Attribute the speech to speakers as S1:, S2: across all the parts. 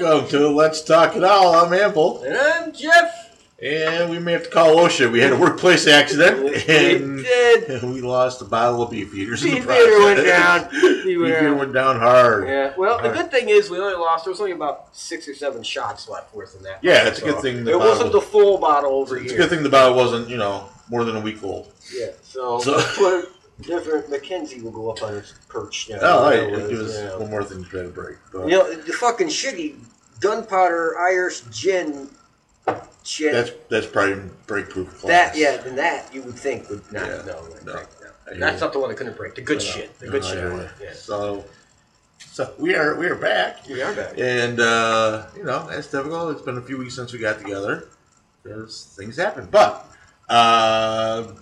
S1: Welcome to Let's Talk It All. I'm Ample.
S2: And I'm Jeff.
S1: And we may have to call OSHA. We had a workplace accident.
S2: We
S1: And
S2: did.
S1: we lost a bottle of Beefeaters. in
S2: Beefeater went down. Beefeater
S1: went down hard.
S2: Yeah. Well, the good thing is we only lost. There was only about six or seven shots left worth in that.
S1: Yeah,
S2: bottle,
S1: it's a good thing the
S2: It wasn't
S1: bottle-
S2: the full bottle over
S1: It's a good thing the bottle wasn't, you know, more than a week old.
S2: Yeah. So,
S1: So-
S2: what different Mackenzie will go up on his perch now.
S1: Oh, right.
S2: You know,
S1: It was
S2: yeah.
S1: one more thing to try to break. But
S2: You know, the fucking shitty gunpowder Irish gin shit.
S1: that's that's probably break-proof.
S2: that yeah, then that you would think would not.
S1: Yeah,
S2: No, wouldn't
S1: no.
S2: break, no. That's not the one that couldn't break. The good
S1: I
S2: shit. The
S1: No,
S2: good
S1: I
S2: shit.
S1: hear
S2: one.
S1: you.
S2: Yeah.
S1: So, so we are we are back.
S2: We are back.
S1: And, uh, you know, as typical, it's been a few weeks since we got together. Because things happen. But, uh,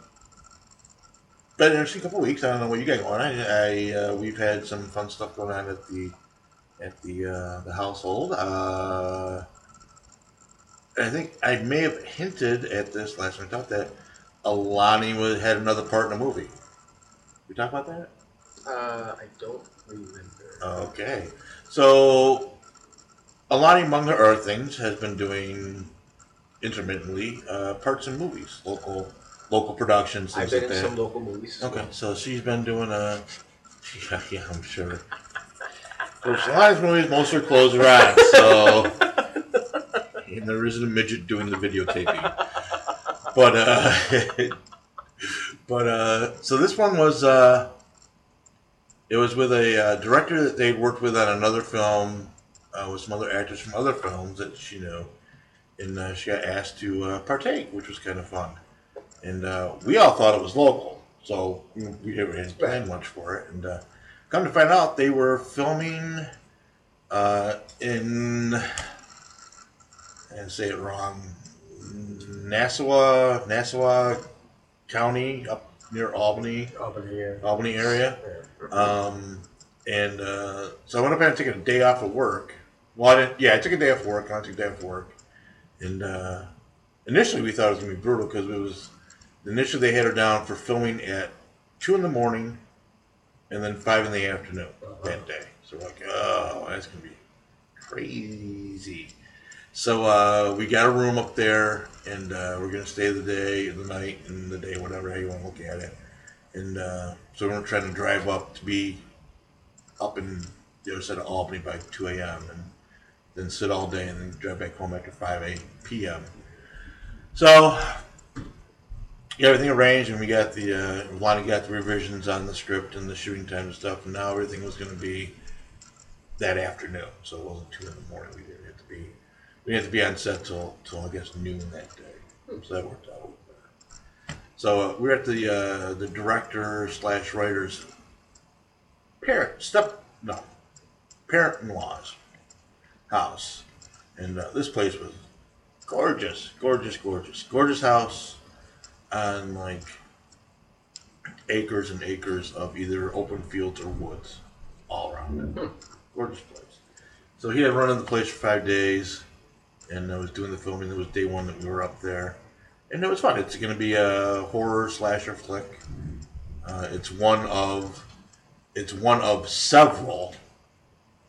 S1: been an interesting couple weeks. I don't know what you got going on. I, I uh, we've had some fun stuff going on at the at the uh, the household. Uh, I think I may have hinted at this last time I talked that Alani was, had another part in a movie. We talk about that?
S2: Uh, I don't remember.
S1: Okay. So, Alani Among the Earth has been doing intermittently uh, parts in movies, local local productions,
S2: I've
S1: things
S2: been
S1: like
S2: in
S1: that.
S2: some local movies.
S1: Okay, so she's been doing a. Yeah, yeah I'm sure. Of course, Alani's movies, most of her clothes are on, so. And there isn't a midget doing the videotaping. But, uh. but, uh. So this one was, uh. It was with a uh, director that they'd worked with on another film, uh, with some other actors from other films that she knew. And uh, she got asked to uh, partake, which was kind of fun. And uh, we all thought it was local, so we we hadn't planned much for it. And uh, come to find out, they were filming uh, in, and say it wrong, Nassau, Nassau County, up near Albany,
S2: Over here.
S1: Albany area. Um, and uh, so I went up and I took a day off of work. Well, I didn't, yeah, I took a day off work. I took a day off work. And uh, initially we thought it was to be brutal because it was, initially they had her down for filming at 2 in the morning and then 5 in the afternoon that day. So like, oh, that's to be crazy. So uh, we got a room up there and uh, we're to stay the day, the night, and the day, whatever, how you want to look at it. And uh, so we're trying to drive up to be up in the other side of Albany by 2 a.m. and then sit all day and then drive back home after 5 a.m. So, yeah, everything arranged and we got the, uh, Lonnie got the revisions on the script and the shooting time and stuff, and now everything was going to be that afternoon. So it wasn't 2 in the morning. We didn't have to be, we didn't have to be on set till, till I guess noon that day. So that worked out a little better. So uh, we're at the uh, the director slash writer's parent step no parent in law's house, and uh, this place was gorgeous, gorgeous, gorgeous, gorgeous house on like acres and acres of either open fields or woods all around it. Gorgeous place. So he had run in the place for five days, and I was doing the filming. It was day one that we were up there and it was fun. It's going to be a horror slasher flick. Uh, it's one of it's one of several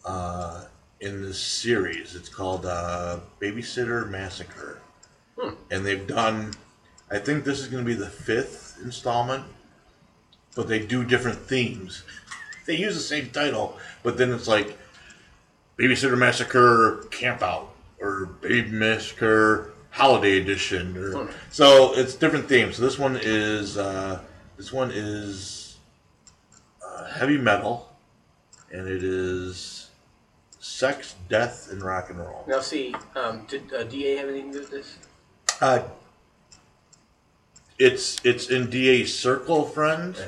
S1: uh, in this series. It's called uh, Babysitter Massacre, and they've done. I think this is going to be the fifth installment, but they do different themes. They use the same title, but then it's like Babysitter Massacre Camp Out or Baby Massacre Holiday Edition, or so it's different themes. So this one is uh, this one is uh, heavy metal, and it is sex, death, and rock and roll.
S2: Now, see, um, did uh, DA have anything to do with this?
S1: Uh, it's it's in DA's circle of friends,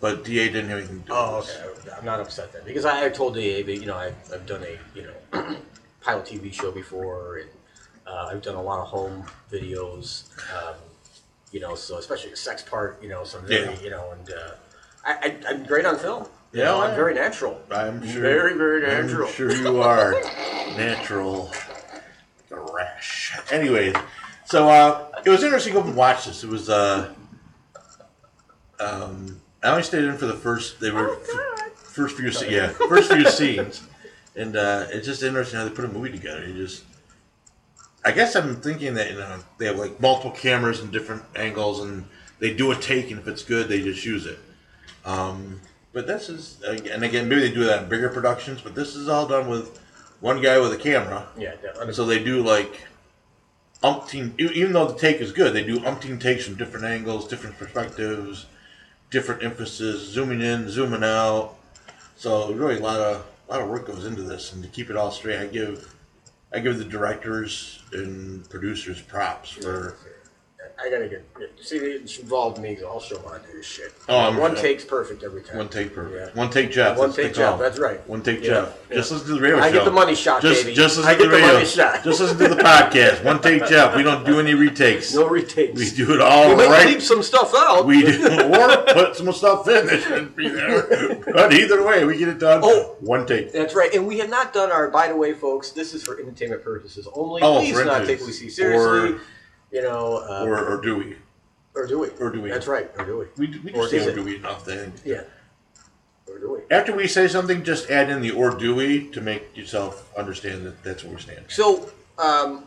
S1: but DA didn't have anything to do
S2: Oh,
S1: with
S2: okay. I'm not upset then because I, I told DA that you know I've, I've done a you know pilot TV show before and uh, I've done a lot of home videos. Um, you know, so especially the sex part, you know, so I'm very,
S1: Yeah.
S2: you know, and uh, I, I, I'm great on film. You
S1: Yeah,
S2: know,
S1: I
S2: I'm
S1: am.
S2: very natural.
S1: I'm sure.
S2: Very, very natural.
S1: I'm sure you are natural. The rash. Anyways, so uh, it was interesting to go and watch this. It was. Uh, um, I only stayed in for the first. They were f- first few. se- Yeah, first few scenes, and uh, it's just interesting how they put a movie together. You just, I guess I'm thinking that you know they have like multiple cameras and different angles, and they do a take, and if it's good, they just use it. Um, but this is, and again, maybe they do that in bigger productions, but this is all done with one guy with a camera.
S2: Yeah, yeah.
S1: And so they do like umpteen, even though the take is good, they do umpteen takes from different angles, different perspectives, different emphasis, zooming in, zooming out. So really a lot of a lot of work goes into this, and to keep it all straight, I give I give the directors and producers props for.
S2: I gotta get see it's involved me. 'cause I'll show them how to do this shit.
S1: Oh, I'm-
S2: one take's perfect every time.
S1: One take perfect.
S2: Yeah.
S1: One take Jeff.
S2: One
S1: that's the
S2: take Jeff,
S1: call.
S2: that's right.
S1: One take
S2: Yeah,
S1: Jeff. Just listen to the radio
S2: I
S1: show.
S2: get the money shot,
S1: just,
S2: baby.
S1: Just listen
S2: I
S1: to
S2: get
S1: the
S2: the
S1: radio.
S2: money shot.
S1: Just listen to the podcast. One take Jeff. We don't do any retakes.
S2: No retakes.
S1: We do it all
S2: we might
S1: right.
S2: leave some stuff out.
S1: We do, or put some stuff in that shouldn't be there. But either way, we get it done.
S2: Oh.
S1: one take.
S2: That's right, and we have not done our. By the way, folks, this is for entertainment purposes only.
S1: Oh,
S2: Please
S1: for
S2: not
S1: instance.
S2: take what we see seriously.
S1: Or-
S2: you know, uh,
S1: Or, or do we?
S2: or do we?
S1: or do we?
S2: That's right, or do we?
S1: We, we
S2: Or
S1: just say or do we enough then.
S2: Yeah, or do we?
S1: After we say something, just add in the or do we to make yourself understand that that's where we're stand.
S2: So, um,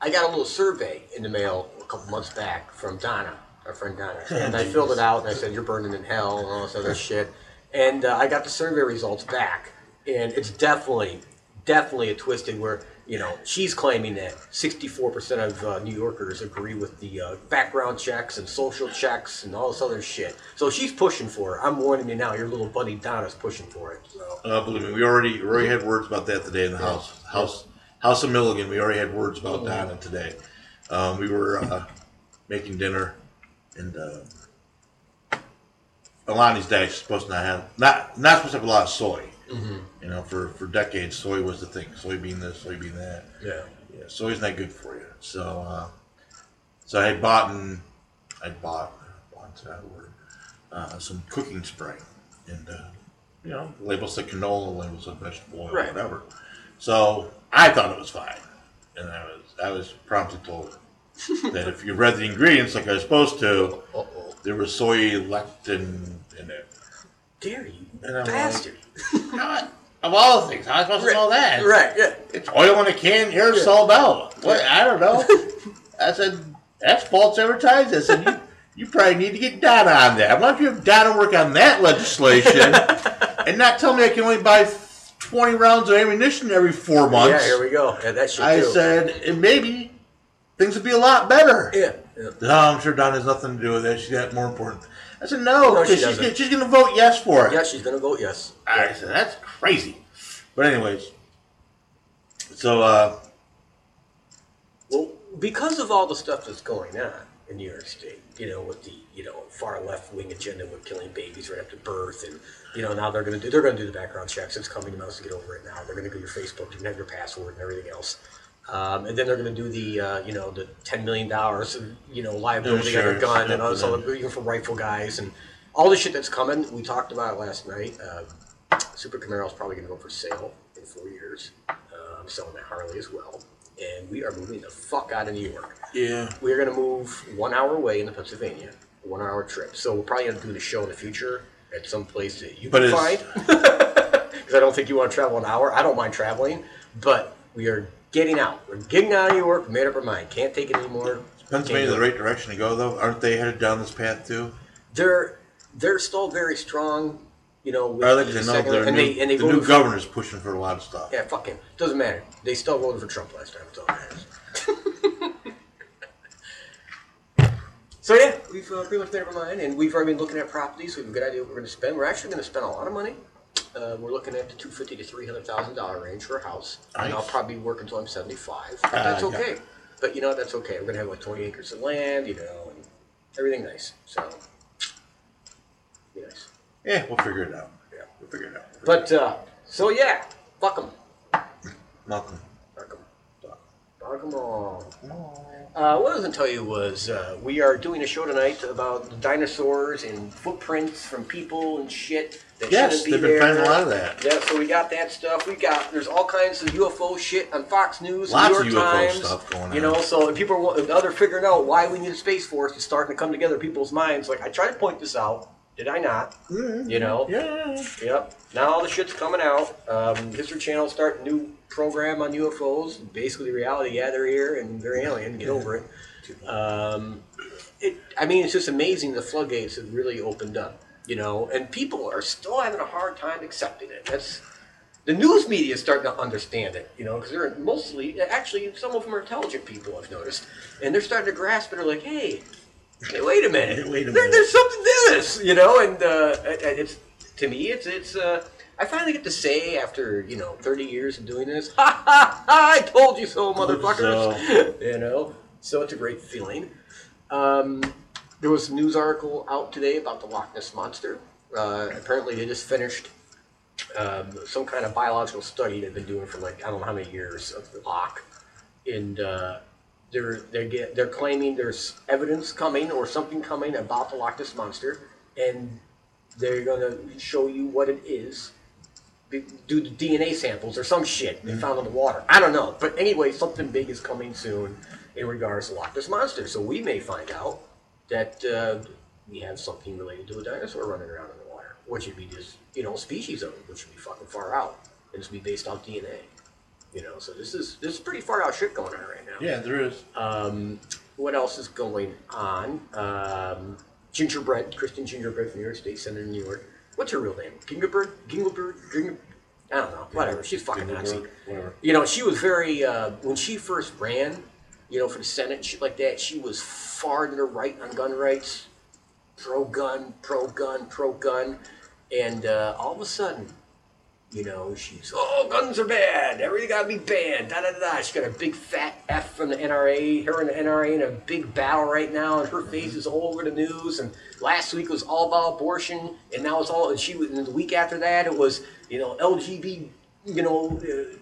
S2: I got a little survey in the mail a couple months back from Donna, our friend Donna, and I filled it out and I said you're burning in hell and all this other shit, and uh, I got the survey results back, and it's definitely, definitely a twisted where you know she's claiming that 64% of uh, New Yorkers agree with the uh, background checks and social checks and all this other shit. So she's pushing for it. I'm warning you now. Your little buddy Donna's pushing for it. So.
S1: Uh, believe me, we already we already had words about that today in the house. House House of Milligan. We already had words about
S2: Mm-hmm.
S1: Donna today. Um, we were uh, making dinner, and uh, Alani's diet is supposed to not have not not supposed to have a lot of soy.
S2: Mm-hmm.
S1: You know, for for decades, soy was the thing. Soybean this, soybean that.
S2: Yeah.
S1: Yeah, soy's not good for you. So, uh, so I had bought and I bought, bought's that word, uh, some cooking spray, and uh, you know, labels said canola, labels said vegetable oil,
S2: Right.
S1: whatever. So I thought it was fine, and I was I was promptly told that if you read the ingredients like I was supposed to,
S2: Uh oh.
S1: there was soy lecithin in it.
S2: Dare you,
S1: And I'm like-
S2: bastard!
S1: Of all the things, how am I supposed to know that?
S2: Right, yeah.
S1: It's oil in a can. Here's sold out. What? I don't know. I said that's false advertising. I said you, you probably need to get Donna on that. Why don't you have Donna work on that legislation and not tell me I can only buy twenty rounds of ammunition every four months?
S2: Yeah, here we go. Yeah, that
S1: I said and maybe things would be a lot better.
S2: yeah. yeah.
S1: No, I'm sure Donna has nothing to do with that. She's got more important. I said no,
S2: No, she
S1: she's, she's going to vote yes for it.
S2: Yeah, she's gonna vote yes.
S1: I said, that's crazy. But anyways, so uh,
S2: Well, because of all the stuff that's going on in New York State, you know, with the you know far left wing agenda with killing babies right after birth, and you know now they're gonna do they're gonna do the background checks. It's coming to mouse to get over it now. They're gonna go your Facebook, you can have your password and everything else. Um, and then they're going to do the, uh, you know, the ten million dollars, you know, liability on
S1: a
S2: gun, and all this other, even for rifle guys, and all the shit that's coming. We talked about it last night. Uh, Super Camaro is probably going to go for sale in four years. Uh, I'm selling that Harley as well, and we are moving the fuck out of New York.
S1: yeah,
S2: We're going to move one hour away into Pennsylvania, one hour trip. So we're probably going to do the show in the future at some place that you
S1: But
S2: can find. Because I don't think you want to travel an hour. I don't mind traveling, but we are getting out. We're getting out of New York. We made up our mind. Can't take it anymore.
S1: Pennsylvania
S2: Can't
S1: the right direction to go though? Aren't they headed down this path too?
S2: They're they're still very strong. You know, with
S1: Are they?
S2: the
S1: I
S2: second- and
S1: new,
S2: they and they
S1: the new
S2: voted for-
S1: governor's pushing for a lot of stuff.
S2: Yeah, fuck him. Doesn't matter. They still voted for Trump last time. That's all that matters. so yeah, we've uh, pretty much made up our mind, and we've already been looking at properties. We have a good idea what we're going to spend. We're actually going to spend a lot of money. Uh, we're looking at the two fifty to three hundred thousand dollar range for a house, and I'll
S1: Nice.
S2: probably work until I'm seventy five. But that's
S1: yeah.
S2: okay. But you know that's okay. We're gonna have like twenty acres of land, you know, and everything nice. So be nice.
S1: Yeah, we'll figure it out.
S2: Yeah.
S1: We'll figure it out.
S2: But uh, so yeah, fuck them.
S1: nothing.
S2: Fuck them. Fuck them all. Uh, what I was going to tell you was uh, we are doing a show tonight about dinosaurs and footprints from people and shit that
S1: Yes,
S2: shouldn't be
S1: they've been
S2: there.
S1: finding a lot of that.
S2: Yeah, so we got that stuff. We got there's all kinds of UFO shit on Fox News,
S1: Lots
S2: New
S1: of
S2: York
S1: UFO
S2: Times.
S1: stuff going on.
S2: You know, so people are they're figuring out why we need a space force. It's starting to come together in people's minds. Like I try to point this out Did I not?
S1: Mm,
S2: You know?
S1: Yeah.
S2: Yep. Now all the shit's coming out. Um, History Channel start a new program on UFOs. Basically, reality. Yeah, they're here and they're alien. Get over it. Um, it. I mean, it's just amazing. The floodgates have really opened up. You know, and people are still having a hard time accepting it. That's the news media is starting to understand it. You know, because they're mostly actually some of them are intelligent people. I've noticed, and they're starting to grasp it. They're like, hey. Hey, wait a minute.
S1: Wait a
S2: There- there's something to this, you know, and uh, it's to me, it's it's. Uh, I finally get to say after you know 30 years of doing this, ha ha ha! I told you so, motherfuckers. you know, so it's a great feeling. Um, there was a news article out today about the Loch Ness monster. Uh, apparently, they just finished um, some kind of biological study they've been doing for like I don't know how many years of the loch, and uh, they're they get they're claiming there's evidence coming or something coming about the Loch Ness monster, and they're gonna show you what it is. be- Do the DNA samples or some shit they found in the water. I don't know, but anyway, something big is coming soon in regards to Loch Ness monster. So we may find out that uh, we have something related to a dinosaur running around in the water, which would be just you know species of it, which would be fucking far out, and it's be based off DNA. You know, so this is this is pretty far out shit going on right now.
S1: Yeah, there is.
S2: Um, what else is going on? Um, Gingerbread, Kristen Gingerbread from New York State Senator in New York. What's her real name? Gingerbread? Gingerbread? Ginger? I don't know. Whatever. She's fucking Nazi. You know, she was very uh, when she first ran, you know, for the Senate shit like that. She was far to the right on gun rights, pro gun, pro gun, pro gun, and uh, all of a sudden, you know, she's oh guns are bad, everything gotta be banned, da da da. She's got a big fat F from the NRA, her and the NRA in a big battle right now, and her face is all over the news. And last week was all about abortion, and now it's all. And she was, and the week after that, it was you know LGBT, you know. Uh,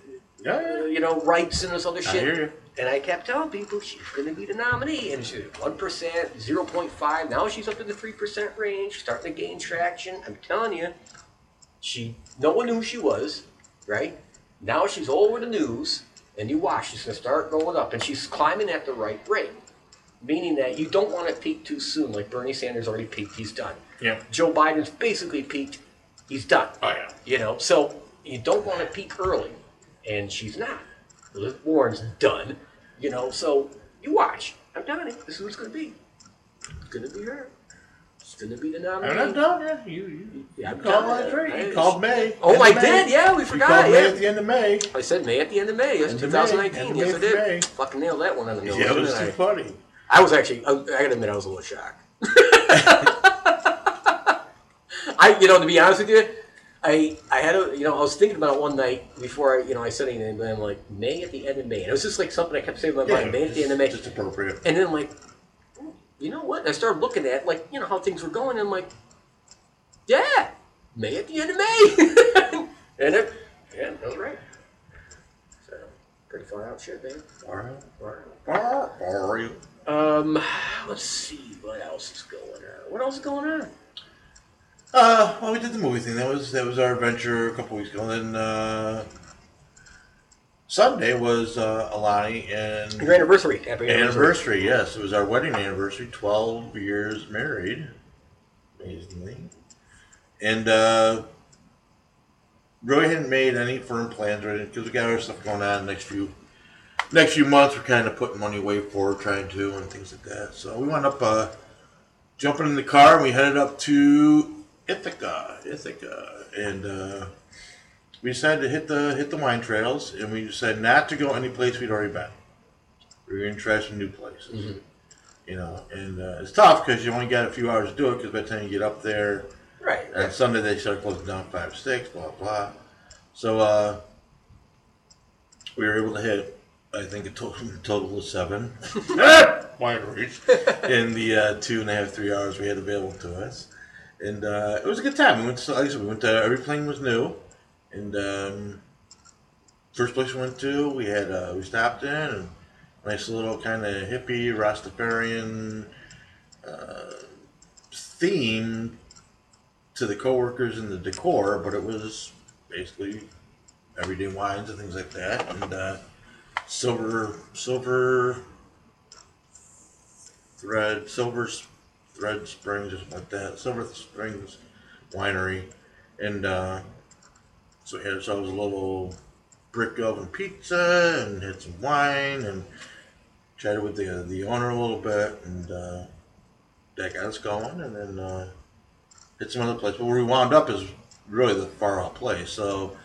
S1: Yeah, yeah.
S2: you know, rights and this other shit. And I kept telling people she's going to be the nominee. And she's 1%, 0.5. Now she's up in the 3% range, starting to gain traction. I'm telling you, she no one knew who she was, right? Now she's all over the news, and you watch, she's going to start going up. And she's climbing at the right rate, meaning that you don't want to peak too soon. Like Bernie Sanders already peaked, he's done.
S1: Yeah.
S2: Joe Biden's basically peaked, he's done.
S1: Oh yeah.
S2: You know, so you don't want to peak early, and she's not. Elizabeth Warren's done. You know, so you watch. I'm telling you, this is it's going to be. It's going to be her. To be the nominee.
S1: I'm not done yet. You, you,
S2: Yeah,
S1: you
S2: I'm
S1: called
S2: done.
S1: that right. You called May.
S2: Oh, I
S1: May.
S2: did. Yeah, we
S1: You
S2: forgot.
S1: called May
S2: Yeah.
S1: at the end of May.
S2: I said May at the end of May. That's
S1: End of May. End
S2: Yes,
S1: May
S2: I did.
S1: May.
S2: Fucking nailed that one on the nose.
S1: Yeah, it was too
S2: I?
S1: funny.
S2: I was actually, I, I gotta admit, I was a little shocked. I, you know, to be honest with you, I, I had a, you know, I was thinking about it one night before I, you know, I said anything, but I'm like, May at the end of May. And it was just like something I kept saying in my mind, May at the end of May.
S1: Just appropriate.
S2: And then I'm like, you know what? And I started looking at, like, you know, how things were going, and I'm like, yeah, May at the end of May. and it, yeah, that was right. So, pretty far out shit, man.
S1: All right.
S2: Far out.
S1: All right.
S2: Um, let's see what else is going on. What else is going on?
S1: Uh, well, we did the movie thing. That was that was our adventure a couple weeks ago. And then uh, Sunday was uh, Alani and
S2: Your anniversary. Happy anniversary.
S1: anniversary. Yes, it was our wedding anniversary. Twelve years married, amazingly, and uh, really hadn't made any firm plans or anything because we got our stuff going on next few next few months. We're kind of putting money away for trying to and things like that. So we wound up uh, jumping in the car and we headed up to Ithaca, Ithaca, and uh, we decided to hit the hit the wine trails, and we decided not to go any place we'd already been. We were going to try some new places, you know, and uh, it's tough because you only got a few hours to do it. Because by the time you get up there,
S2: Right.
S1: and Sunday they start closing down five six, blah blah. So uh, we were able to hit, I think a total, total of seven wineries in the uh, two and a half three hours we had available to us, and uh, it was a good time. We went to, like I said, we went to every plane was new, and um, first place we went to, we had uh, we stopped in and nice little kind of hippie Rastafarian uh, theme to the coworkers and the decor, but it was basically everyday wines and things like that, and uh, silver silver thread silver Red Springs or something like that, Silver Springs Winery, and uh, so we had ourselves a little brick oven pizza and had some wine and chatted with the the owner a little bit, and uh, that got us going, and then uh, hit some other place. But where we wound up is really the far out place, so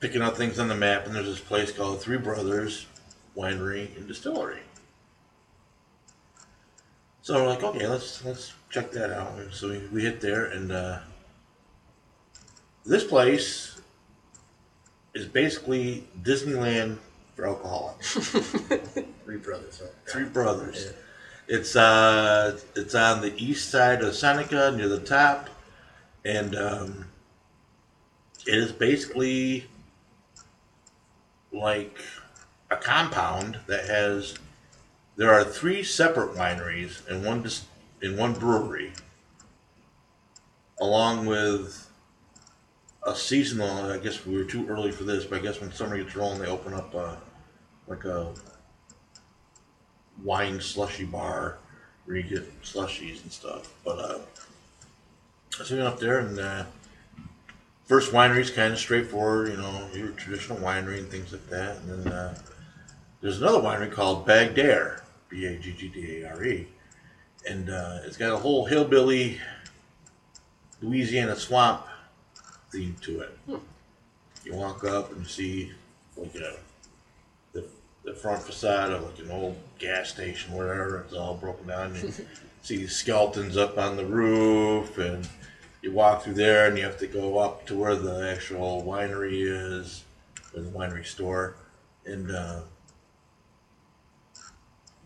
S1: picking out things on the map, and there's this place called Three Brothers Winery and Distillery. So we're like, okay, let's let's check that out. And so we, we hit there, and uh, this place is basically Disneyland for alcoholics.
S2: Three brothers. Right?
S1: Three Brothers. It's uh, it's on the east side of Seneca, near the top, and um, it is basically like a compound that has. There are three separate wineries and one dis- in one brewery, along with a seasonal. I guess we were too early for this, but I guess when summer gets rolling, they open up uh, like a wine slushy bar where you get slushies and stuff. But uh, we went up there and uh, first winery's kind of straightforward, you know, your traditional winery and things like that. And then uh, there's another winery called Bagg Dare, B A G G D A R E, and uh, it's got a whole hillbilly Louisiana swamp theme to it. You walk up and see like a the, the front facade of like an old gas station, whatever. It's all broken down. You see skeletons up on the roof, and you walk through there, and you have to go up to where the actual winery is, or the winery store, and uh,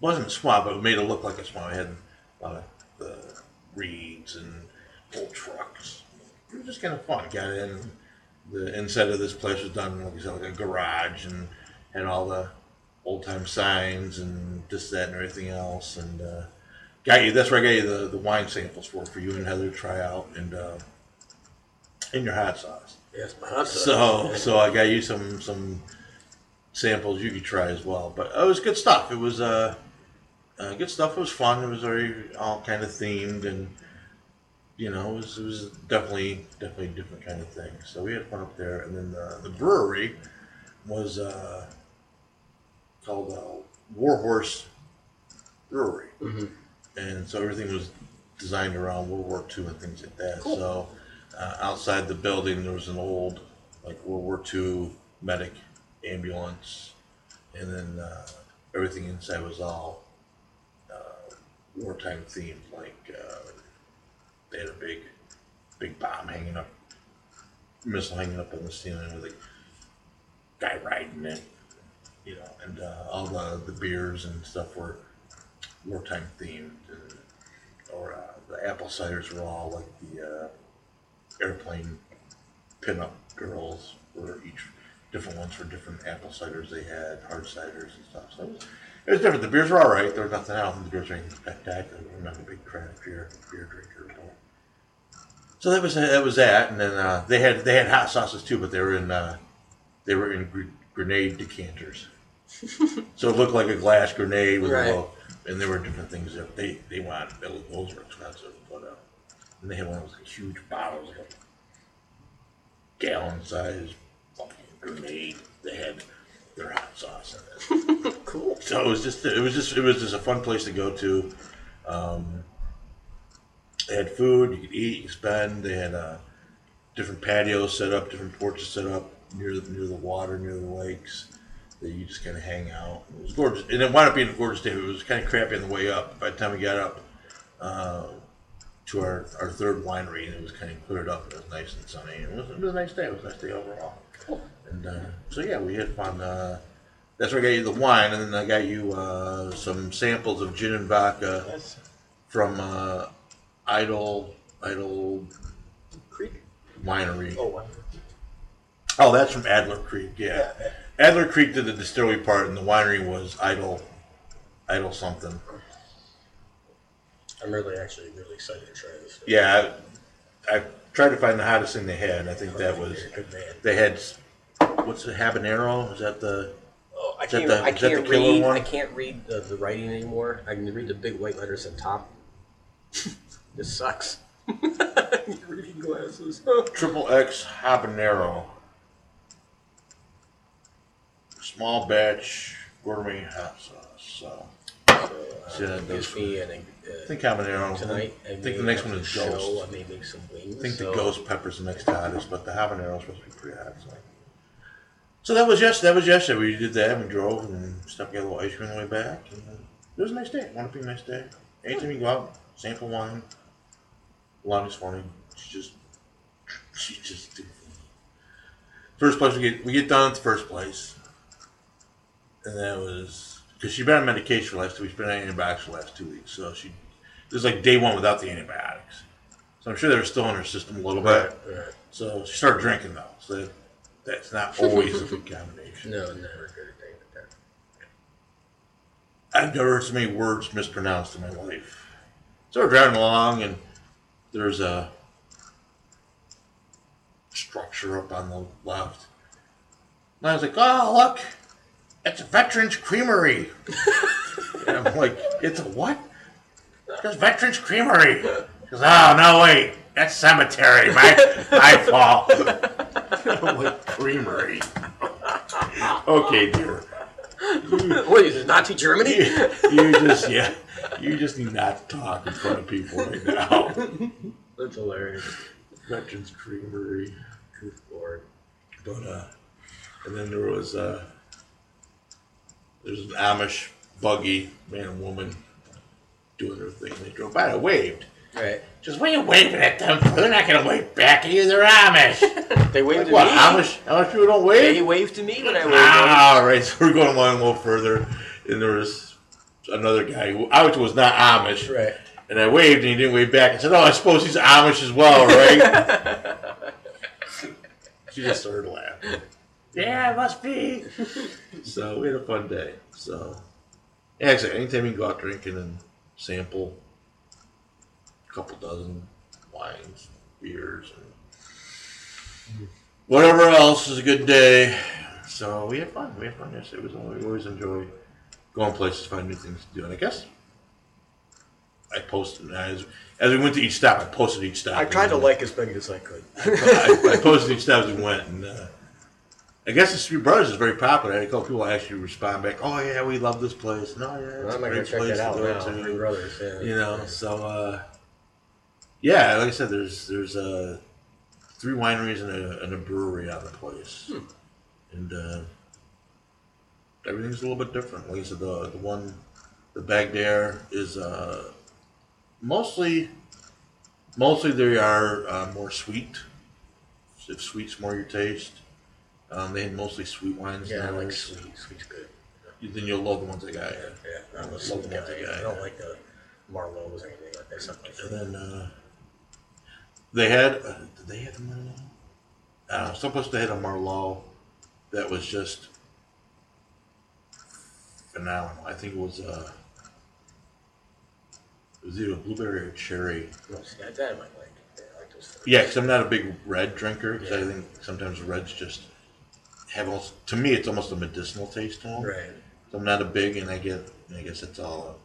S1: wasn't a swamp, but it made it look like a swamp. It had a lot of the reeds and old trucks. It was just kind of fun. Got in. The inside of this place was done like, like a garage and had all the old time signs and this, that, and everything else. And uh, got you. That's where I got you the, the wine samples for for you and Heather to try out and uh, and your hot sauce.
S2: Yes, my hot sauce.
S1: So so I got you some some samples you could try as well. But it was good stuff. It was uh, uh good stuff. It was fun. It was very all kind of themed and you know it was it was definitely definitely a different kind of thing. So we had fun up there. And then the, the brewery was uh, called uh, Warhorse Brewery,
S2: Mhm.
S1: and so everything was designed around World War II and things like that.
S2: Cool.
S1: So uh, outside the building there was an old like World War II medic ambulance, and then uh, everything inside was all uh, wartime themed. Like uh, they had a big, big bomb hanging up, missile hanging up on the ceiling with a guy riding it, you know, and uh, all the the beers and stuff were wartime themed, and, or uh, the apple ciders were all like the uh, airplane pinup girls were each different ones for different apple ciders they had, hard ciders and stuff. So it was, it was different. The beers were all right. There was nothing else. The beers were anything spectacular. I'm not a big craft beer beer drinker. So that was that was that, and then uh, they had they had hot sauces too, but they were in uh, they were in gr- grenade decanters. so it looked like a glass grenade with
S2: Right.
S1: a little, and there were different things that they they wanted. Those were expensive, but uh, and they had one of those huge bottles, like a gallon size fucking grenade. They had their hot sauce in it.
S2: cool.
S1: So it was just it was just it was just a fun place to go to. Um, they had food you could eat, you could spend. They had uh, different patios set up, different porches set up near the near the water, near the lakes. That you just kind of hang out. It was gorgeous, and it wound up being a gorgeous day. It was kind of crappy on the way up. By the time we got up uh, to our, our third winery, and it was kind of cleared up. and It was nice and sunny. It was, it was a nice day. It was a nice day overall.
S2: Cool.
S1: And uh, so yeah, we had fun. Uh, that's where I got you the wine, and then I got you uh, some samples of gin and vodka from uh, Idle Idle
S2: Creek.
S1: Winery.
S2: Oh, wow.
S1: Oh, that's from Adler Creek. Yeah, Adler Creek did the distillery part, and the winery was Idle Idle something.
S2: I'm really actually really excited to try this.
S1: Yeah, I, I tried to find the hottest thing they had. and I think that
S2: oh, was
S1: they had what's the habanero? Is that the
S2: Oh, I can't.
S1: the-
S2: I
S1: is that the
S2: can't read. I can't read the, the writing anymore. I can read the big white letters at top. This sucks. Reading glasses.
S1: Triple X habanero. Small batch gourmet hot sauce. So, see that
S2: Gives
S1: does.
S2: me an,
S1: I
S2: uh,
S1: think habanero.
S2: tonight.
S1: I think the next one is
S2: show.
S1: ghost.
S2: I may make some wings.
S1: I think
S2: so-
S1: the ghost pepper's the next hottest, but the habanero is supposed to be pretty hot. So, so that was yes, that was yesterday. We did that. We drove and stuff. Got a little ice cream on the way back. And, uh, it was a nice day. Want to be a nice day. Anytime you go out, sample wine. Lonnie's funny. She just, she just. First place we get we get done at the first place, and that was because she's been on medication for the last two weeks. Been on antibiotics for the last two weeks, so she this is like day one without the antibiotics. So I'm sure they were still in her system a little bit.
S2: Right.
S1: So she started drinking though. So that, that's not always a good combination.
S2: No, never good at thing like that.
S1: I've never heard so many words mispronounced in my life. So we're driving along, and there's a structure up on the left. And I was like, "Oh, look, it's a Veterans Creamery." and I'm like, "It's a what?" It's Veterans Creamery. Goes, "Oh no, wait, that's cemetery. My my fault." I'm like, "Creamery." okay, dear.
S2: what is it, Nazi Germany?
S1: you, you just yeah, you just need not to talk in front of people right now.
S2: That's hilarious.
S1: Veterans Creamery,
S2: Good lord.
S1: but uh, and then there was uh, there's an Amish buggy man and woman doing their thing. They drove by. I waved.
S2: Right.
S1: Just what are you waving at them for? They're not gonna wave back at you. They're Amish.
S2: They waved
S1: what?
S2: to me.
S1: Amish? Amish people don't wave.
S2: They
S1: wave.
S2: waved to me when I waved.
S1: Ah, all right. So we're going along a little further, and there was another guy who I was not Amish.
S2: Right.
S1: And I waved and he didn't wave back. I said, Oh, I suppose he's Amish as well, right? she just started laughing. Yeah, it must be. so we had a fun day. So, yeah, actually, anytime you can go out drinking and sample a couple dozen wines, beers, and whatever else is a good day. So we had fun. We had fun yesterday. It was we always enjoy going places, find new things to do. And I guess I posted as as we went to each stop. I posted each stop.
S2: I tried to like as many as I could.
S1: I, I posted each stop as we went, and uh, I guess the Three Brothers is very popular. I had a couple people actually respond back. Oh yeah, we love this place. No, yeah, it's
S2: I'm
S1: a great
S2: check
S1: place
S2: that out
S1: to go to.
S2: Three brothers. Yeah.
S1: You know, so uh, yeah, like I said, there's there's uh, three wineries and a, and a brewery on the place,
S2: Hmm.
S1: and uh, everything's a little bit different. Like I said, the the one, the Bagg Dare is uh, mostly mostly they are uh, more sweet. If sweet's more your taste, um, they had mostly sweet wines.
S2: Yeah, I like sweet. Sweet's good.
S1: Then you'll love the ones I got
S2: Yeah, yeah. A
S1: Love the ones I got,
S2: I don't
S1: yeah.
S2: like the Merlot's or anything like that. Something like
S1: And
S2: that.
S1: then uh, they had, uh, did they have a Merlot? Uh, someplace they had a Merlot that was just phenomenal. I think it was, uh, it was either blueberry or cherry.
S2: See, I might like. Yeah, I like those. things.
S1: Yeah, because I'm not a big red drinker. Because I think sometimes reds just have almost, to me, it's almost a medicinal taste to them.
S2: Right.
S1: So I'm not a big, and I get, I guess it's all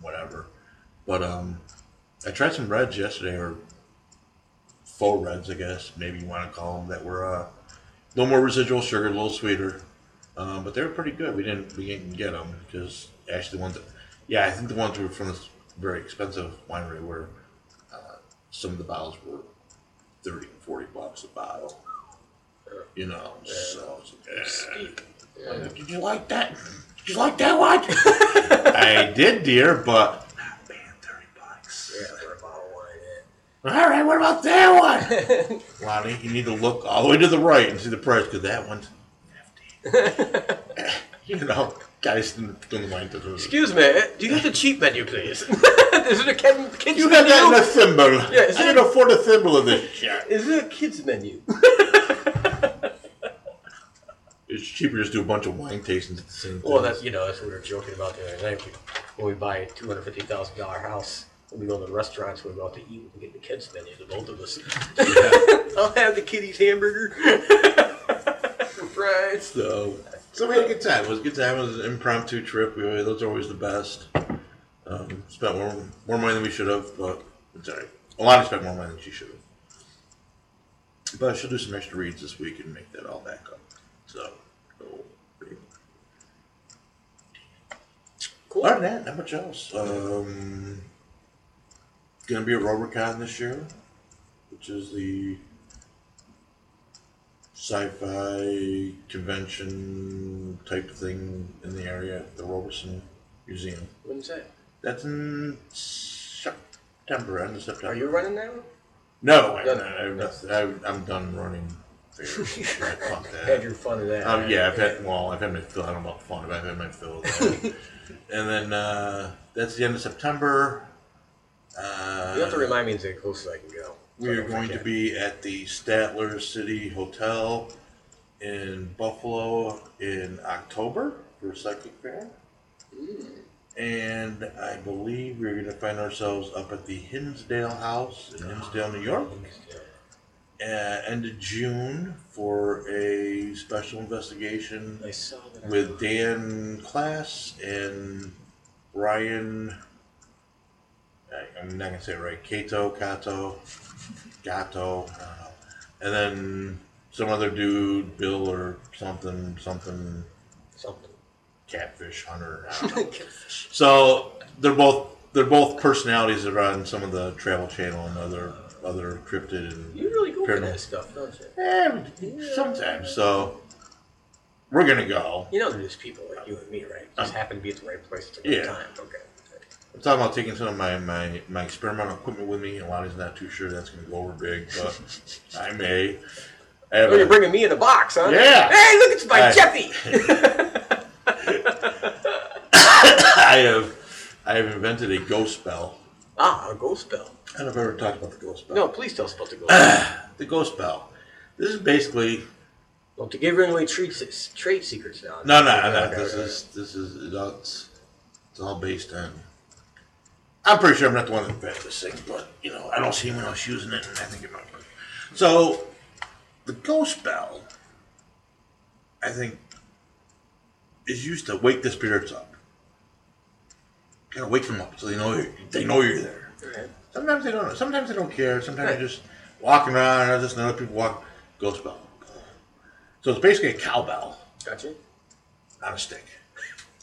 S1: whatever. But um, I tried some reds yesterday, or faux reds, I guess maybe you want to call them, that were uh, little more residual sugar, a little sweeter. Um, but they were pretty good. We didn't, we didn't get them because actually the ones that, yeah, I think the ones were from this very expensive winery where uh, some of the bottles were 30 and 40 bucks a bottle. You know, so it's like. I'm Did you like that? Did you like that one? I did, dear, but All right, what about that one? Lonnie, you need to look all the way to the right and see the price because that one's fifty. you know, guys doing the wine business.
S2: Excuse me, do you have the cheap menu, please? is it a kid, kids menu?
S1: You
S2: menu?
S1: got that in a thimble.
S2: Yeah, is
S1: I
S2: it-
S1: can afford a thimble of this shit.
S2: Is it a kids menu?
S1: It's cheaper just to do a bunch of wine tastings at the same time.
S2: well, that's you know that's what we were joking about the other night. When we buy a two hundred fifty thousand dollar house, we go to the restaurants, we go out to eat, we get the kids menu. The both of us. I'll have the kiddies hamburger. Fries.
S1: So, so we had a good time. It was a good time. It was an impromptu trip. We always, those are always the best. Um, spent more more money than we should have, but it's alright. Alana spent more money than she should have. But she'll do some extra reads this week and make that all back up. So, no big
S2: Cool.
S1: Other than that, not much else. Um, gonna be at RoberCon this year, which is the sci-fi convention type thing in the area, at the Roberson Museum.
S2: When's that?
S1: That's in September, end of September.
S2: Are you running now?
S1: No, I'm,
S2: No.
S1: I'm- I'm done running. That.
S2: Had your fun of that.
S1: Um, yeah, I've had well, I've had my fill. I don't know about fun, but I've had my fill. Of that. and then uh, that's the end of September. Uh,
S2: You have to remind me to get close so I can go.
S1: we are going to be at the Statler City Hotel in Buffalo in October for Psychic Fair. And I believe we're going to find ourselves up at the Hinsdale House in Hinsdale, New York, uh, end of June for a special investigation
S2: I saw that.
S1: with Dan Klaes and Ryan. I- I'm not gonna say it right. Kato, Kato, Gato, I and then some other dude, Bill or something, something,
S2: something.
S1: catfish hunter. I don't know. so they're both they're both personalities that run some of the Travel Channel and other other cryptid and
S2: You really go for that stuff, don't you?
S1: eh, sometimes. So we're gonna go.
S2: You know, there's people like you and me, right? Just happen to be at the right place at the right
S1: Yeah.
S2: time. Okay.
S1: I'm talking about taking some of my, my, my experimental equipment with me. and Lonnie's not too sure that's going to go over big, but I may. I
S2: Oh, you're bringing me in a box, huh?
S1: Yeah.
S2: Hey, look, it's my
S1: Hey.
S2: Jeffy.
S1: I have I have invented a ghost spell.
S2: ah, a ghost bell.
S1: I don't know if I ever talked about the ghost spell.
S2: No, please tell us about the ghost bell.
S1: The ghost spell. This is basically
S2: Don't to give away trade, trade secrets now.
S1: no no no.
S2: Okay,
S1: This is this is it's, it's all based on. I'm pretty sure I'm not the one that invented this thing, but you know I don't see anyone else using it, and I think it might work. So, the ghost bell, I think, is used to wake the spirits up. Gotta wake them up so they know you're, they know you're there.
S2: Okay.
S1: Sometimes they don't. Sometimes they don't care. Sometimes
S2: Right.
S1: they're just walking around. Or just another people walk. Ghost bell. So it's basically a cowbell
S2: Gotcha.
S1: on a stick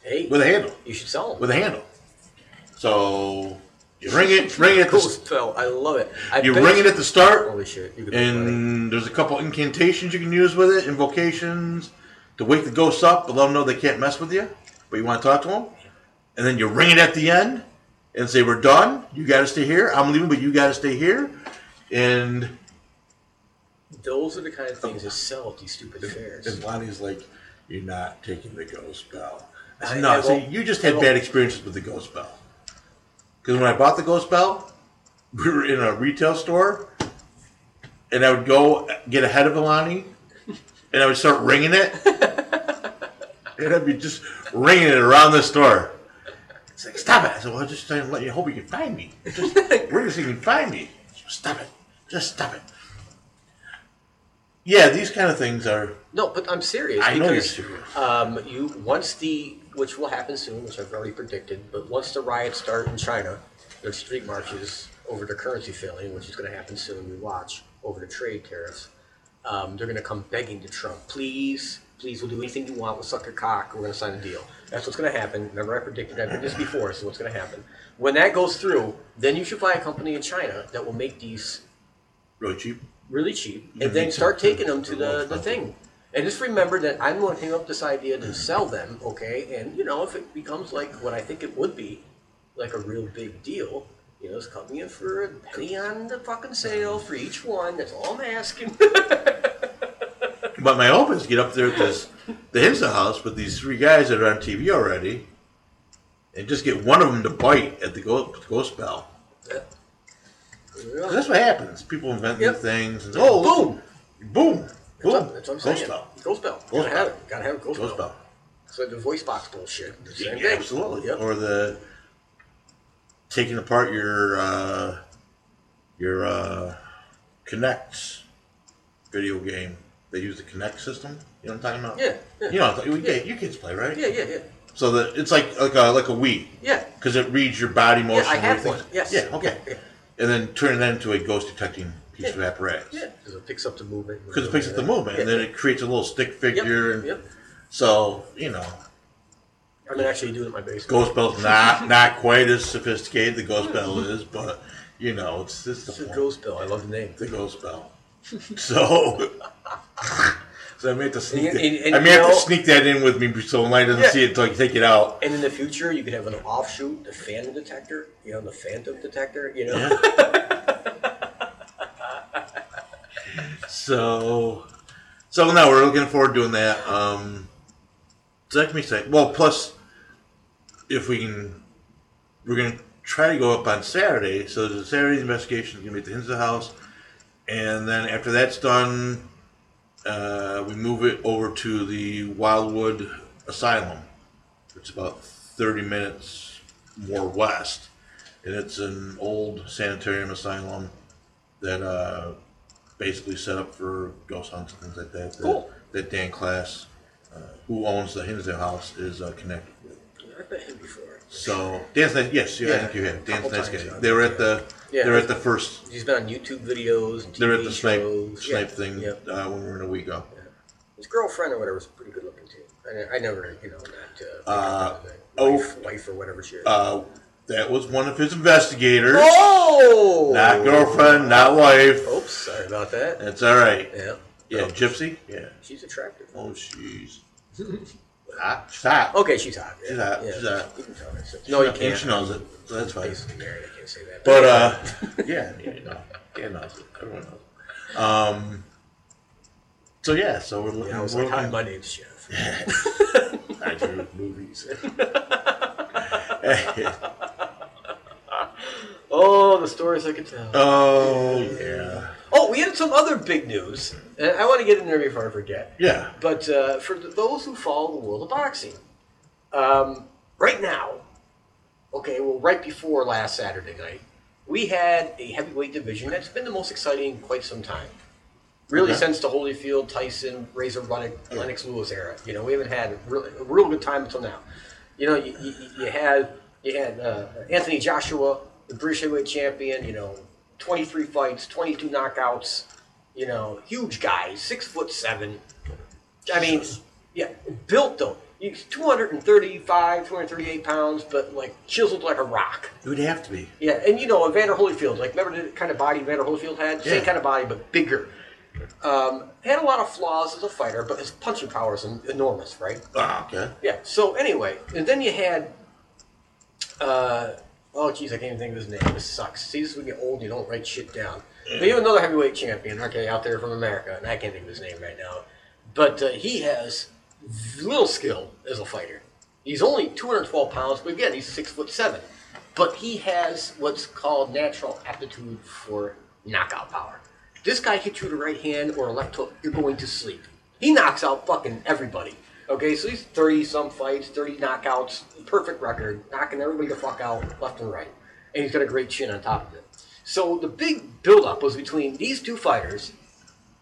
S2: Hey,
S1: with a handle.
S2: you should sell them.
S1: With a handle. So you ring it. Ring it. At the,
S2: Ghost bell. I love it. I
S1: you
S2: bet
S1: ring it at the start,
S2: Holy shit. You could make
S1: and there's a couple incantations you can use with it, invocations to wake the ghosts up, but let them know they can't mess with you. But you want to talk to them, and then you ring it at the end and say, "We're done. You got to stay here. I'm leaving, but you got to stay here." And
S2: Those are the kind of things that oh. sell at these stupid fairs.
S1: And Lonnie's like, "You're not taking the ghost bell." I
S2: I-
S1: said, "No,
S2: I
S1: I said,
S2: won't-
S1: you just
S2: I
S1: had
S2: won't-
S1: bad experiences with the ghost bell." Because when I bought the ghost bell, we were in a retail store, and I would go get ahead of Alani, and I would start ringing it, and I'd be just ringing it around the store. It's like, stop it! I said, "Well, I'm just trying to let you hope you can find me. Just ring so you can find me. Stop it! Just stop it." Yeah, these kind of things are.
S2: No, but I'm serious.
S1: I know you're serious.
S2: Um, you once the which will happen soon, which I've already predicted, but once the riots start in China, there's street marches over the currency failing, which is going to happen soon. We watch over the trade tariffs. Um, they're going to come begging to Trump, please, please, we'll do anything you want. We'll suck your cock. We're going to sign a deal. That's what's going to happen. Remember, I predicted that this before, so what's going to happen? When that goes through, then you should buy a company in China that will make these
S1: Really cheap.
S2: really cheap, and then start taking them to the, the thing. And just remember that I'm looking up this idea to sell them, okay? And you know, if it becomes like what I think it would be, like a real big deal, you know, it's coming in for a penny on the fucking sale for each one. That's all I'm asking.
S1: But my hope is to get up there at this the Hinsdale house with these three guys that are on TV already, and just get one of them to bite at the ghost, ghost bell. 'Cause that's what happens. People invent new things. And, oh,
S2: Boom!
S1: boom,
S2: That's what, that's what I'm saying.
S1: Ghost bell.
S2: Ghost bell.
S1: Ghost
S2: Gotta have
S1: bell.
S2: it. Gotta have a ghost,
S1: Ghost
S2: bell.
S1: bell.
S2: It's like the voice box bullshit. The same
S1: Yeah,
S2: thing.
S1: absolutely.
S2: Yep.
S1: Or the taking apart your uh, your uh, Kinect video game. They use the Kinect system. You know what I'm talking about?
S2: Yeah, yeah.
S1: You know, you, you kids play, right?
S2: Yeah, yeah, yeah.
S1: So that it's like like a like a Wii
S2: Yeah.
S1: because it reads your body motion.
S2: Yeah, I have one. Yes.
S1: Yeah. Okay.
S2: Yeah, yeah.
S1: And then turn that into a ghost detecting piece of apparatus.
S2: Yeah, because it picks up the movement.
S1: Because it picks up the movement, and then it creates a little stick figure.
S2: Yep.
S1: And
S2: Yep.
S1: So you know,
S2: I'm actually do it in my basement.
S1: Ghost Bell's not not quite as sophisticated. The Ghost Bell is, but you know, it's it's the
S2: It's a
S1: point.
S2: ghost bell. I love the name.
S1: the Ghost Bell. So. So I may have to sneak
S2: And-
S1: that.
S2: and- and
S1: I may have to sneak that in with me so Light doesn't
S2: Yeah.
S1: see it until I take it out.
S2: And in the future, you could have an offshoot, the phantom detector. You know, the phantom detector. You know.
S1: Yeah. So, so no, we're looking forward to doing that. Um, so that can be said. Well, plus, if we can, we're gonna try to go up on Saturday. So the Saturday investigation is gonna be at the Hinsdale House, and then after that's done, uh, we move it over to the Wildwood Asylum. It's about thirty minutes more west, and it's an old sanitarium asylum that uh, basically set up for ghost hunts and things like that. that-
S2: Cool.
S1: That, Dan Klaes, uh, who owns the Hinsdale House, is uh, connected with.
S2: I've met him before.
S1: So Dan's nice. Yes, yeah, I think you have. Dan's
S2: couple
S1: nice
S2: times,
S1: guy.
S2: yeah.
S1: They were at the.
S2: Yeah.
S1: They were at the first.
S2: He's been on YouTube videos and TV
S1: They were at the snipe
S2: shows.
S1: snipe
S2: yeah.
S1: thing
S2: Yep.
S1: uh, when we were in a week ago.
S2: His girlfriend or whatever was pretty good looking too. I, I never, you know, not uh,
S1: Uh,
S2: wife, wife or whatever she is.
S1: Uh, that was one of his investigators.
S2: oh,
S1: Not girlfriend, not wife.
S2: Oops, sorry about that.
S1: That's all right.
S2: Yeah,
S1: Yeah,
S2: Oh,
S1: Gypsy. Yeah.
S2: she's attractive.
S1: Oh, she's hot. She's hot.
S2: Okay, she's hot.
S1: She's hot,
S2: Yeah.
S1: she's hot.
S2: You can tell her. So- No, you can't.
S1: She knows it. So that's fine.
S2: Basically married. I can't say that.
S1: But uh, yeah, yeah, knows it. Everyone knows. Um. So yeah, so we're looking.
S2: yeah, I was
S1: we're
S2: like, hi, my name's Jeff.
S1: I do movies.
S2: Oh, the stories I could tell.
S1: oh yeah,
S2: Oh, we had some other big news, and I want to get in there before I forget.
S1: yeah.
S2: But uh, for th- those who follow the world of boxing, um, right now, okay, well, right before last Saturday night, we had a heavyweight division that's been the most exciting in quite some time. Really,
S1: Okay.
S2: since the Holyfield, Tyson, Razor, Lennox, Lennox Lewis era. You know, we haven't had a real, a real good time until now. You know, you, you, you had you had uh, Anthony Joshua, the British heavyweight champion. You know, 23 fights, 22 knockouts. You know, huge guy, six foot seven. I mean, yeah, built though. He's 235, 238 pounds, but like chiseled like a rock.
S1: It would have to be.
S2: Yeah, and you know, Evander Holyfield, like remember the kind of body Evander Holyfield had? Same kind of body, but bigger. Um, had a lot of flaws as a fighter, but his punching power is enormous, right?
S1: Ah, okay.
S2: Yeah. So anyway, and then you had, uh, oh geez, I can't even think of his name. This sucks. See, this is when you get old, you don't write shit down. But you have another heavyweight champion, okay, out there from America, and I can't think of his name right now. But uh, he has little skill as a fighter. He's only 212 pounds, but again, he's six foot seven. But he has what's called natural aptitude for knockout power. This guy hits you with a right hand or a left hook, you're going to sleep. He knocks out fucking everybody. Okay, so he's 30 some fights, 30 knockouts, perfect record, knocking everybody the fuck out left and right. And he's got a great chin on top of it. So the big buildup was between these two fighters,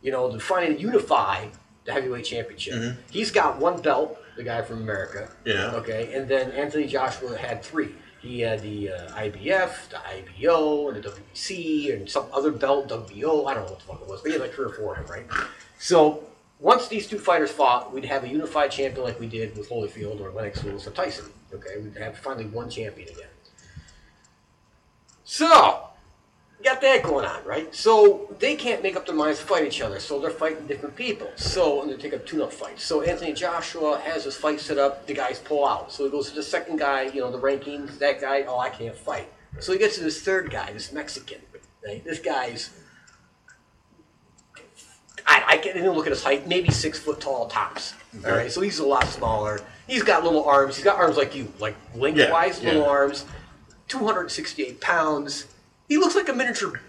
S2: you know, to finally unify the heavyweight championship. He's got one belt, the guy from America.
S1: Yeah.
S2: Okay, and then Anthony Joshua had three. He had the uh, IBF, the IBO, and the WBC, and some other belt, WBO. I don't know what the fuck it was, but he had like three or four of them, right? So once these two fighters fought, we'd have a unified champion like we did with Holyfield or Lennox Lewis or Tyson. Okay, we'd have finally one champion again. So got that going on, right? So they can't make up their minds to fight each other, so they're fighting different people. So and they take up tune-up fights. So Anthony Joshua has his fight set up. The guys pull out. So he goes to the second guy. You know the rankings. That guy, oh, I can't fight. So he gets to this third guy, this Mexican. Right? This guy's. I, I can't look at his height. Maybe six foot tall tops. All right, so he's a lot smaller. He's got little arms. He's got arms like you, like lengthwise
S1: Yeah,
S2: little arms. 268 pounds. He looks like a miniature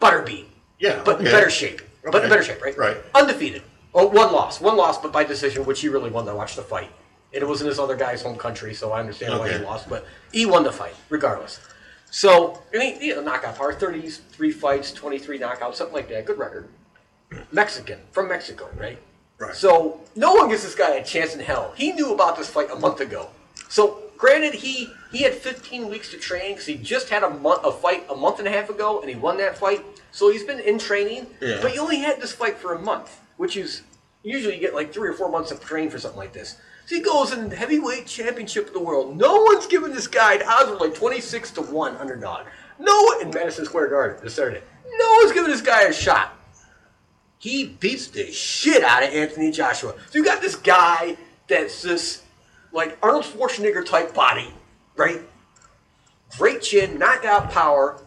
S2: butterbean,
S1: Yeah.
S2: but in better shape. But in better shape, right?
S1: Right.
S2: Undefeated. Oh, one loss. One loss, but by decision, which he really won. I watched the fight. And it was in this other guy's home country, so I understand why he lost. But he won the fight, regardless. So, I mean, you know, knockout power, 33 fights, 23 knockouts, something like that. Good record. Mexican, from Mexico, right?
S1: Right.
S2: So, no one gives this guy a chance in hell. He knew about this fight a month ago. So granted, he he had 15 weeks to train because he just had a month a fight a month and a half ago, and he won that fight. So he's been in training,
S1: Yeah.
S2: but he only had this fight for a month, which is usually you get like three or four months of training for something like this. So he goes in heavyweight championship of the world. No one's giving this guy the odds were like 26 to one underdog. No one in Madison Square Garden this Saturday. No one's giving this guy a shot he beats the shit out of Anthony Joshua. So you got this guy that's this like Arnold Schwarzenegger type body, right? Great chin, knockout power,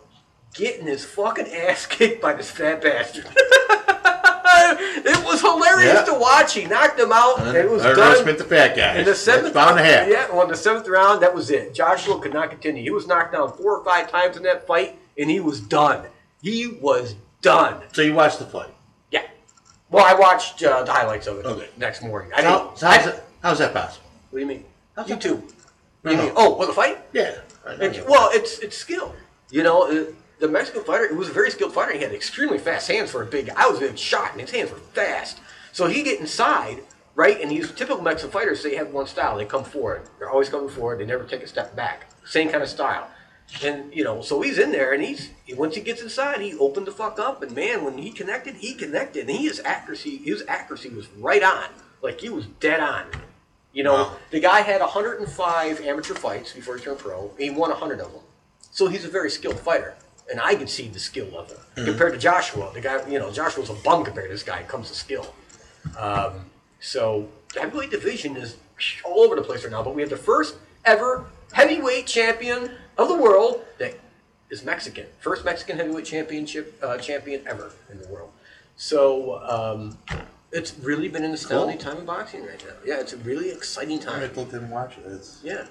S2: getting his fucking ass kicked by this fat bastard. it was hilarious
S1: Yeah.
S2: to watch. He knocked him out, and it was done.
S1: The fat guy.
S2: In the seventh
S1: round bound to happen.
S2: Yeah, well, in the seventh round, that was it. Joshua could not continue. He was knocked down four or five times in that fight, and he was done. He was done.
S1: So you watched the fight.
S2: Yeah. Well, I watched uh, the highlights of it
S1: Okay.
S2: next morning. I
S1: So,
S2: didn't.
S1: so
S2: I,
S1: how's, that, how's that possible?
S2: what do you mean?
S1: How's that-
S2: YouTube.
S1: No,
S2: You
S1: no.
S2: mean, oh, well, the fight?
S1: Yeah. I know.
S2: It's- well, it's it's skill. You know, uh, the Mexican fighter, it was a very skilled fighter. He had extremely fast hands for a big. I was being shot, and his hands were fast. So he get inside, right? And these typical Mexican fighters, they have one style. They come forward. They're always coming forward. They never take a step back. Same kind of style. And you know, so he's in there, and he's once he gets inside, he opened the fuck up. And man, when he connected, he connected, and his accuracy, his accuracy was right on. Like he was dead on. You know,
S1: Wow.
S2: the guy had 105 amateur fights before he turned pro. He won 100 of them. So he's a very skilled fighter. And I could see the skill level compared to Joshua. The guy, you know, Joshua's a bum compared to this guy. It comes to skill. Um, so the heavyweight division is all over the place right now. But we have the first ever heavyweight champion of the world that is Mexican. First Mexican heavyweight championship uh, champion ever in the world. So um, it's really been an astounding
S1: Cool.
S2: time in boxing right now. Yeah, it's a really exciting time.
S1: I
S2: time.
S1: looked and watch it. It's,
S2: Yeah.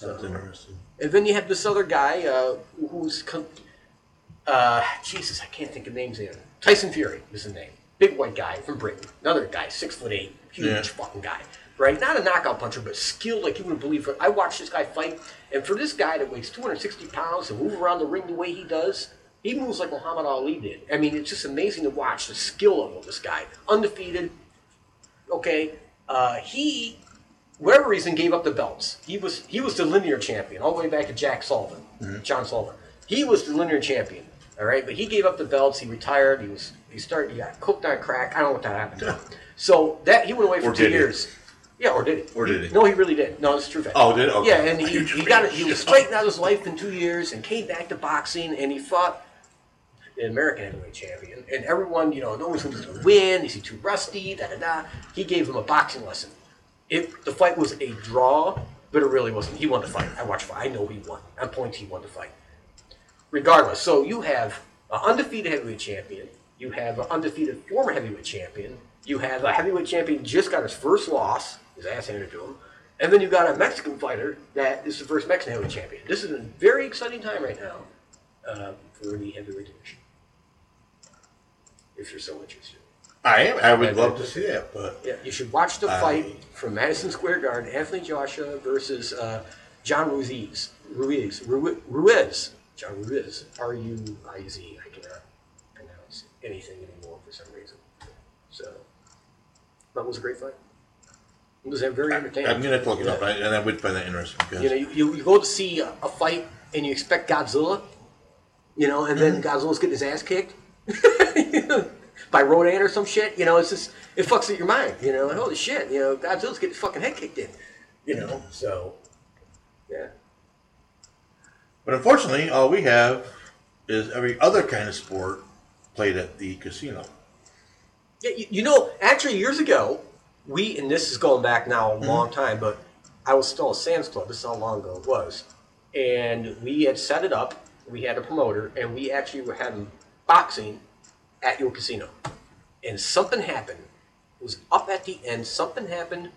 S1: that's interesting.
S2: And then you have this other guy uh, who's, con- uh, Jesus, I can't think of names here. Tyson Fury is the name. Big white guy from Britain. Another guy, six foot eight, huge
S1: Yeah.
S2: fucking guy. Right? Not a knockout puncher, but skilled like you wouldn't believe. I watched this guy fight, and for this guy that weighs 260 pounds to move around the ring the way he does, he moves like Muhammad Ali did. I mean, it's just amazing to watch the skill level of this guy. Undefeated. Okay. Uh, he whatever reason, gave up the belts. He was he was the linear champion all the way back to Jack Sullivan, John Sullivan. He was the linear champion. All right, but he gave up the belts. He retired. He was he started. He got cooked on crack. I don't know what that happened to him. So that he went away for
S1: Or
S2: two years. Yeah, or did he?
S1: Or did he?
S2: No, he really did. No, it's true fact.
S1: Oh, did? Okay.
S2: Yeah, and he, he got it. He was straightened out his life in two years and came back to boxing and he fought the American heavyweight champion. And everyone, you know, no one's going to win. Is he too rusty? Da da da. He gave him a boxing lesson. If the fight was a draw, but it really wasn't. He won the fight. I watched fight. I know he won. On points, he won the fight. Regardless, so you have an undefeated heavyweight champion. You have an undefeated former heavyweight champion. You have a heavyweight champion just got his first loss, his ass handed to him. And then you got a Mexican fighter that is the first Mexican heavyweight champion. This is a very exciting time right now uh, for the heavyweight division. If you're so interested.
S1: I am. I would love to see that, but
S2: Yeah, you should watch the
S1: I-
S2: fight from Madison Square Garden: Anthony Joshua versus uh, John Ruiz. Ruiz. Ruiz. John Ruiz. R U I Z. I cannot pronounce anything anymore for some reason. So that was a great fight. It was very entertaining.
S1: I'm gonna have to look it up, I, and I would find that interesting because
S2: You know, you, you, you go to see a, a fight and you expect Godzilla, you know, and then mm-hmm. Godzilla's getting his ass kicked by Rodan or some shit. You know, it's just it fucks with your mind. You know, like, holy shit, you know, Godzilla's getting his fucking head kicked in. You know, so yeah,
S1: But unfortunately, all we have is every other kind of sport played at the casino.
S2: yeah. You, you know, actually, years ago, we and this is going back now a mm-hmm. long time, but I was still a Sam's Club. This is how long ago it was, and we had set it up. We had a promoter, and we actually were having boxing at your casino. And something happened. It was up at the end. Something happened.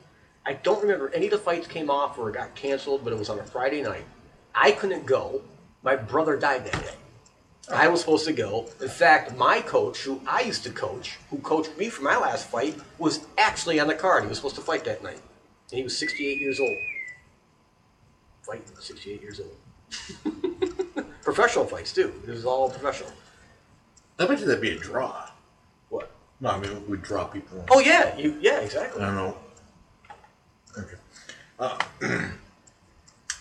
S2: I don't remember any of the fights came off or got canceled, but it was on a Friday night. I couldn't go. My brother died that day. I was supposed to go. In fact, my coach, who I used to coach, who coached me for my last fight, was actually on the card. He was supposed to fight that night. And he was 68 years old. Fighting, 68 years old. professional fights, too. This is all professional.
S1: I bet you that'd be a draw.
S2: What?
S1: No, I mean we draw people.
S2: Oh, yeah. You, yeah, exactly.
S1: I don't know. Okay. Uh,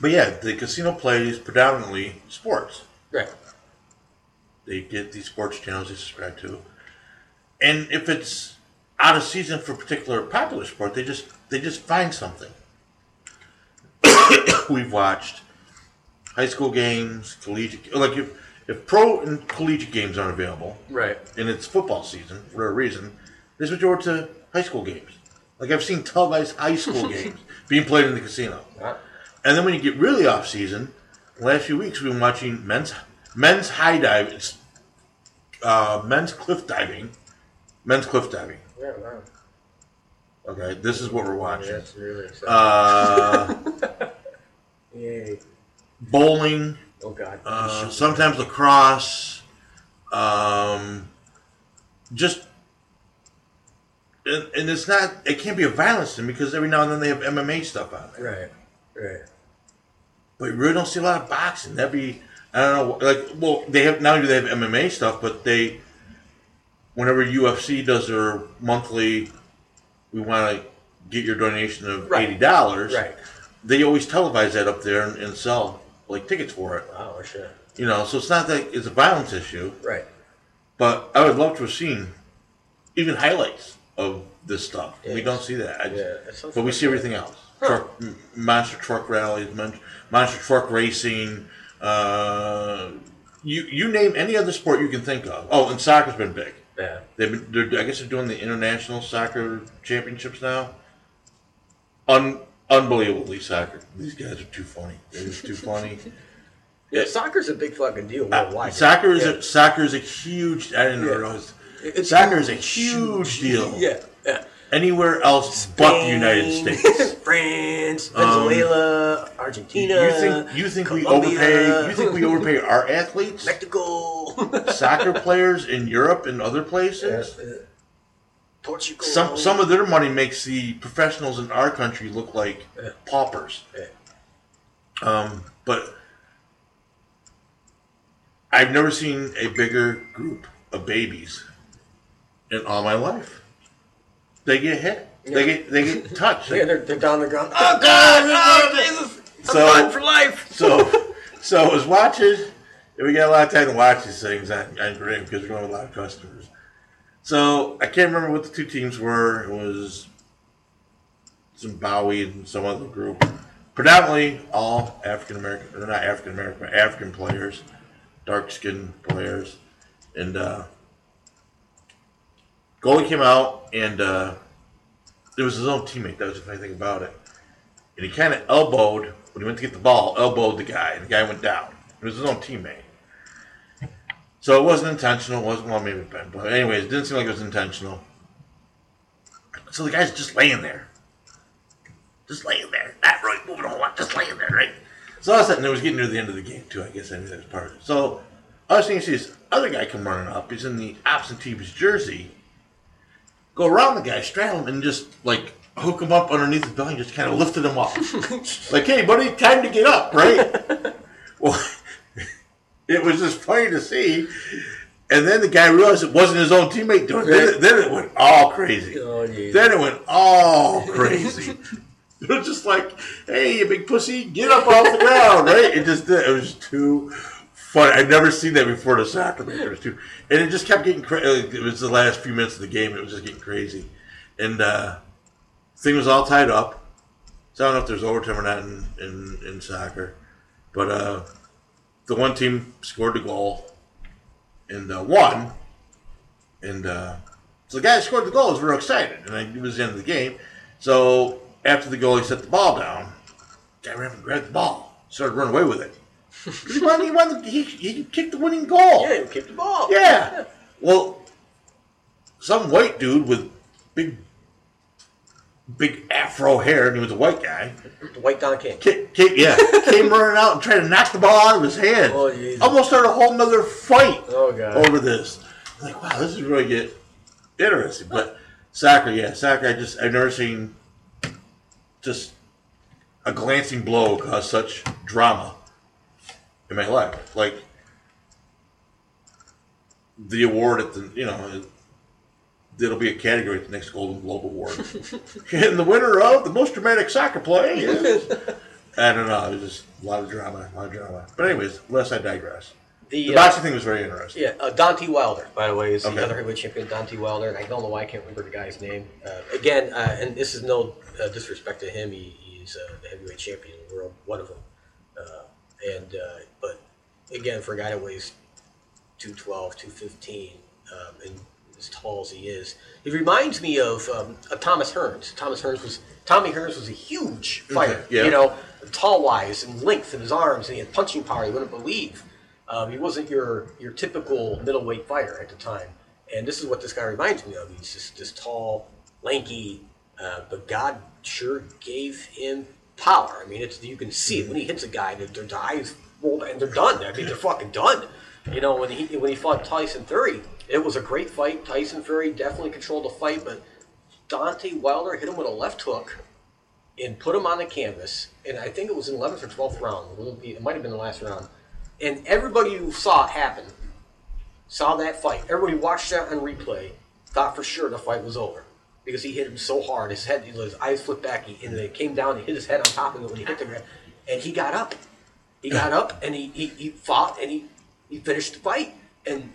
S1: But yeah, the casino plays predominantly sports.
S2: Right.
S1: They get these sports channels they subscribe to, and if it's out of season for a particular popular sport, they just they just find something. We've watched high school games, collegiate like if if pro and collegiate games aren't available,
S2: Right.
S1: and it's football season for a reason, they switch over to high school games. Like I've seen televised high school games being played in the casino. And then when you get really off season, the last few weeks we've been watching men's men's high dive, uh, men's cliff diving, men's cliff diving.
S2: Yeah, wow.
S1: Okay, this is what we're watching.
S2: That's really exciting.
S1: Uh,
S2: Yay.
S1: bowling,
S2: Oh God.
S1: uh, sometimes lacrosse, um, just. And, and it's not. It can't be a violence thing because every now and then they have MMA stuff on there.
S2: right. Right.
S1: But you really don't see a lot of boxing. That'd be I don't know. Like, well, they have now do they have MMA stuff, but they, whenever UFC does their monthly, we want to get your donation of
S2: Right.
S1: eighty dollars.
S2: Right.
S1: They always televise that up there and, and sell like tickets for it.
S2: Wow. Sure.
S1: You know, so it's not that it's a violence issue,
S2: Right.
S1: but I would love to have seen even highlights of this stuff. We don't see that. I
S2: Yeah.
S1: but we see everything else. Truck, monster truck rallies, monster truck racing. Uh, you you name any other sport you can think of. Oh, and soccer's been big.
S2: Yeah.
S1: They've been. They're, I guess they're doing the international soccer championships now. Un, unbelievably soccer. These guys are too funny. They're just too funny.
S2: Yeah. Soccer's a big fucking deal
S1: Uh, soccer is
S2: yeah.
S1: a soccer is a huge. I didn't
S2: Yeah.
S1: know. It was,
S2: It's
S1: soccer is a huge deal.
S2: Yeah. Yeah.
S1: Anywhere else but the United States.
S2: France, Venezuela, um, Argentina.
S1: You think you think we overpay? You think we overpay our athletes?
S2: Mexico,
S1: Soccer players in Europe and other places.
S2: Uh, uh, Portugal.
S1: Some some of their money makes the professionals in our country look like
S2: Yeah.
S1: paupers.
S2: Yeah.
S1: Um, but I've never seen a bigger group of babies in all my life. They get hit. They get they get touched.
S2: Yeah, they're, they're down the ground. Oh God! Oh Jesus! I'm
S1: So-
S2: for life.
S1: So, so I was watching, and we got a lot of time to watch these things on, on Grim because we're going with a lot of customers. So I can't remember what the two teams were. It was Zimbabwe and some other group. Predominantly all African American, or not African American, but African players, dark skinned players. And uh, goalie came out, and uh, it was his own teammate. That was the funny thing about it and he kind of elbowed when he went to get the ball, elbowed the guy, and the guy went down. It was his own teammate. So it wasn't intentional. It wasn't well, maybe, but but anyways, it didn't seem like it was intentional. So the guy's just laying there, just laying there, not really moving a whole lot, just laying there, right? So all of a sudden, it was getting near the end of the game too. I guess I knew that was part of it. So I was thinking, see this other guy come running up. He's in the absentee's jersey. Go around the guy, straddle him, and just like hook him up underneath the belly, and just kind of lifted him up. like, hey, buddy, time to get up, right? well, it was just funny to see. And then the guy realized it wasn't his own teammate doing it. Then, it- then it went all crazy.
S2: Oh
S1: Then it went all crazy. it was just like, hey, you big pussy, get up off the ground, right? It just it was too funny. I'd never seen that before. It was too, and it just kept getting crazy. It was the last few minutes of the game. It was just getting crazy, and uh, thing was all tied up. So I don't know if there's overtime or not in in, in soccer, but uh, the one team scored the goal and uh, won, and. Uh, so the guy that scored the goal was real excited, and it was the end of the game. So after the goal, he set the ball down. Guy ran and grabbed the ball, started running away with it. He, won, he, won, he, he kicked the winning goal.
S2: Yeah, you kicked the ball.
S1: Yeah. Well, some white dude with big, big afro hair, and he was a white guy.
S2: The White Don King.
S1: Came, came, yeah, came running out and tried to knock the ball out of his hand.
S2: Oh, Jesus.
S1: Almost started a whole nother fight
S2: Oh God.
S1: over this. I'm like, wow, this is really get interesting. But soccer, yeah, soccer. I just I've never seen just a glancing blow cause uh, such drama in my life. Like the award at the you know. It, It'll be a category at the next Golden Globe Award. and the winner of the most dramatic soccer play is I don't know. It was just a lot of drama, a lot of drama. But anyways, lest I digress.
S2: The,
S1: The
S2: uh,
S1: boxing thing was very interesting.
S2: Yeah, uh, Deontay Wilder, by the way, is the
S1: Okay.
S2: other heavyweight champion, Deontay Wilder. And I don't know why I can't remember the guy's name. Uh, again, uh, and this is no uh, disrespect to him. He, he's uh, the heavyweight champion in the world, one of them. And uh, but again, for a guy that weighs 212, 215, um, and as tall as he is, he reminds me of um, a Thomas Hearns. Thomas Hearns was Tommy Hearns was a huge fighter.
S1: yeah.
S2: You know, tall wise and length in his arms, and he had punching power. You wouldn't believe. Um, he wasn't your your typical middleweight fighter at the time, and this is what this guy reminds me of. He's just this tall, lanky, uh, but God sure gave him power. I mean, it's you can see it when he hits a guy. Their, their eyes roll and they're done. I mean, they're fucking done. You know, when he when he fought Tyson Fury, it was a great fight. Tyson Fury definitely controlled the fight, but Deontay Wilder hit him with a left hook and put him on the canvas. And I think it was in 11th or 12th round. It It might have been the last round. And everybody who saw it happen saw that fight. Everybody watched that on replay, thought for sure the fight was over because he hit him so hard. His head, his eyes flipped back, he, and it came down. He hit his head on top of it when he hit the ground, and he got up. He got up and he, he, he fought and he, he finished the fight. And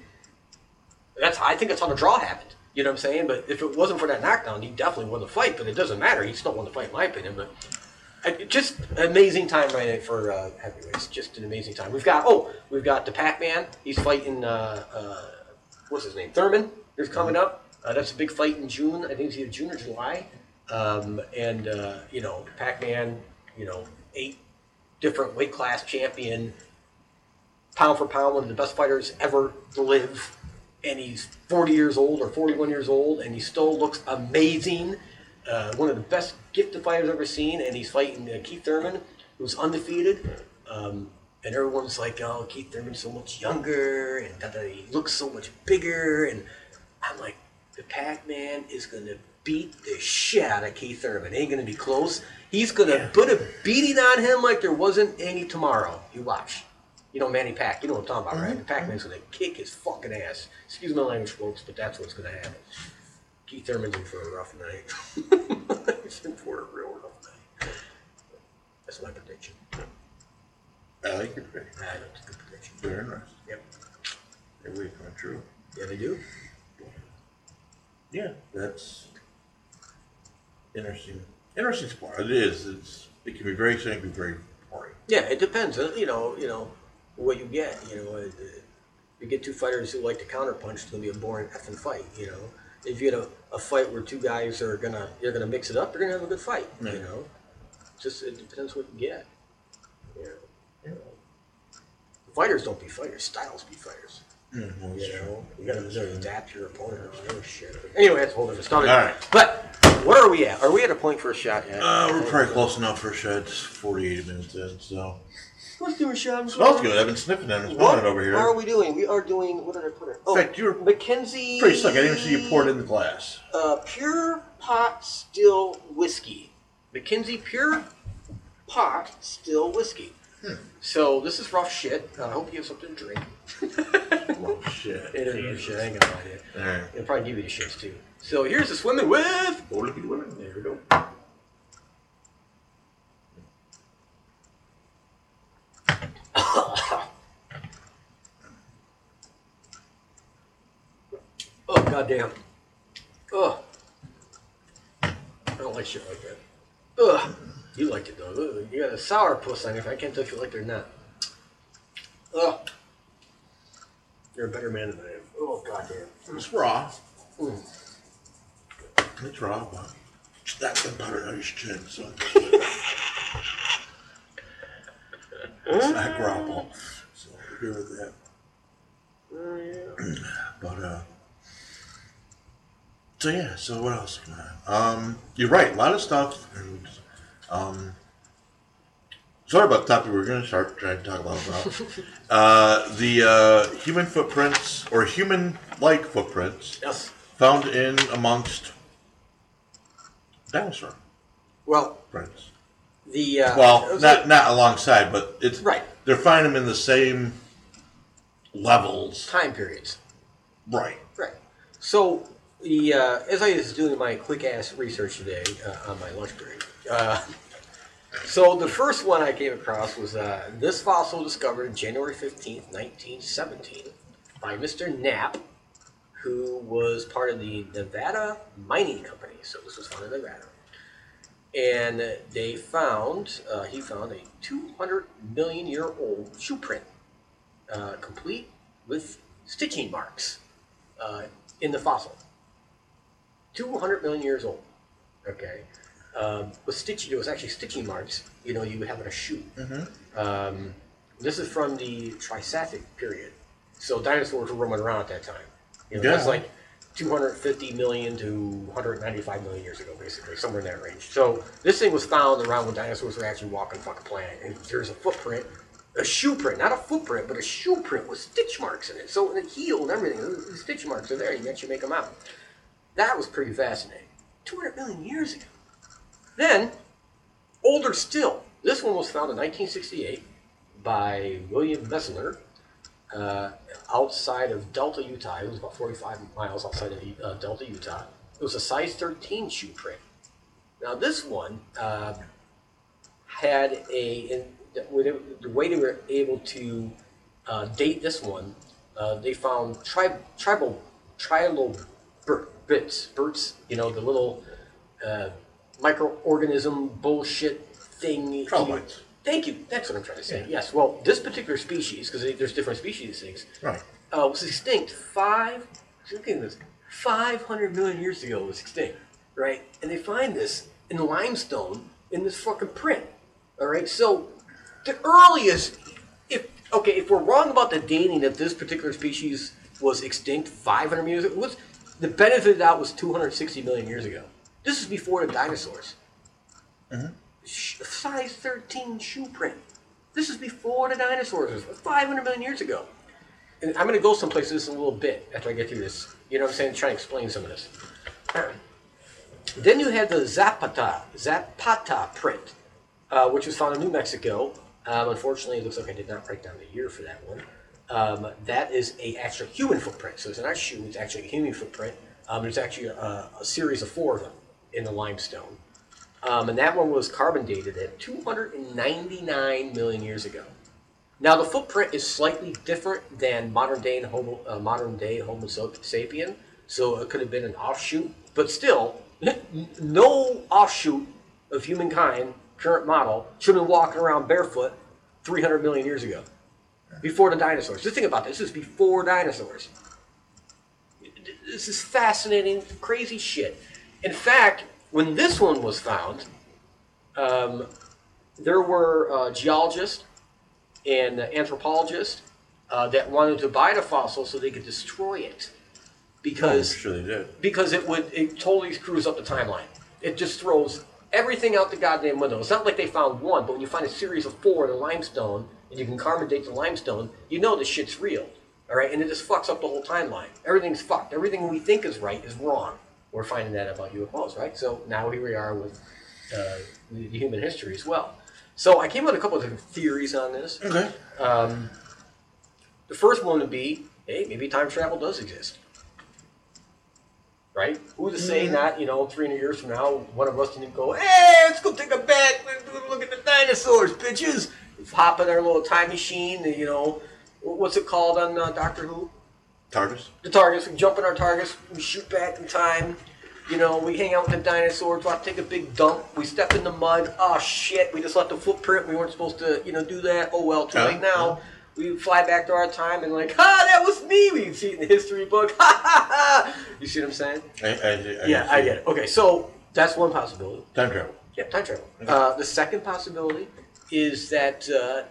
S2: that's I think that's how the draw happened. You know what I'm saying? But if it wasn't for that knockdown, he definitely won the fight. But it doesn't matter. He still won the fight, in my opinion. But I- just amazing time right now for uh, heavyweights. Just an amazing time. We've got oh, we've got the Pac-Man. He's fighting uh, uh, what's his name? Thurman. Is coming up. Uh, that's a big fight in June. I think it's either June or July. Um, and uh, you know, Pac-Man. You know, eight different weight class champion pound for pound, one of the best fighters ever to live. And he's 40 years old or 41 years old, and he still looks amazing. Uh, one of the best gifted fighters ever seen, and he's fighting uh, Keith Thurman, who's undefeated. Um, and everyone's like, "Oh, Keith Thurman's so much younger, and he looks so much bigger." And I'm like, "The Pac-Man is gonna beat the shit out of Keith Thurman. Ain't gonna be close. He's gonna put a beating on him like there wasn't any tomorrow. You watch." You know Manny Pac. You know what I'm talking about, right? The Pac-Man's gonna kick his fucking ass. Excuse my language, folks, but that's what's gonna happen. Keith Thurman's in for a rough night. He's in for a real rough night. That's my prediction.
S1: I like your.
S2: Ah, That's a good prediction.
S1: Very interesting.
S2: Yep.
S1: Every come true.
S2: Yeah, they do.
S1: Yeah, that's interesting. Interesting sport. It is. It's. It can be very exciting. It can be very boring.
S2: Yeah, it depends. uh, You know, you know what you get. You know, you get two fighters who like to counterpunch. It's gonna be a boring effing fight. You know, if you get a, a fight where two guys are gonna you're gonna mix it up, you're gonna have a good fight. You
S1: Yeah.
S2: know, just it depends what you get. You know, fighters don't be fighters. Styles be fighters.
S1: Mm, that's
S2: You know, you gotta really adapt your opponent or whatever shit. Anyway, that's a whole different story.
S1: All right.
S2: But what are we at? Are we at a point for a shot yet?
S1: Uh, we're probably close enough for a shot. It's 48 minutes in, so.
S2: Let's do a shot.
S1: Smells good. I've been sniffing it. It's
S2: What
S1: over here.
S2: What are we doing? We are doing. What did I put it? Oh,
S1: In fact, you were
S2: McKenzie.
S1: pretty slick. I didn't even see you pour it in the glass.
S2: Uh, pure pot still whiskey. McKenzie pure pot still whiskey.
S1: Hmm.
S2: So this is rough shit. Uh, I hope you have something to drink.
S1: Oh, shit.
S2: It is rough shit. I ain't gonna lie to you.
S1: All right.
S2: It'll probably give you the shits too. So here's the swimming with.
S1: Oh, look at women.
S2: There we go. oh goddamn! Ugh. I don't like shit like that. Ugh. You liked it though. You got a sour puss on you. I can't tell if you liked it or not. Ugh. You're a better man than I am. Oh goddamn.
S1: It's raw.
S2: Mm.
S1: It's raw, but that's been powdered on his chin, so. it's not grapple. So, we're good with that.
S2: Oh yeah.
S1: But uh so yeah, so what else? can I- Um you're right, a lot of stuff and um sorry about the topic we were gonna start trying to talk about uh the uh human footprints or human like footprints
S2: Yes.
S1: found in amongst dinosaur
S2: Well,
S1: prints.
S2: the uh,
S1: Well, not not alongside, but it's
S2: Right.
S1: They're finding them in the same levels.
S2: time periods.
S1: Right.
S2: Right. So the uh, as I was doing my quick ass research today uh, on my lunch break, uh, So the first one I came across was uh, this fossil discovered January 15th, 1917 by Mr. Knapp, who was part of the Nevada Mining Company. So this was found in Nevada. And they found, uh, he found a 200 million year old shoe print, uh, complete with stitching marks uh, in the fossil. 200 million years old. Okay. Um, with stitching, it was actually stitching marks, you know, you would have in a shoe. Um, this is from the Triassic period. So dinosaurs were roaming around at that time. You know, That's like 250 million to 195 million years ago, basically, somewhere in that range. So this thing was found around when dinosaurs were actually walking the fucking planet. And there's a footprint, a shoe print, not a footprint, but a shoe print with stitch marks in it. So in the heel and everything, the stitch marks are there. You can actually make them out. That was pretty fascinating. 200 million years ago. Then, older still, this one was found in 1968 by William Meister uh, outside of Delta, Utah. It was about 45 miles outside of uh, Delta, Utah. It was a size 13 shoe print. Now, this one uh, had a, the way they were able to uh, date this one, uh, they found tri- tribal trilobits, birds, you know, the little uh, microorganism bullshit thing.
S1: Trilobites.
S2: Thank you. That's what I'm trying to say. Yes. Well, this particular species, because there's different species of things,
S1: Right.
S2: uh, was extinct five. Look at this. Five hundred million years ago, it was extinct, right? And they find this in the limestone in this fucking print. All right. So the earliest, if okay, if we're wrong about the dating of this particular species was extinct 500 years ago, what's the benefit of that was 260 million years ago. This is before the dinosaurs. Sh- size 13 shoe print. This is before the dinosaurs, 500 million years ago. And I'm going to go someplace this in a little bit after I get through this. You know what I'm saying? Try and explain some of this. Then you have the Zapata, Zapata print, uh, which was found in New Mexico. Um, unfortunately, it looks like I did not write down the year for that one. Um, that is a actual human footprint. So it's not a shoe; it's actually a human footprint. Um, there's actually a, a series of four of them in the limestone, um, and that one was carbon dated at 299 million years ago. Now the footprint is slightly different than modern day Homo, uh, modern day Homo sapien, so it could have been an offshoot, but still, no offshoot of humankind, current model, should have been walking around barefoot 300 million years ago, before the dinosaurs. Just think about this: this is before dinosaurs. This is fascinating, crazy shit. In fact, when this one was found, um, there were uh, geologists and anthropologists uh, that wanted to buy the fossil so they could destroy it because
S1: I'm sure
S2: because it would it totally screws up the timeline. It just throws everything out the goddamn window. It's not like they found one, but when you find a series of four in the limestone and you can carbon date the limestone, you know this shit's real. All right, and it just fucks up the whole timeline. Everything's fucked. Everything we think is right is wrong. We're finding that about UFOs, right? So now here we are with uh, human history as well. So I came up with a couple of different theories on this.
S1: Okay.
S2: Um, the first one would be, hey, maybe time travel does exist. Right? Who's to say not, you know, 300 years from now, one of us didn't go, hey, let's go take a back, let's look at the dinosaurs, bitches. Hop in our little time machine, you know, what's it called on uh, Doctor Who? The TARDIS. We jump in our TARDIS. We shoot back in time. You know, we hang out with the dinosaurs. We have to take a big dump. We step in the mud. Oh shit! We just left a footprint. We weren't supposed to, you know, do that. Oh well, too late now. We fly back to our time and like, ha, that was me. We see it in the history book. Ha ha ha. You see what I'm saying?
S1: I, I, I,
S2: Yeah, I get it. Okay, so that's one possibility.
S1: Time travel.
S2: Yeah, time travel. Uh, the second possibility is that uh,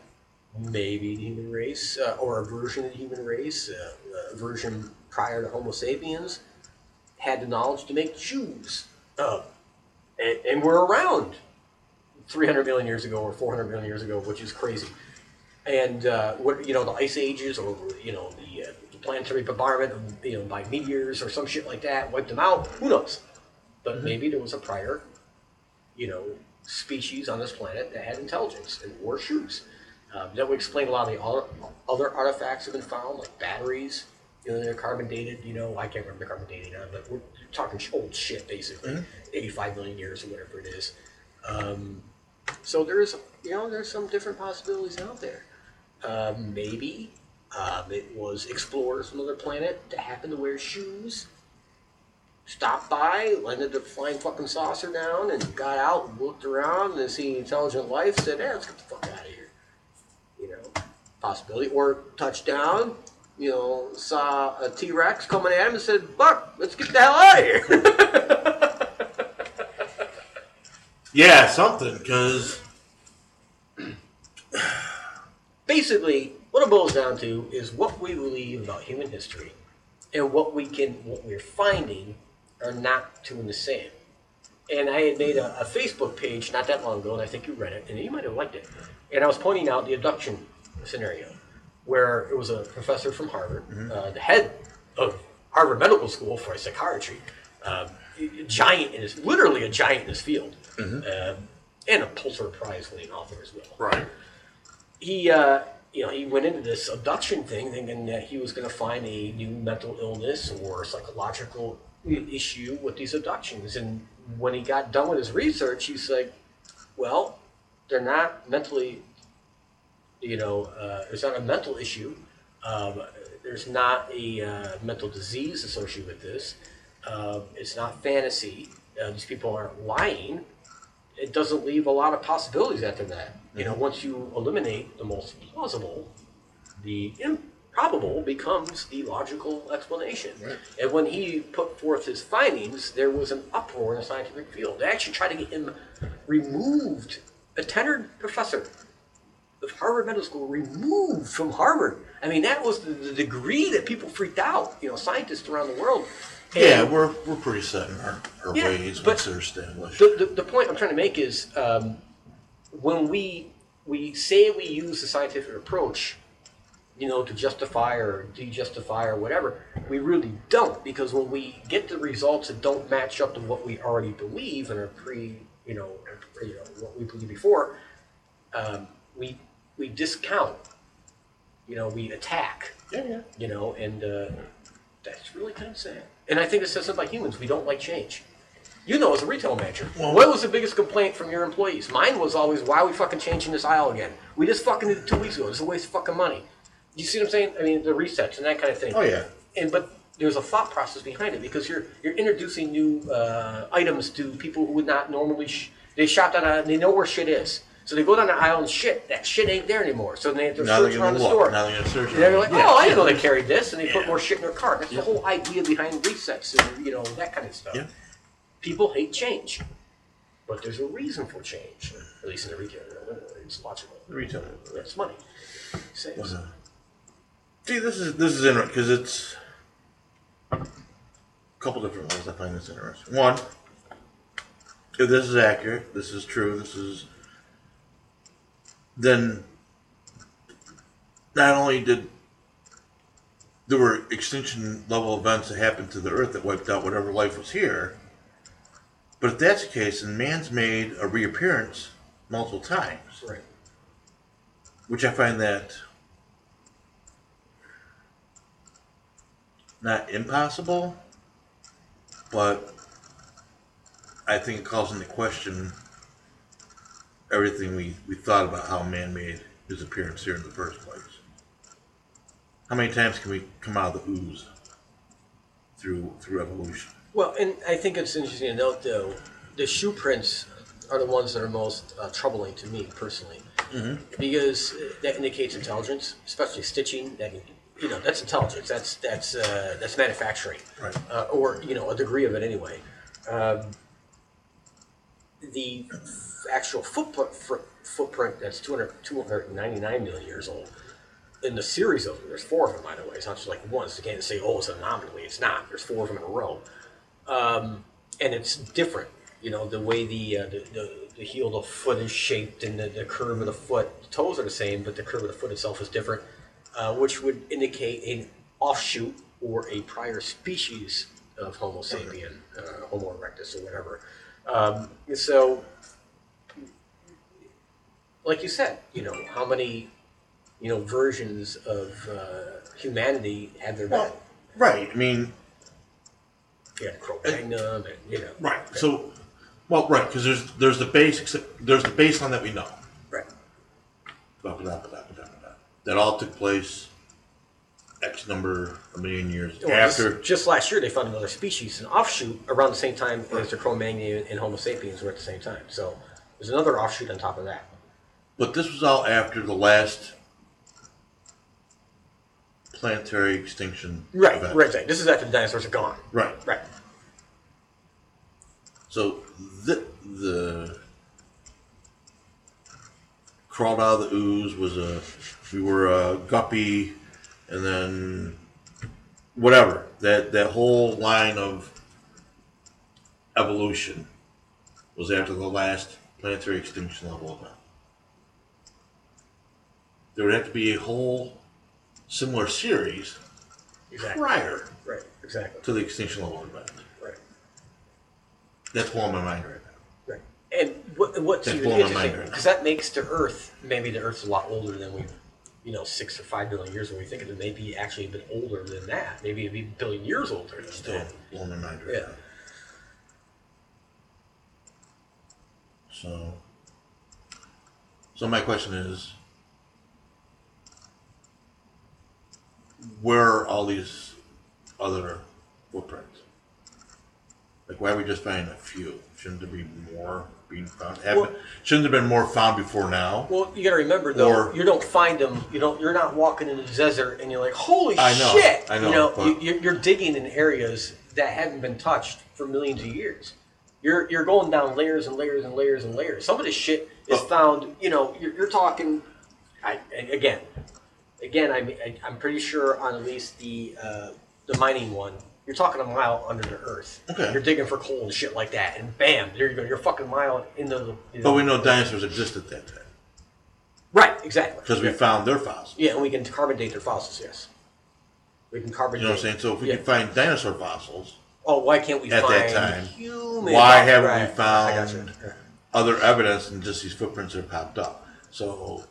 S2: maybe the human race, uh, or a version of the human race, uh, a version prior to Homo sapiens, had the knowledge to make shoes. Uh, and, and we're around 300 million years ago or 400 million years ago, which is crazy. And uh, what you know, the ice ages, or you know, the, uh, the planetary bombardment, of, you know, by meteors or some shit like that, wiped them out. Who knows? But maybe there was a prior you know, species on this planet that had intelligence and wore shoes. Um, that would explain a lot of the other, other artifacts have been found, like batteries. You know, they're carbon dated. You know, I can't remember the carbon dating on, but we're talking old shit, basically, 85 million years or whatever it is. Um, So there's, you know, there's some different possibilities out there. Uh, maybe um, it was explorers from another planet that happened to wear shoes, stopped by, landed a flying fucking saucer down, and got out and looked around and seen intelligent life. Said, "Hey, let's get the fuck out of here." You know, possibility. Or touchdown. You know, saw a T Rex coming at him and said, "Buck, let's get the hell out of here."
S1: Yeah, something because
S2: basically what it boils down to is what we believe about human history and what we can what we're finding are not two and the same and i had made a, a facebook page not that long ago and i think you read it and you might have liked it and i was pointing out the abduction scenario where it was a professor from harvard uh, the head of harvard medical school for psychiatry um, giant in his literally a giant in his field um, and a pulitzer prize winning author as well.
S1: Right.
S2: he uh, you know he went into this abduction thing thinking that he was going to find a new mental illness or psychological issue with these abductions. And when he got done with his research he's like well they're not mentally you know uh, there's not a mental issue um, there's not a uh, mental disease associated with this uh, it's not fantasy uh, these people aren't lying it doesn't leave a lot of possibilities after that. You know, once you eliminate the most plausible, the improbable becomes the logical explanation.
S1: Right.
S2: And when he put forth his findings, there was an uproar in the scientific field. They actually tried to get him removed, a tenured professor of Harvard Medical School, removed from Harvard. I mean, that was the, the degree that people freaked out. You know, scientists around the world. And-
S1: Yeah, we're we're pretty set in our, our
S2: Yeah,
S1: ways
S2: but-
S1: once they're established.
S2: the, the, the point I'm trying to make is um, when we we say we use the scientific approach, you know, to justify or de-justify or whatever, we really don't because when we get the results that don't match up to what we already believe and are pre, you know, you know what we believed before, um, we we discount, you know, we attack,
S1: yeah, yeah.
S2: you know, and uh, that's really kind of sad. And I think it says something about humans. We don't like change. You know, as a retail manager,
S1: Well-
S2: what was the biggest complaint from your employees? Mine was always, "Why are we fucking changing this aisle again? We just fucking did it two weeks ago. It's a waste of fucking money." You see what I'm saying? I mean, the resets and that kind of thing.
S1: Oh yeah.
S2: And but there's a thought process behind it because you're you're introducing new uh, items to people who would not normally. Sh- they shop down a, they know where shit is, so they go down the aisle and shit. That shit ain't there anymore. So they they're
S1: Now they're
S2: searching around the
S1: look.
S2: store.
S1: Now they're gonna search.
S2: They're like,
S1: around.
S2: oh, I
S1: Yeah,
S2: didn't know they carried this, and they put more shit in their cart. That's the whole idea behind resets and you know that kind of stuff.
S1: Yeah.
S2: People hate change, but there's a reason for change. At least in the retail it's logical.
S1: The retail.
S2: It's money. Saves.
S1: Uh, see, this is this is interesting because it's a couple different ways I find this interesting. One, if this is accurate, this is true, this is then not only did there were extinction level events that happened to the earth that wiped out whatever life was here, but if that's the case, then man's made a reappearance multiple times
S2: Right.
S1: which I find that not impossible, but I think it calls into question everything we, we thought about how man made his appearance here in the first place. How many times can we come out of the ooze through through evolution?
S2: Well, and I think it's interesting to note, though, the shoe prints are the ones that are most uh, troubling to me personally, because uh, that indicates intelligence, especially stitching. That you know, that's intelligence. That's that's uh, that's manufacturing,
S1: Right.
S2: uh, or you know, a degree of it anyway. Um, the actual footprint, footprint that's 200, 299 million years old. In the series of them, there's four of them, by the way. It's not just like one. So you can't say, oh, it's an anomaly. It's not. There's four of them in a row um, and it's different. You know, the way the uh, the, the, the heel of the foot is shaped and the, the curve of the foot, the toes are the same, but the curve of the foot itself is different, uh, which would indicate an offshoot or a prior species of Homo sapien, uh, Homo erectus, or whatever. Um, so, like you said, you know, how many, you know, versions of uh, humanity have there been?
S1: Right. I mean,
S2: You had Cro-Magnon, and you know,
S1: Right. So Well, right, because there's there's the base there's the baseline that we know.
S2: Right.
S1: That all took place X number a million years
S2: Well,
S1: after.
S2: just, just last year, they found another species, an offshoot, around the same time as the Cro-Magnon and Homo sapiens were at the same time. So there's another offshoot on top of that.
S1: But this was all after the last planetary extinction.
S2: Right,
S1: event.
S2: right, right. This is after the dinosaurs are gone.
S1: Right.
S2: Right.
S1: So the the crawled out of the ooze was a we were a guppy, and then whatever that that whole line of evolution was after the last planetary extinction level event. There would have to be a whole similar series
S2: Exactly.
S1: prior
S2: Right. Exactly.
S1: to the extinction level event.
S2: Right.
S1: That's blowing my mind right now.
S2: Right. And what, what's
S1: That's
S2: even
S1: blowing my
S2: interesting,
S1: mind right
S2: because that makes the Earth, maybe the Earth's a lot older than we, you know, six or five billion years when we think of it. Maybe actually a bit older than that. Maybe it'd be a billion years older than
S1: Still
S2: that.
S1: blowing my mind right
S2: Yeah.
S1: now. So, so my question is, where are all these other footprints? Like, why are we just finding a few? Shouldn't there be more being found? Haven't,
S2: Well-
S1: shouldn't have been more found before now?
S2: Well, you got to remember though,
S1: Or-
S2: you don't find them. You don't. You're not walking in the desert and you're like, "Holy
S1: I know,
S2: shit!"
S1: I know,
S2: You know, you, you're, you're digging in areas that haven't been touched for millions of years. You're you're going down layers and layers and layers and layers. Some of this shit is
S1: But-
S2: found. You know, you're, you're talking. I again, again, I'm I, I'm pretty sure on at least the uh, the mining one. You're talking a mile under the earth.
S1: Okay.
S2: You're digging for coal and shit like that, and bam, there you go. You're a fucking mile into the. You know,
S1: But we know dinosaurs existed that time
S2: right, exactly.
S1: because we found their fossils.
S2: Yeah, and we can carbon date their fossils. Yes, we can carbon.
S1: You know what I'm
S2: date-
S1: saying? So if we
S2: yeah.
S1: can find dinosaur fossils,
S2: oh, why can't we
S1: at
S2: find
S1: that time,
S2: human?
S1: why haven't we
S2: Right,
S1: found-
S2: I got you. Yeah.
S1: other evidence than just these footprints that have popped up. So,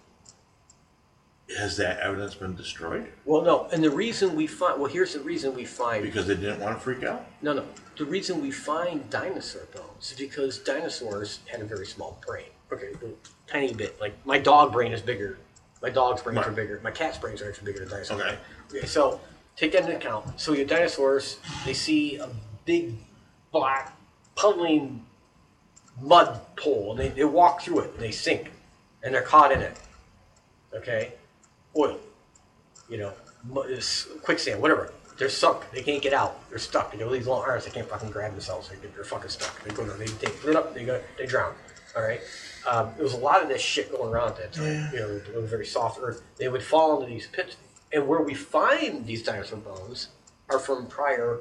S1: has that evidence been destroyed
S2: Well, no, and the reason we find well, here's the reason we find
S1: because they didn't want to freak out?
S2: no, no. The reason we find dinosaur bones is because dinosaurs had a very small brain. Okay, a tiny bit. Like my dog brain is bigger. My dog's brains
S1: Right.
S2: are bigger. My cat's brains are actually bigger than dinosaurs.
S1: Okay.
S2: Okay, so take that into account. So your dinosaurs, they see a big black puddling mud pool, and they, they walk through it, and they sink, and they're caught in it. Okay, oil, you know, quicksand, whatever. They're sunk. They can't get out. They're stuck. They got these long arms. They can't fucking grab themselves. They they're fucking stuck. They go. They, they put up. They go. They drown. All right. Um, there was a lot of this shit going around at that time. You know, it was very soft earth. They would fall into these pits, and where we find these dinosaur bones are from prior,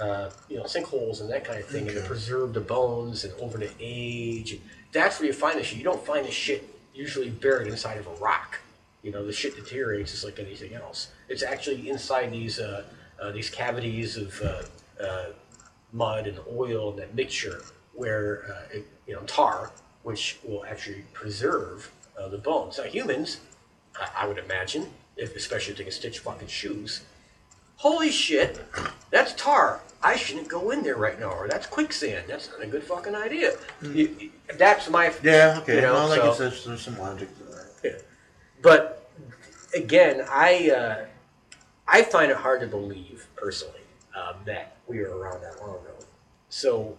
S2: uh, you know, sinkholes and that kind of thing, okay. and
S1: Okay.
S2: preserve the bones and over the age. And that's where you find this shit. You don't find this shit usually buried inside of a rock. You know, the shit deteriorates just like anything else. It's actually inside these uh, uh, these cavities of uh, uh, mud and oil and that mixture where uh, it, you know tar, which will actually preserve uh, the bones. Now humans, I, I would imagine, if especially if they can stitch fucking shoes. Holy shit, that's tar. I shouldn't go in there right now, or that's quicksand. That's not a good fucking idea. You- you- that's my
S1: Yeah, okay.
S2: You know,
S1: well, I
S2: so-
S1: guess there's, there's some logic to that.
S2: yeah. But again, I uh, I find it hard to believe personally um, that we were around that long ago. So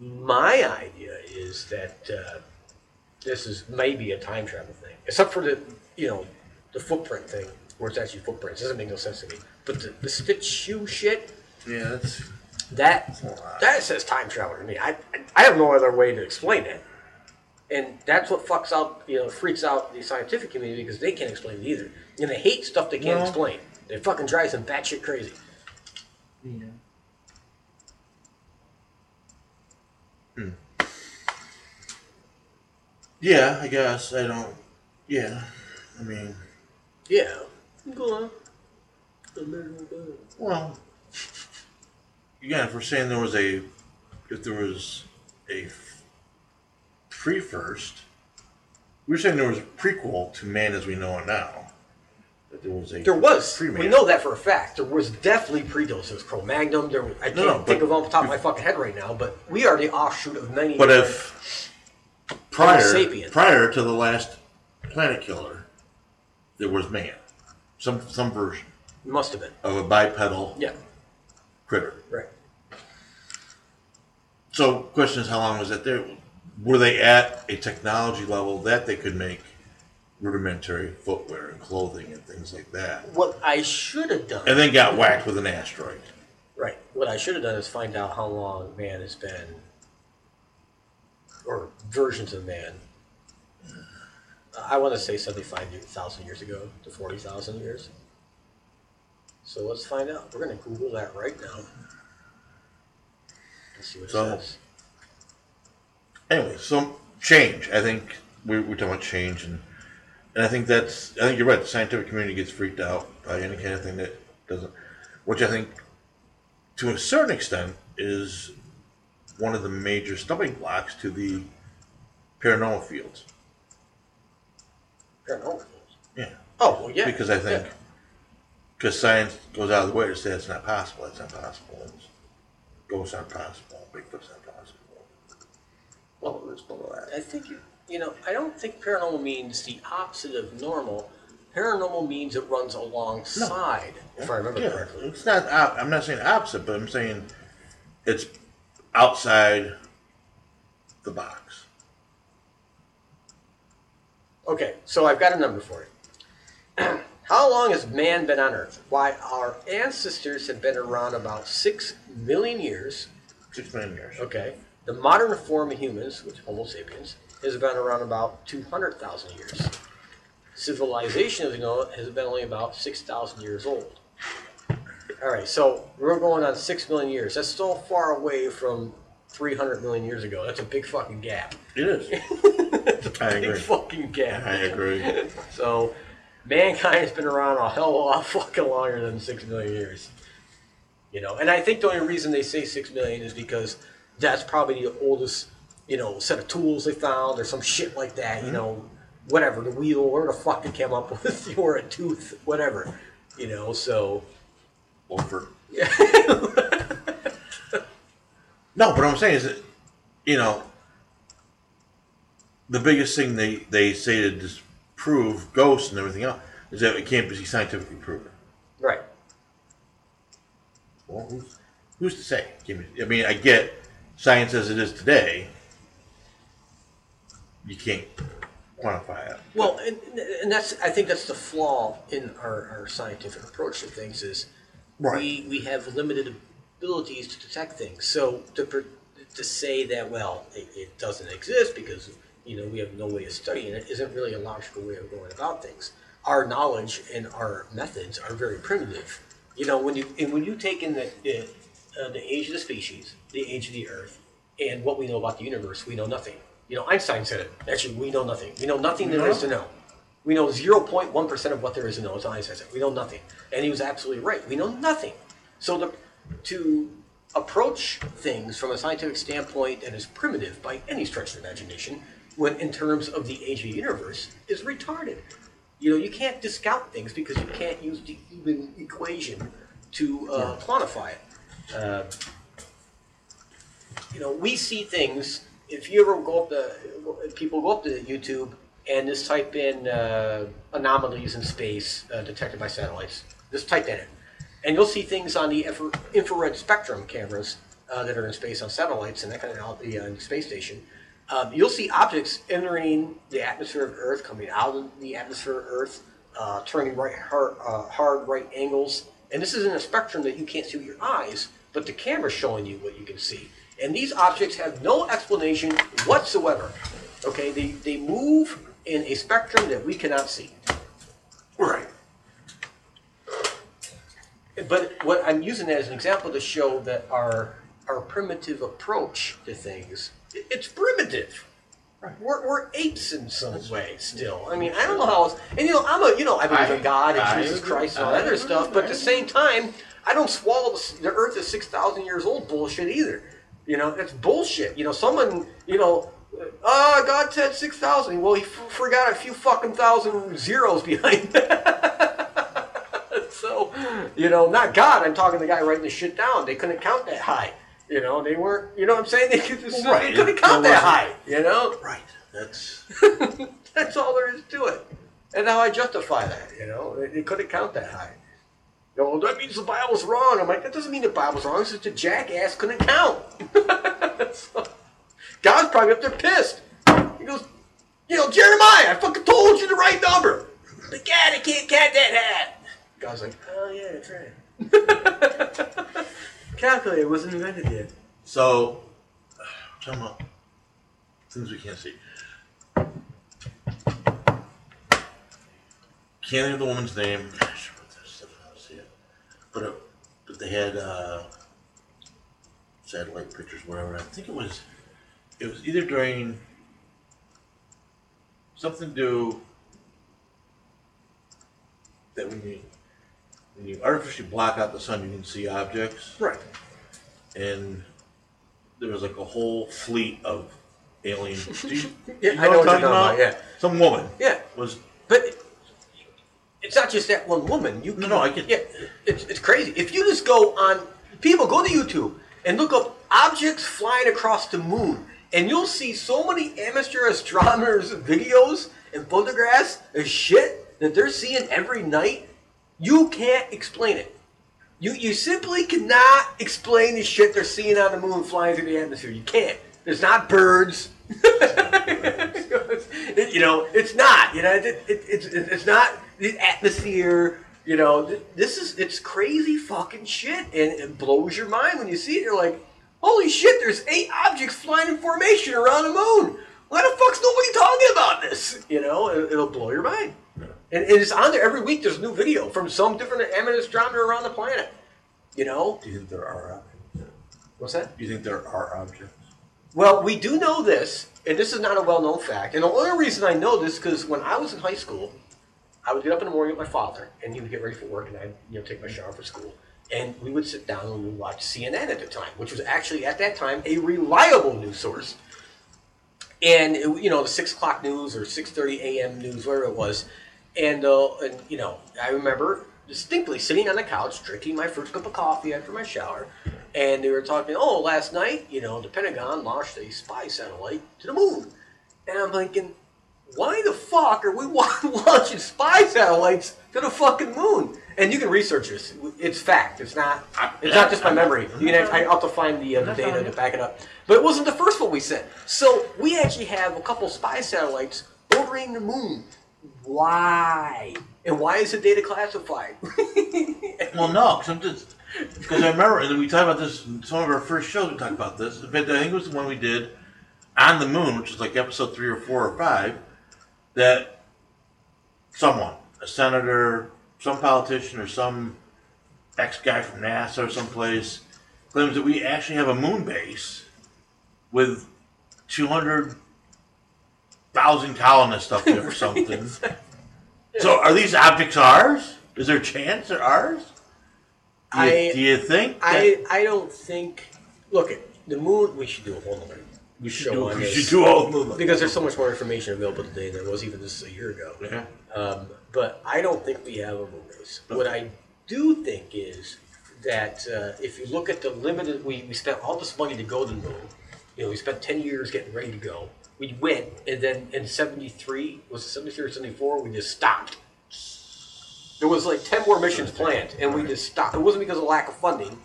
S2: my idea is that uh, this is maybe a time travel thing, except for the you know the footprint thing, where it's actually footprints. It doesn't make no sense to me. But the, the stitch shoe shit,
S1: Yeah, that's
S2: that that says time travel to me. I I have no other way to explain it, and that's what fucks out you know freaks out the scientific community because they can't explain it either, and they hate stuff they can't
S1: Well-
S2: explain. It fucking drives them batshit crazy.
S3: Yeah. Hmm.
S1: Yeah. I guess I don't. Yeah, I mean,
S2: Yeah. Go on.
S1: well, again, if we're saying there was a, if there was a pre first, we were saying there was a prequel to Man as We Know It Now. that there was a
S2: There was.
S1: pre-man.
S2: We know that for a fact. There was definitely pre-Dose. There was Cro-Magnon. There, was- I can't
S1: No,
S2: think of off the top of my fucking head right now. But we are the offshoot of many.
S1: But if prior prior to the last Planet Killer, there was man, some some version
S2: must have been.
S1: of a bipedal
S2: Yeah.
S1: critter.
S2: Right.
S1: So, question is, how long was that there? Were they at a technology level that they could make rudimentary footwear and clothing and things like that,
S2: What I should have done.
S1: and then got whacked with an asteroid?
S2: Right. What I should have done is find out how long man has been, or versions of man. I want to say 75,000 years ago to 40,000 years. So let's find out. We're going to Google that right now. Let's see what it says.
S1: Anyway, so change. I think we, we're talking about change, and and I think that's. I think you're right. The scientific community gets freaked out by any kind of thing that doesn't, which I think, to a certain extent, is one of the major stumbling blocks to the paranormal fields.
S2: Paranormal. Fields.
S1: Yeah,
S2: Oh, well, yeah.
S1: because I think
S2: yeah.
S1: because science goes out of the way to say it's not possible. It's not possible. It's, ghosts aren't possible. Bigfoot's not possible. Blah blah this, blah blah that.
S2: I think, you, you know, I don't think paranormal means the opposite of normal. Paranormal means it runs alongside, if I remember
S1: Yeah,
S2: correctly.
S1: it's not. op- I'm not saying opposite, but I'm saying it's outside the box.
S2: Okay, so I've got a number for you. How long has man been on Earth? Why, our ancestors have been around about six million years.
S1: Six million years.
S2: Okay, the modern form of humans, which Homo sapiens, has been around about two hundred thousand years. Civilization, as you know, has been only about six thousand years old. All right, so we're going on six million years. That's still far away from three hundred million years ago. That's a big fucking gap.
S1: It is. I
S2: Big
S1: agree.
S2: fucking gap.
S1: I agree.
S2: So, mankind has been around a hell of a lot fucking longer than six million years. You know, and I think the only reason they say six million is because that's probably the oldest, you know, set of tools they found or some shit like that. You mm-hmm. know, whatever the wheel, where the fuck they came up with, or a tooth, whatever. You know, so
S1: Over. No, but what I'm saying is that, you know, the biggest thing they, they say to disprove ghosts and everything else is that it can't be scientifically proven.
S2: right.
S1: Well, who's, who's to say? I mean, I get science as it is today. You can't quantify it.
S2: Well, and, and that's I think that's the flaw in our, our scientific approach to things is
S1: Right.
S2: we we have limited abilities to detect things. So to to say that well it, it doesn't exist because you know we have no way of studying it isn't really a logical way of going about things. Our knowledge and our methods are very primitive. You know when you and when you take in the the, uh, the age of the species, the age of the Earth, and what we know about the universe, we know nothing. You know Einstein said it. Actually, we know nothing. We know nothing there is to know. We know 0.1% of what there is to know, as Einstein said. It. We know nothing. And he was absolutely right. We know nothing. So the, to approach things from a scientific standpoint that is primitive by any stretch of imagination, when in terms of the age of the universe, is retarded. You know, you can't discount things because you can't use the even equation to uh, quantify it. Uh, you know, we see things. If you ever go up to people go up to YouTube and just type in uh, anomalies in space uh, detected by satellites, just type that in, and you'll see things on the infra- infrared spectrum cameras uh, that are in space on satellites and that kind of out the uh, space station. Um, you'll see objects entering the atmosphere of Earth, coming out of the atmosphere of Earth, uh, turning right hard, uh, hard right angles, and this is in a spectrum that you can't see with your eyes, but the camera's showing you what you can see. And these objects have no explanation whatsoever. Okay, they, they move in a spectrum that we cannot see.
S1: Right.
S2: But what I'm using that as an example to show that our our primitive approach to things, it- it's primitive. Right. We're, we're apes in some way still. I mean, I don't know how else. And you know, I'm a you know I believe in God and
S1: I
S2: Jesus. Christ and all that other stuff, but at the same time, I don't swallow the, the Earth is six thousand years old bullshit either. You know, that's bullshit. You know, someone you know. Uh, God said 6,000. Well, he f- forgot a few fucking thousand zeros behind that. so, you know, not God. I'm talking to the guy writing the shit down. They couldn't count that high. You know, they weren't. You know what I'm saying? They, could just,
S1: Right.
S2: they couldn't count that high. You know,
S1: Right. That's
S2: that's all there is to it. And how I justify that. You know, they, they couldn't count that high. You know, that means the Bible's wrong. I'm like, that doesn't mean the Bible's wrong. It's just a jackass couldn't count. So, God's probably up there pissed. He goes, you know, Jeremiah, I fucking told you the right number. But God, I can't count that high. God's like, oh yeah, that's right. Calculator wasn't invented yet.
S1: so. Come on. Things we can't see. Can't think of the woman's name. Gosh, what the stuff I don't see it. But it, but they had uh, satellite pictures, whatever. I think it was. It was either during something to do that when you when you artificially block out the sun, you can see objects
S2: Right.
S1: and there was like a whole fleet of aliens. Do you,
S2: Yeah,
S1: you
S2: I know what you're talking about, yeah.
S1: Some woman
S2: Yeah.
S1: was
S2: But it's not just that one woman. You
S1: No, no, I get-
S2: Yeah, it's, it's crazy. If you just go on, people go to YouTube and look up objects flying across the moon, and you'll see so many amateur astronomers' videos and photographs of shit that they're seeing every night. You can't explain it. You you simply cannot explain the shit they're seeing on the moon flying through the atmosphere. You can't. There's not birds. You know, it's not. You know, it, it, it's it's not the atmosphere. You know, this is it's crazy fucking shit, and it blows your mind when you see it. You're like, holy shit! There's eight objects flying in formation around the moon. Why the fuck's nobody talking about this? You know, it, it'll blow your mind. And, and it's on there every week. There's a new video from some different amateur astronomer around the planet. You know,
S1: Do you think there are objects?
S2: what's that?
S1: Do you think there are objects?
S2: Well, we do know this, and this is not a well-known fact. And the only reason I know this because when I was in high school, I would get up in the morning with my father, and he would get ready for work, and I'd you know take my shower for school, and we would sit down and we would watch CNN at the time, which was actually at that time a reliable news source. And it- you know the six o'clock news or six thirty a.m. news, whatever it was, and uh, and you know I remember distinctly sitting on the couch drinking my first cup of coffee after my shower, and they were talking. Oh, last night, you know, the Pentagon launched a spy satellite to the moon, and I'm thinking, why the fuck are we launching spy satellites to the fucking moon? And you can research this; it's fact. It's not. It's not just my memory. You can. I have to find the, uh, the data to back it up. But it wasn't the first one we sent. So we actually have a couple spy satellites orbiting the moon. Why? And why is the data classified?
S1: Well, no, because I'm just because I remember and we talked about this in some of our first shows. We talked about this. In fact, I think it was the one we did on the moon, which was like episode three or four or five. That someone, a senator, some politician, or some ex guy from NASA or someplace, claims that we actually have a moon base with two hundred thousand colonists up there or something. So, are these objects ours? Is there a chance they're ours? Do you,
S2: I-
S1: do you think
S2: I I don't think. Look at the moon. We should do a whole nother
S1: we should do? We should do all of them.
S2: because there's so much more information available today than there was even just a year ago.
S1: Yeah.
S2: Um, but I don't think we have a moon base. What I do think is that uh, if you look at the limited, we, we spent all this money to go to the moon. You know, we spent 10 years getting ready to go. We went, and then in 73, was it 73 or 74, we just stopped. There was like 10 more missions planned, and we just stopped. It wasn't because of lack of funding.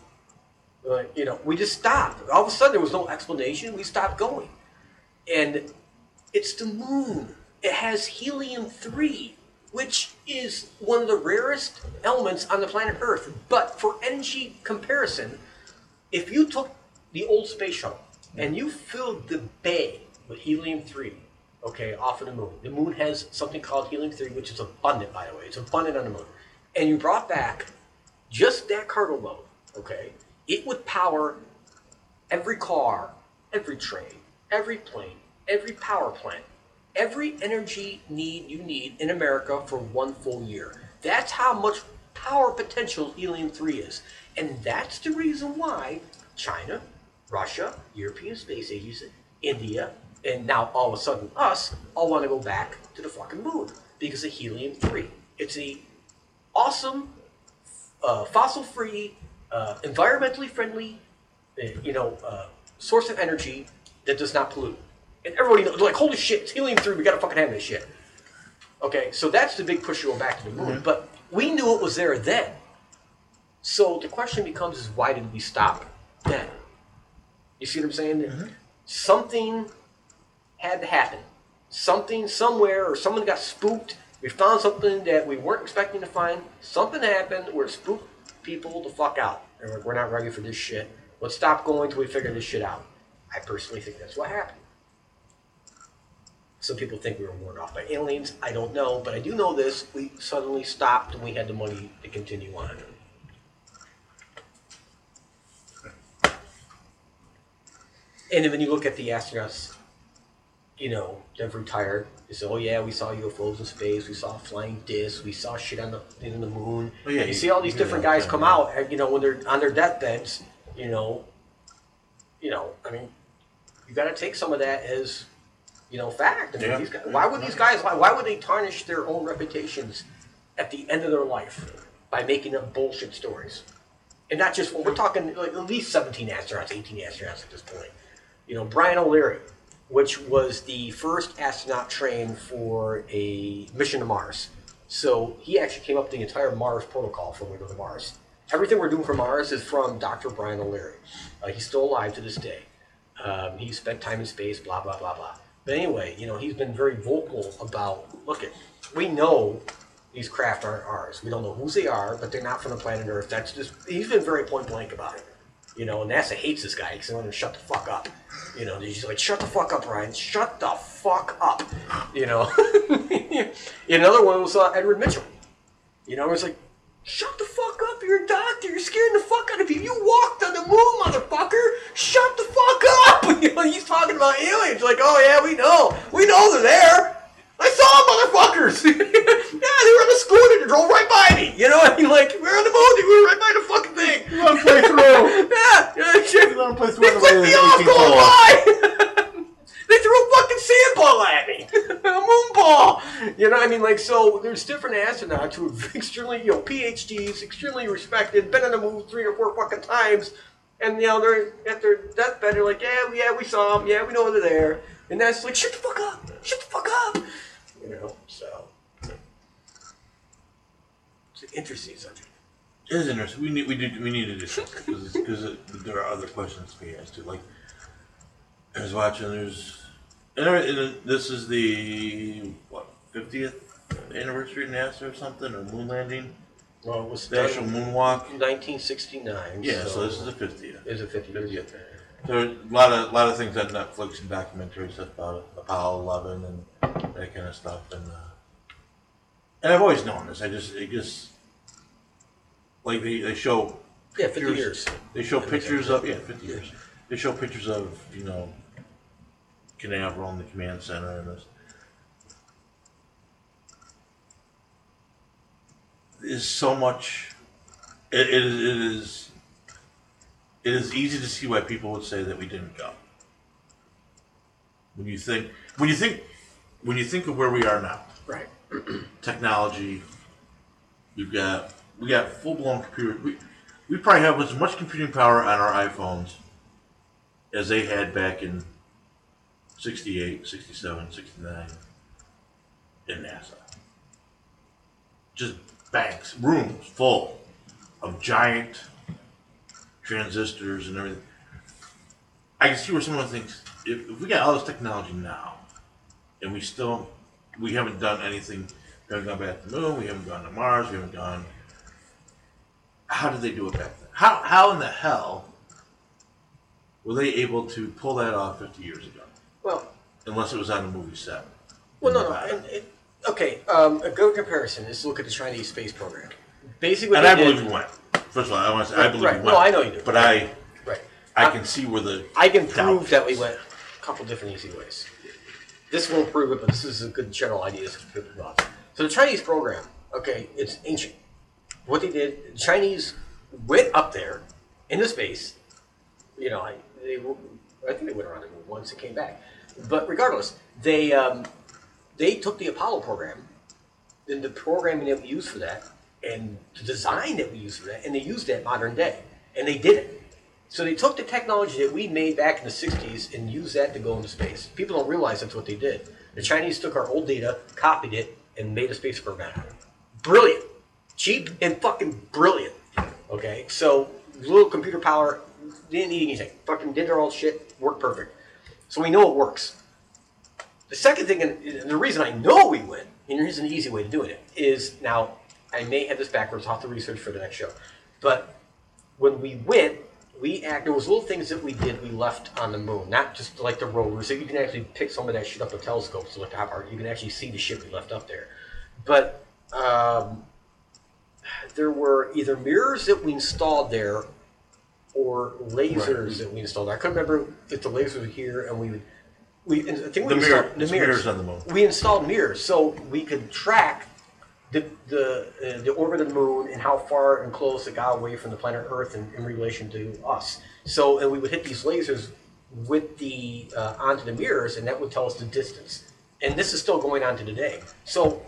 S2: You know, we just stopped. All of a sudden, there was no explanation. We stopped going. And it's the moon. It has helium 3, which is one of the rarest elements on the planet Earth. But for energy comparison, if you took the old space shuttle and you filled the bay with helium 3, okay, off of the moon, the moon has something called helium 3, which is abundant, by the way. It's abundant on the moon. And you brought back just that cargo load, okay, it would power every car, every train, every plane, every power plant, every energy need you need in America for one full year. That's how much power potential helium 3 is. And that's the reason why China, Russia, European Space Agency, India, and now all of a sudden us all want to go back to the fucking moon because of helium 3. It's a awesome uh, fossil-free, uh, environmentally friendly, you know, uh, source of energy that does not pollute. And everybody knows, like, holy shit, it's helium three. We gotta fucking have this shit. Okay, so that's the big push to go back to the moon. But we knew it was there then. So the question becomes: Is why did we stop then? You see what I'm saying? Something had to happen. Something somewhere, or someone got spooked. We found something that we weren't expecting to find. Something happened where it spooked people the fuck out. We're, we're not ready for this shit. Let's stop going till we figure this shit out. I personally think that's what happened. Some people think we were warned off by aliens. I don't know, but I do know this: we suddenly stopped and we had the money to continue on. And then when you look at the astronauts, you know, they've retired. They say, "Oh yeah, we saw UFOs in space. We saw flying discs. We saw shit on the in the moon."
S1: Oh, yeah,
S2: you
S1: you-
S2: see all these different guys come
S1: yeah.
S2: out, uh, you know, when they're on their deathbeds. You know, you know, I mean, you got to take some of that as, you know, fact. I mean,
S1: Yeah.
S2: these guys, why would these guys? Why, why would they tarnish their own reputations at the end of their life by making up bullshit stories? And not just we're talking like at least 17 astronauts, 18 astronauts at this point. You know, Brian O'Leary, which was the first astronaut trained for a mission to Mars. So he actually came up with the entire Mars protocol for when we go to Mars. Everything we're doing for Mars is from Dr. Brian O'Leary. Uh, he's still alive to this day. Um, he spent time in space, blah blah blah blah. But anyway, you know, he's been very vocal about. Look, it, we know these craft aren't ours. We don't know whose they are, but they're not from the planet Earth. That's just. He's been very point blank about it. You know, NASA hates this guy because they want him to shut the fuck up. You know, he's like, shut the fuck up, Ryan. Shut the fuck up. You know. Another one was uh, Edward Mitchell. You know, it's like, shut the fuck up. You're a doctor. You're scaring the fuck out of people. You walked on the moon, motherfucker. Shut the fuck up. You know, he's talking about aliens. Like, oh yeah, we know. We know they're there. I saw them, motherfuckers. yeah, they were on the scooter that drove right by me. You know, I mean, like, we were on the moon. We were right by the fucking thing.
S1: Let him play through.
S2: Yeah, yeah, shit.
S1: Him play through.
S2: They
S1: on the
S2: flipped
S1: way
S2: me
S1: to
S2: off
S1: 18
S2: going by. they threw a fucking sandball at me, a moon ball. You know, I mean, like, so there's different astronauts who are extremely, you know, PhDs, extremely respected, been on the moon three or four fucking times, and you know, they're at their deathbed. They're like, yeah, yeah, we saw them. Yeah, we know they're there. And that's like, shut the fuck up, shut the fuck up you know. So it's an interesting subject.
S1: It is interesting. We need we did we need to discuss because because there are other questions to be asked too. Like I was watching. There's and, and this is the what fiftieth anniversary of NASA or something or moon landing.
S2: Well, it was special
S1: moonwalk.
S2: 1969.
S1: Yeah, so, so this is the
S2: 50th. It's the 50th.
S1: 50th. There's a lot of lot of things on Netflix and documentaries about Apollo Eleven and that kind of stuff, and uh, and I've always known this. I just it just like they, they show
S2: yeah, fifty
S1: pictures-
S2: years.
S1: They show pictures of yeah, fifty years. They show pictures of you know Canaveral and the command center and this. There's so much. It, it is. It is easy to see why people would say that we didn't go. When you think, when you think, when you think of where we are now,
S2: Right.
S1: technology. We've got we got full blown computer. We, we probably have as much computing power on our iPhones as they had back in 68, 67, 69 in NASA. Just banks, rooms full of giant transistors and everything. I can see where someone thinks if, if we got all this technology now and we still we haven't done anything. We haven't gone back to the moon. We haven't gone to Mars. We haven't gone. How did they do it back then? How how in the hell were they able to pull that off 50 years ago?
S2: Well,
S1: Unless it was on a movie set.
S2: well, no, no. And, it, okay, um, a good comparison is to look at the Chinese space program. Basically, what
S1: And I
S2: did-
S1: believe we went. First of all, I want to say I believe
S2: Right.
S1: we
S2: No,
S1: went.
S2: I know you do.
S1: But I
S2: Right.
S1: I can see where the
S2: I can prove that we went a couple different easy ways. This won't prove it, but this is a good general idea. to people about. So the Chinese program, okay, it's ancient. What they did, the Chinese went up there into space. You know, I, they were, I think they went around the moon once and came back. But regardless, they um, they took the Apollo program, and the programming that we used for that, and the design that we use for that, and they used that modern day, and they did it. So they took the technology that we made back in the '60s and used that to go into space. People don't realize that's what they did. The Chinese took our old data, copied it, and made a space program out of it. Brilliant, cheap, and fucking brilliant. Okay, so little computer power, didn't need anything. Fucking did their old shit, worked perfect. So we know it works. The second thing, and the reason I know we win, and here's an easy way to do it, is now I may have this backwards. I'll have to research for the next show. But when we went, we act. There was little things that we did. We left on the moon, not just like the rovers. So you can actually pick some of that shit up with telescopes to look how far you can actually see the shit we left up there. But um, there were either mirrors that we installed there or lasers
S1: Right.
S2: that we installed. I couldn't remember if the lasers were here, and we would. We, I think we
S1: The mirror-
S2: installed
S1: it's mirrors on the moon.
S2: We installed mirrors so we could track the the uh, the orbit of the moon and how far and close it got away from the planet Earth in, in relation to us. So, and we would hit these lasers with the uh, onto the mirrors, and that would tell us the distance. And this is still going on to today. So,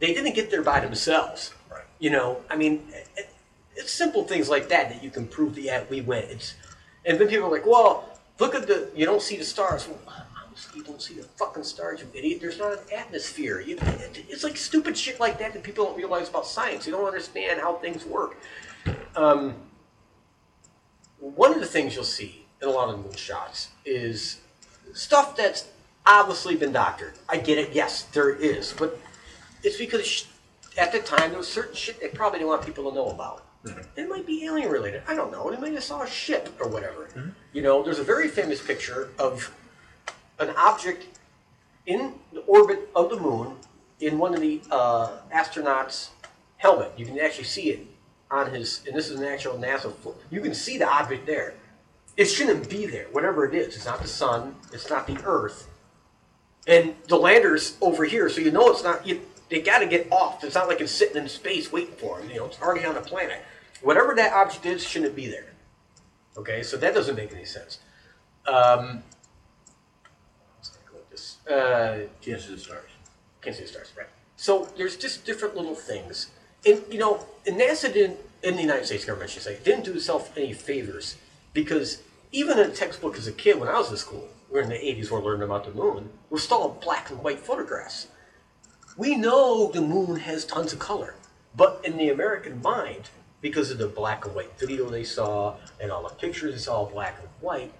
S2: they didn't get there by themselves.
S1: Right.
S2: You know, I mean, it, it's simple things like that that you can prove that yeah, we went. It's, and then people are like, well, look at the, you don't see the stars. Well, you don't see the fucking stars, you idiot. There's not an atmosphere. You, it, it's like stupid shit like that that people don't realize about science. You don't understand how things work. Um, one of the things you'll see in a lot of moon shots is stuff that's obviously been doctored. I get it, yes, there is, but it's because at the time there was certain shit they probably didn't want people to know about. It might be alien related. I don't know. They might have saw a ship or whatever. You know, there's a very famous picture of an object in the orbit of the moon in one of the uh, astronauts' helmet. You can actually see it on his, and this is an actual NASA. You can see the object there. It shouldn't be there, whatever it is. It's not the sun. It's not the Earth. And the lander's over here, so you know it's not. You, they got to get off. It's not like it's sitting in space waiting for them. You know, it's already on the planet. Whatever that object is, shouldn't be there. Okay, so that doesn't make any sense. Um, let's go with this. Uh,
S1: Can't see the stars.
S2: can't see the stars, right? So there's just different little things, and you know, and NASA didn't, in the United States government, I should say, didn't do itself any favors because even in a textbook as a kid when I was in school, we're in the 80s, we're learning about the moon. We're still black and white photographs. We know the moon has tons of color, but in the American mind, because of the black and white video they saw and all the pictures they saw black and white,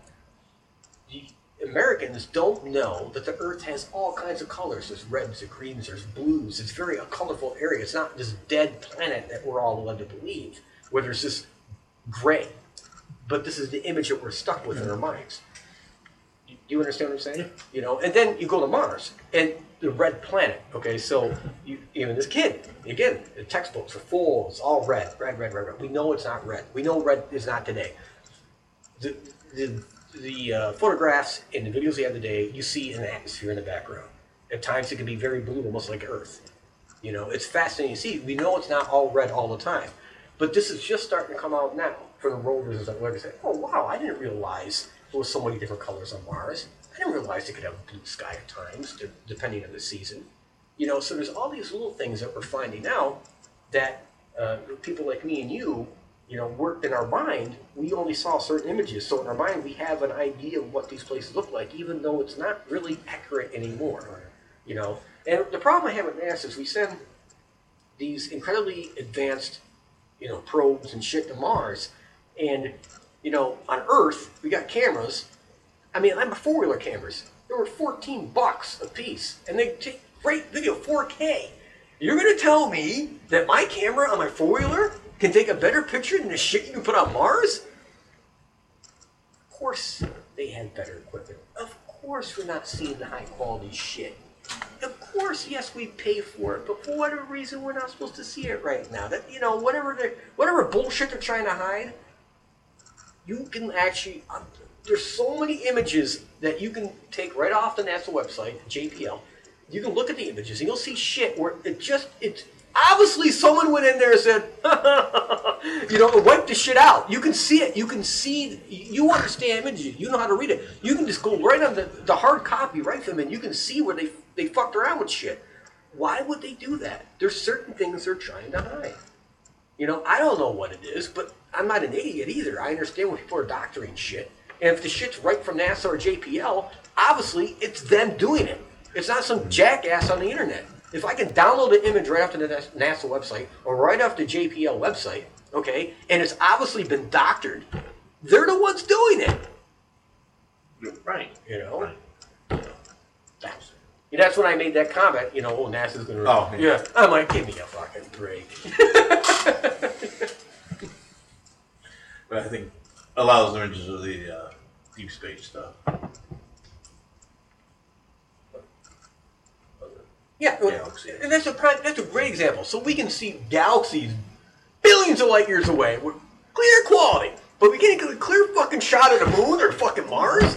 S2: Americans don't know that the Earth has all kinds of colors. There's reds, there's greens, there's blues. It's very a colorful area. It's not this dead planet that we're all led to believe, where there's this gray. But this is the image that we're stuck with in our minds. Do you understand what I'm saying? You know, and then you go to Mars and the red planet. Okay, so you, even this kid, again, the textbooks are full. It's all red, red, red, red, red. We know it's not red. We know red is not today the the, the uh, photographs and the videos they have today, you see an atmosphere in the background. At times, it can be very blue, almost like Earth. You know, it's fascinating to see. We know it's not all red all the time, but this is just starting to come out now from the rovers and stuff. Say, "Oh wow, I didn't realize there was so many different colors on Mars. I didn't realize it could have a blue sky at times, de- depending on the season." You know, so there's all these little things that we're finding out that uh, people like me and you, you know, work in our mind. We only saw certain images, so in our mind we have an idea of what these places look like, even though it's not really accurate anymore. You know, and the problem I have with NASA is we send these incredibly advanced, you know, probes and shit to Mars, and you know, on Earth we got cameras. I mean, I'm a four wheeler cameras. They were 14 bucks a piece, and they take great video, 4K. You're gonna tell me that my camera on my four wheeler can take a better picture than the shit you can put on Mars? Of course, they had better equipment. Of course, we're not seeing the high quality shit. Of course, yes, we pay for it, but for whatever reason, we're not supposed to see it right now. That you know, whatever they, whatever bullshit they're trying to hide, you can actually. Uh, there's so many images that you can take right off the NASA website, JPL. You can look at the images and you'll see shit where it just it's obviously someone went in there and said, you know, wipe the shit out. You can see it. You can see. You understand images. You know how to read it. You can just go right on the, the hard copy right it. and You can see where they they fucked around with shit. Why would they do that? There's certain things they're trying to hide. You know, I don't know what it is, but I'm not an idiot either. I understand when people are doctoring shit. And if the shit's right from NASA or JPL, obviously it's them doing it. It's not some jackass on the internet. If I can download an image right off the NASA website or right off the JPL website, okay, and it's obviously been doctored, they're the ones doing it.
S1: Right.
S2: You know? That's, that's when I made that comment, you know, oh, NASA's going to.
S1: Oh, yeah.
S2: yeah. I'm like, give me a fucking break.
S1: But I think a lot of those images are the uh, deep space stuff.
S2: Yeah,
S1: Galaxies.
S2: and that's a that's a great example. So we can see galaxies billions of light years away with clear quality, but we can't get a clear fucking shot of the moon or fucking Mars.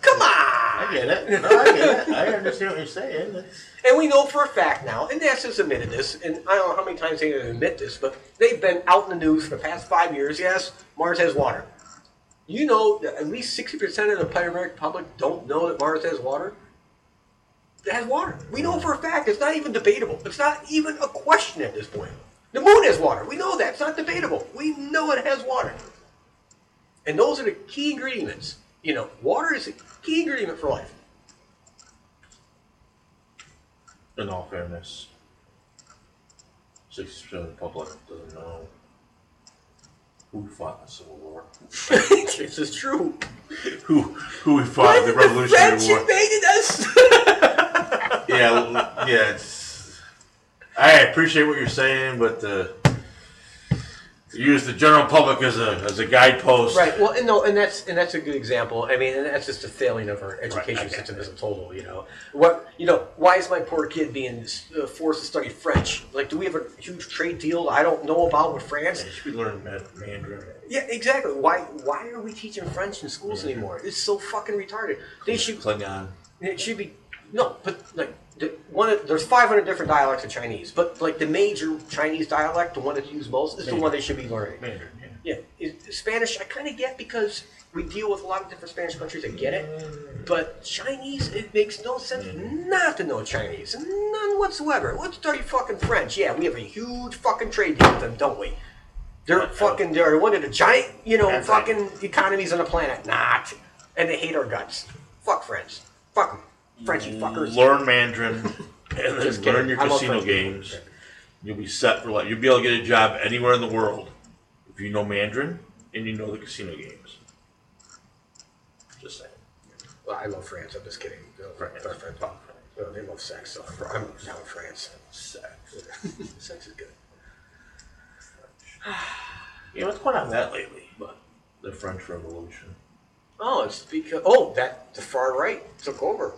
S2: Come
S3: I
S2: on!
S3: get it. No, I get it. I understand what you're saying.
S2: And we know for a fact now, and NASA's admitted this, and I don't know how many times they admit this, but they've been out in the news for the past five years. Yes, Mars has water. You know that at least sixty percent of the American public don't know that Mars has water. It has water. We know for a fact. It's not even debatable. It's not even a question at this point. The moon has water. We know that. It's not debatable. We know it has water. And those are the key ingredients. You know, water is a key ingredient for life.
S1: In all fairness, sixty percent of the public doesn't know who fought the Civil War,
S2: this is true.
S1: who who we fought in the Revolutionary
S2: French
S1: War.
S2: invaded us.
S1: Yeah, yeah. It's, I appreciate what you're saying, but to use the general public as a as a guidepost,
S2: Right. Well, and no, and that's and that's a good example. I mean, and that's just a failing of our education
S1: Right,
S2: system as a total. You know, what you know? Why is my poor kid being uh, forced to study French? Like, do we have a huge trade deal I don't know about with France?
S1: You should learning Man- Mandarin.
S2: Yeah, exactly. Why why are we teaching French in schools anymore? It's so fucking retarded. They should
S1: Klingon.
S2: it should be no, but like the, one of, there's 500 different dialects of Chinese, but like the major Chinese dialect, the one that's used most, is the one they should be learning.
S1: Mandarin. Yeah.
S2: Yeah, is- Spanish I kind of get because we deal with a lot of different Spanish countries. I get it, but Chinese it makes no sense not to know Chinese, none whatsoever. Let's study fucking French. Yeah, we have a huge fucking trade deal with them, don't we? They're fucking they're one of the giant you know
S1: That's right.
S2: fucking economies on the planet. Not, and they hate our guts. Fuck French. Fuck them, Frenchy mm, fuckers.
S1: Learn Mandarin and then
S2: Just kidding.
S1: learn your
S2: I love
S1: casino
S2: French.
S1: games. You'll be set for life. You'll be able to get a job anywhere in the world if you know Mandarin and you know the casino games. Just saying.
S2: Well, I love France. I'm just kidding. No, French, French, French. No, they love sex, so I'm down with France.
S1: Sex.
S2: sex is good.
S1: Yeah, what's going on with that lately? But the French Revolution,
S2: Oh, it's because oh that the far right took over.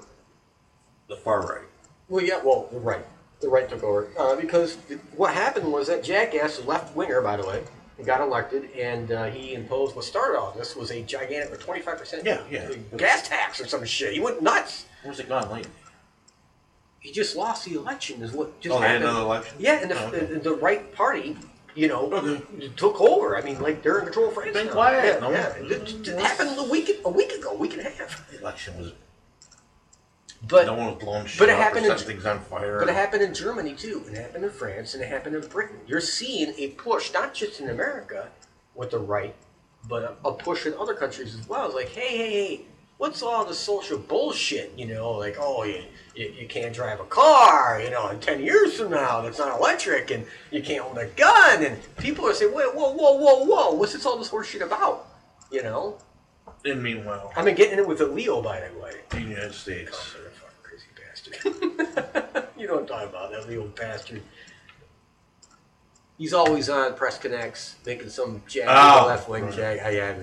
S1: The far right.
S2: Well, yeah, well the right, the right took over uh, because th- what happened was that jackass left winger, by the way, got elected, and uh, he imposed what started all this was a gigantic, twenty five percent
S1: Yeah, yeah.
S2: gas tax or some shit. He went nuts.
S1: Where's it gone lately?
S2: He just lost the election, is what just
S1: Oh, they had
S2: happened.
S1: another election?
S2: Yeah, and the,
S1: Oh, okay.
S2: the, the right party, you know,
S1: Okay.
S2: took over. I mean, like they're in control of France.
S1: Been
S2: now.
S1: quiet.
S2: Yeah,
S1: No
S2: yeah.
S1: one-
S2: It, it happened a week a week ago, a week and a half.
S1: The election was.
S2: But
S1: no one was shit
S2: but it happened in-
S1: things on fire.
S2: But it happened in Germany too. It happened in France and it happened in Britain. You're seeing a push, not just in America with the right, but a, a push in other countries as well. It's like, hey, hey, hey, what's all the social bullshit? You know, like, oh, you, you, you can't drive a car, you know, in 10 years from now that's not electric, and you can't own a gun. And people are saying, wait, whoa, whoa, whoa, whoa, what's this all this horseshit about? You know?
S1: And meanwhile,
S2: I've been getting it with a Leo, by the way.
S1: the United States.
S2: Bastard. you know what I'm talking about, that little bastard. He's always on Press Connects, making some jag,
S1: Oh,
S2: left wing
S1: right.
S2: jag. I, yeah,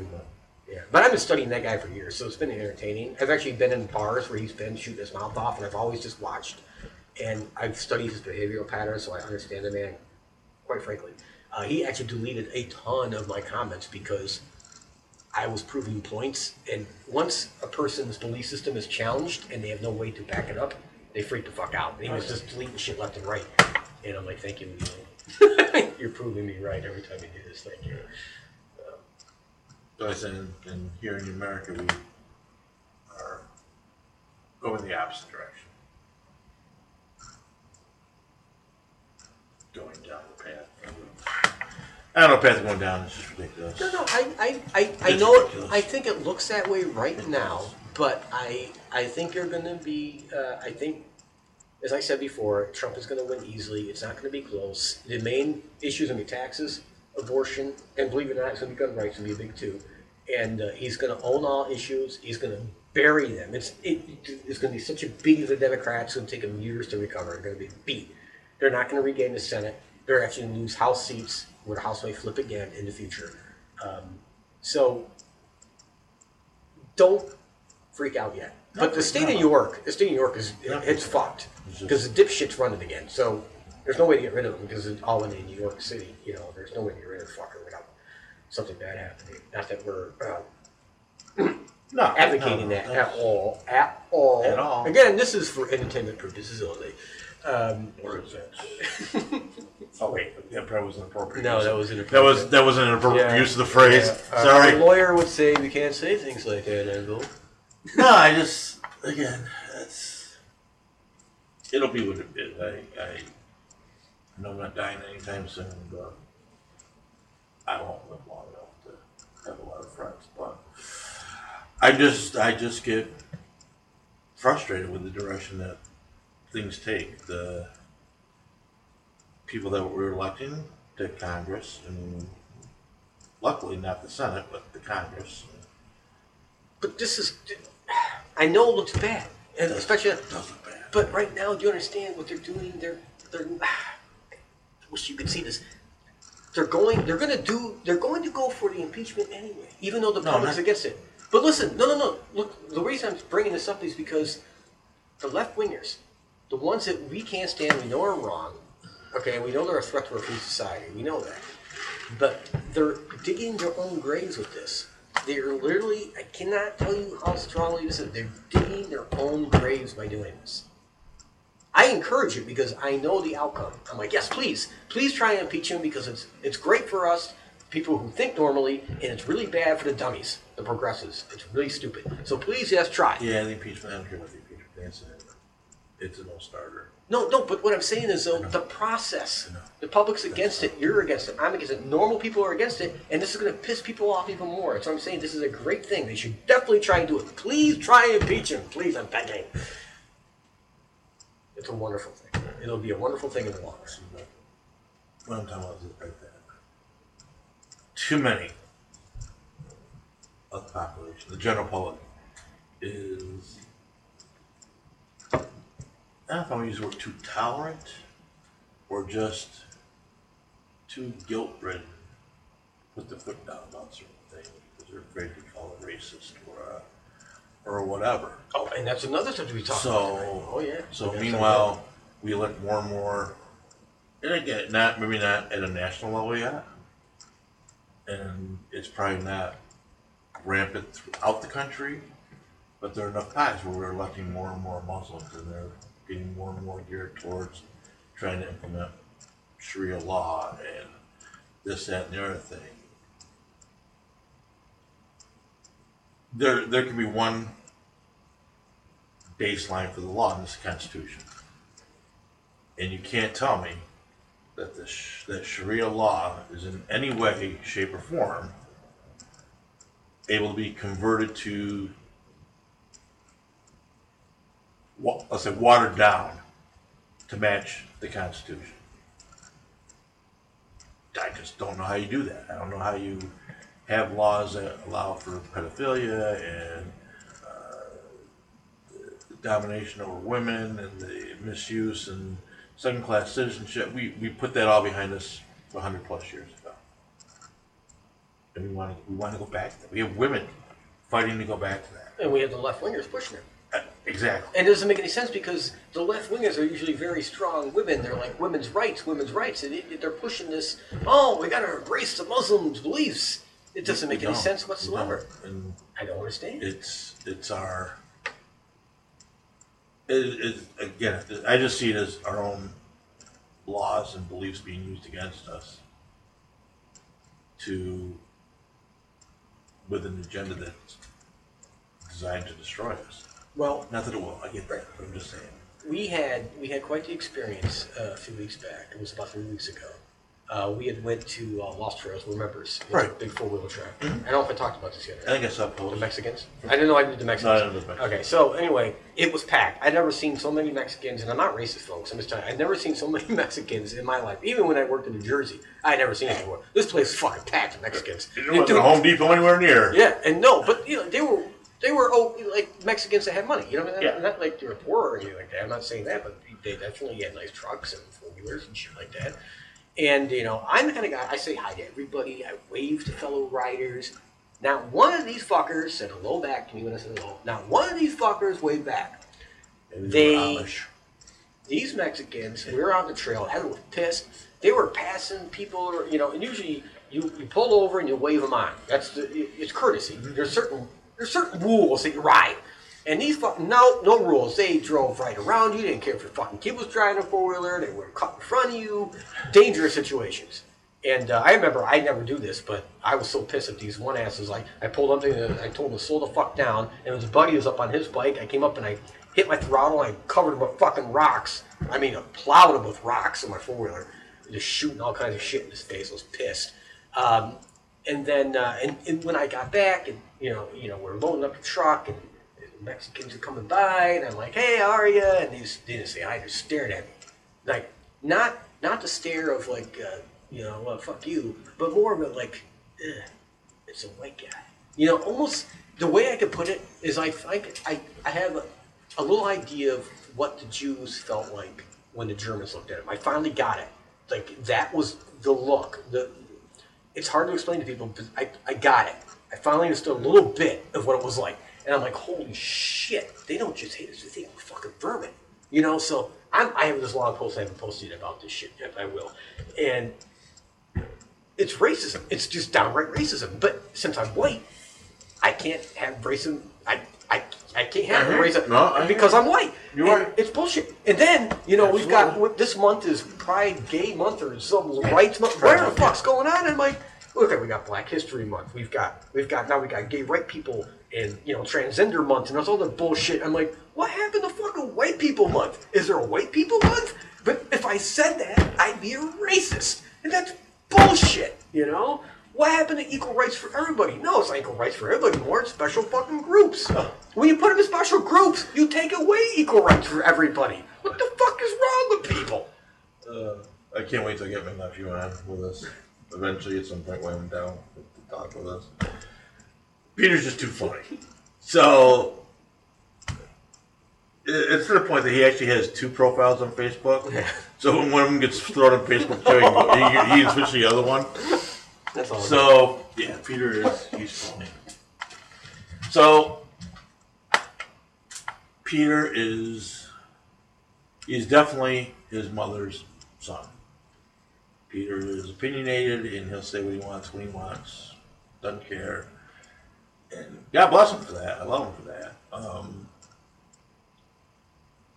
S2: yeah, but I've been studying that guy for years, so it's been entertaining. I've actually been in bars where he's been shooting his mouth off, and I've always just watched. And I've studied his behavioral patterns, so I understand the man, quite frankly. Uh, he actually deleted a ton of my comments because I was proving points, and once a person's belief system is challenged and they have no way to back it up, they freaked the fuck out. And he was just deleting shit left and right, and I'm like, thank you, Leo. You're proving me right every time you do this. Thank you.
S1: So I said, in, in here in America, we are going the opposite direction. Going down the path I don't know, if path going down. It's just ridiculous.
S2: No, no, I, I, I, I
S1: It's
S2: know.
S1: Ridiculous.
S2: I think it looks that way right now, but I, I think you're going to be. Uh, I think, as I said before, Trump is going to win easily. It's not going to be close. The main issues going to be taxes, abortion, and believe it or not, it's going to be gun rights. Going to be a big two. And uh, he's going to own all issues. He's going to bury them. It's it, it's going to be such a beat of the Democrats. It's going to take them years to recover. They're going to be beat. They're not going to regain the Senate. They're actually going to lose House seats, where the House may flip again in the future. Um, so don't freak out yet. But the state of. New York, the state of New York is
S1: Not
S2: it's fucked because the dipshits run it again. So there's no way to get rid of them because it's all in New York City. You know, there's no way to get rid of the fucker without something bad happening. Not that we're uh,
S1: No,
S2: advocating
S1: no,
S2: that
S1: no.
S2: at all, at all,
S1: At all.
S2: Again, this is for entertainment purposes only. Um,
S1: Where is that? oh wait, that probably wasn't appropriate.
S2: no,
S1: use.
S2: that was
S1: that was that wasn't an appropriate
S2: Yeah.
S1: use of the phrase.
S2: Yeah. Uh,
S1: Sorry.
S2: A lawyer would say we can't say things like that, Anvil.
S1: No, I just again, it's it'll be what it is. I I know I'm not dying anytime soon, but I won't live long enough to have a lot of friends. But I just I just get frustrated with the direction that things take. The people that we're electing to Congress, and luckily not the Senate, but the Congress.
S2: But this is, I know it looks bad, and especially,
S1: doesn't bad.
S2: but right now, do you understand what they're doing? They're, they're, I wish you could see this. They're going, they're going to do, they're going to go for the impeachment anyway, even though the
S1: No,
S2: public's
S1: not-
S2: against it. But listen, no, no, no. Look, the reason I'm bringing this up is because the left wingers, the ones that we can't stand, we know are wrong. Okay, we know they're a threat to our free society. We know that. But they're digging their own graves with this. They're literally, I cannot tell you how strongly this is. They're digging their own graves by doing this. I encourage it because I know the outcome. I'm like, yes, please, please try and impeach him because it's it's great for us, people who think normally, and it's really bad for the dummies, the progressives. It's really stupid. So please, yes, try.
S1: Yeah, the impeachment, I don't care what the impeachment said. It's a no-starter.
S2: No, no, but what I'm saying is though the process. The public's against it. You're against it. I'm against it. Normal people are against it, and this is going to piss people off even more. So I'm saying this is a great thing. They should definitely try and do it. Please try and impeach him. Please, I'm begging. It's a wonderful thing. It'll be a wonderful thing in the long run.
S1: What I'm talking about is like that. Too many of the population, the general public, is don't know if I'm use the word too tolerant or just too guilt ridden. Put the foot down about certain things because they're afraid to be called a racist or uh, or whatever.
S2: Oh, and that's another subject we talked
S1: So,
S2: about. tonight. Oh yeah.
S1: So meanwhile, we elect more and more, and again, not maybe not at a national level yet, and it's probably not rampant throughout the country, but there are enough times where we're electing more and more Muslims, and they're getting more and more geared towards trying to implement Sharia law and this, that, and the other thing. There, there can be one baseline for the law in this Constitution. And you can't tell me that the that Sharia law is in any way, shape, or form able to be converted to, let's say, watered down to match the Constitution. I just don't know how you do that. I don't know how you have laws that allow for pedophilia and uh, domination over women and the misuse and second class citizenship. We, we put that all behind us hundred plus years ago. And we want to we want to go back to that. We have women fighting to go back to that.
S2: And we have the left wingers pushing it.
S1: Exactly.
S2: And it doesn't make any sense because the left wingers are usually very strong women. They're like women's rights, women's rights, and it, they're pushing this. Oh, we got to embrace the Muslims' beliefs. It doesn't make any sense whatsoever.
S1: And
S2: I don't understand.
S1: it's it's our it is again I just see it as our own laws and beliefs being used against us to with an agenda that's designed to destroy us.
S2: Well,
S1: Not that it will, I get that, but I'm just saying.
S2: we had we had quite the experience uh, a few weeks back. It was about three weeks ago. uh, we had went to uh, Lost Trails, Remembers, It's a
S1: Right.
S2: big four wheeler track. I don't know if I talked about this yet.
S1: I think I saw
S2: The
S1: post.
S2: Mexicans? I didn't know I did the Mexicans.
S1: No, I didn't know the Mexicans.
S2: Okay, so anyway, it was packed. I'd never seen so many Mexicans, and I'm not racist, folks. I'm just telling you, I'd never seen so many Mexicans in my life. Even when I worked in New Jersey, I'd never seen it before. This place is fucking packed with Mexicans. And
S1: wasn't
S2: dude-
S1: Home Depot anywhere near.
S2: yeah, and no, but you know they were they were oh like Mexicans that had money. You know, not,
S1: Yeah.
S2: not like they were poor or anything like that. I'm not saying that, but they definitely had nice trucks and four wheelers and shit like that. And you know, I'm the kind of guy. I say hi to everybody. I wave to fellow riders. Not one of these fuckers said hello back to me when I said hello. Not one of these fuckers waved back.
S1: Maybe
S2: They-
S1: Amish.
S2: These Mexicans, we were on the trail. Everyone was pissed. They were passing people, or you know, and usually you, you pull over and you wave them on. That's the, it's courtesy. There's certain there's certain rules that you ride, and these fucking no no rules. They drove right around you. Didn't care if your fucking kid was driving a four wheeler. They were cut in front of you. Dangerous situations. And uh, I remember I never do this, but I was so pissed at these one asses. Like I pulled up to, I told him to slow the fuck down, and his buddy was up on his bike. I came up and I hit my throttle. and I covered him with fucking rocks. I mean, I plowed him with rocks in my four wheeler, just shooting all kinds of shit in his face. I was pissed. Um, and then, uh, and, and when I got back, and you know, you know, we're loading up the truck, and the Mexicans are coming by, and I'm like, "Hey, are you?" And they, just, didn't say hi; they just stared at me, like not not the stare of like, uh, you know, well, fuck you, but more of a like, it's a white guy. You know, almost the way I could put it is I think I, I have a, a little idea of what the Jews felt like when the Germans looked at them. I finally got it. Like that was the look. The it's hard to explain to people, but I, I got it. I finally understood a little bit of what it was like. And I'm like, holy shit, they don't just hate us, they think we're fucking vermin. You know, so I'm, I have this long post I haven't posted about this shit yet, I will. And it's racism. It's just downright racism. But since I'm white, I can't have racism. I, I, can't have
S1: I hear you.
S2: racism
S1: No,
S2: because. I'm white.
S1: You're
S2: And
S1: right.
S2: It's bullshit. And then, you know, we've
S1: Absolutely.
S2: got this month is Pride Gay Month or some rights month. Where the fuck's going on? And like, look, we got Black History Month. We've got we've got now we got gay right people and you know transgender month and there's all the bullshit. I'm like, what happened to fucking white people month? Is there a white people month? But if I said that, I'd be a racist, and that's bullshit. You know. What happened to equal rights for everybody? No, it's not equal rights for everybody anymore. It's special fucking groups. When you put them in special groups, you take away equal rights for everybody. What the fuck is wrong with people?
S1: Uh, I can't wait to get my nephew on with us. Eventually, at some point, when I'm down to talk with us. Peter's just too funny. So it's to the point that he actually has two profiles on Facebook. So when one of them gets thrown on Facebook, he, he can switch to the other one.
S2: That's all.
S1: So yeah, Peter is he's funny. So Peter is he's definitely his mother's son. Peter is opinionated and he'll say what he wants when he wants, doesn't care. And God bless him for that. I love him for that. Um,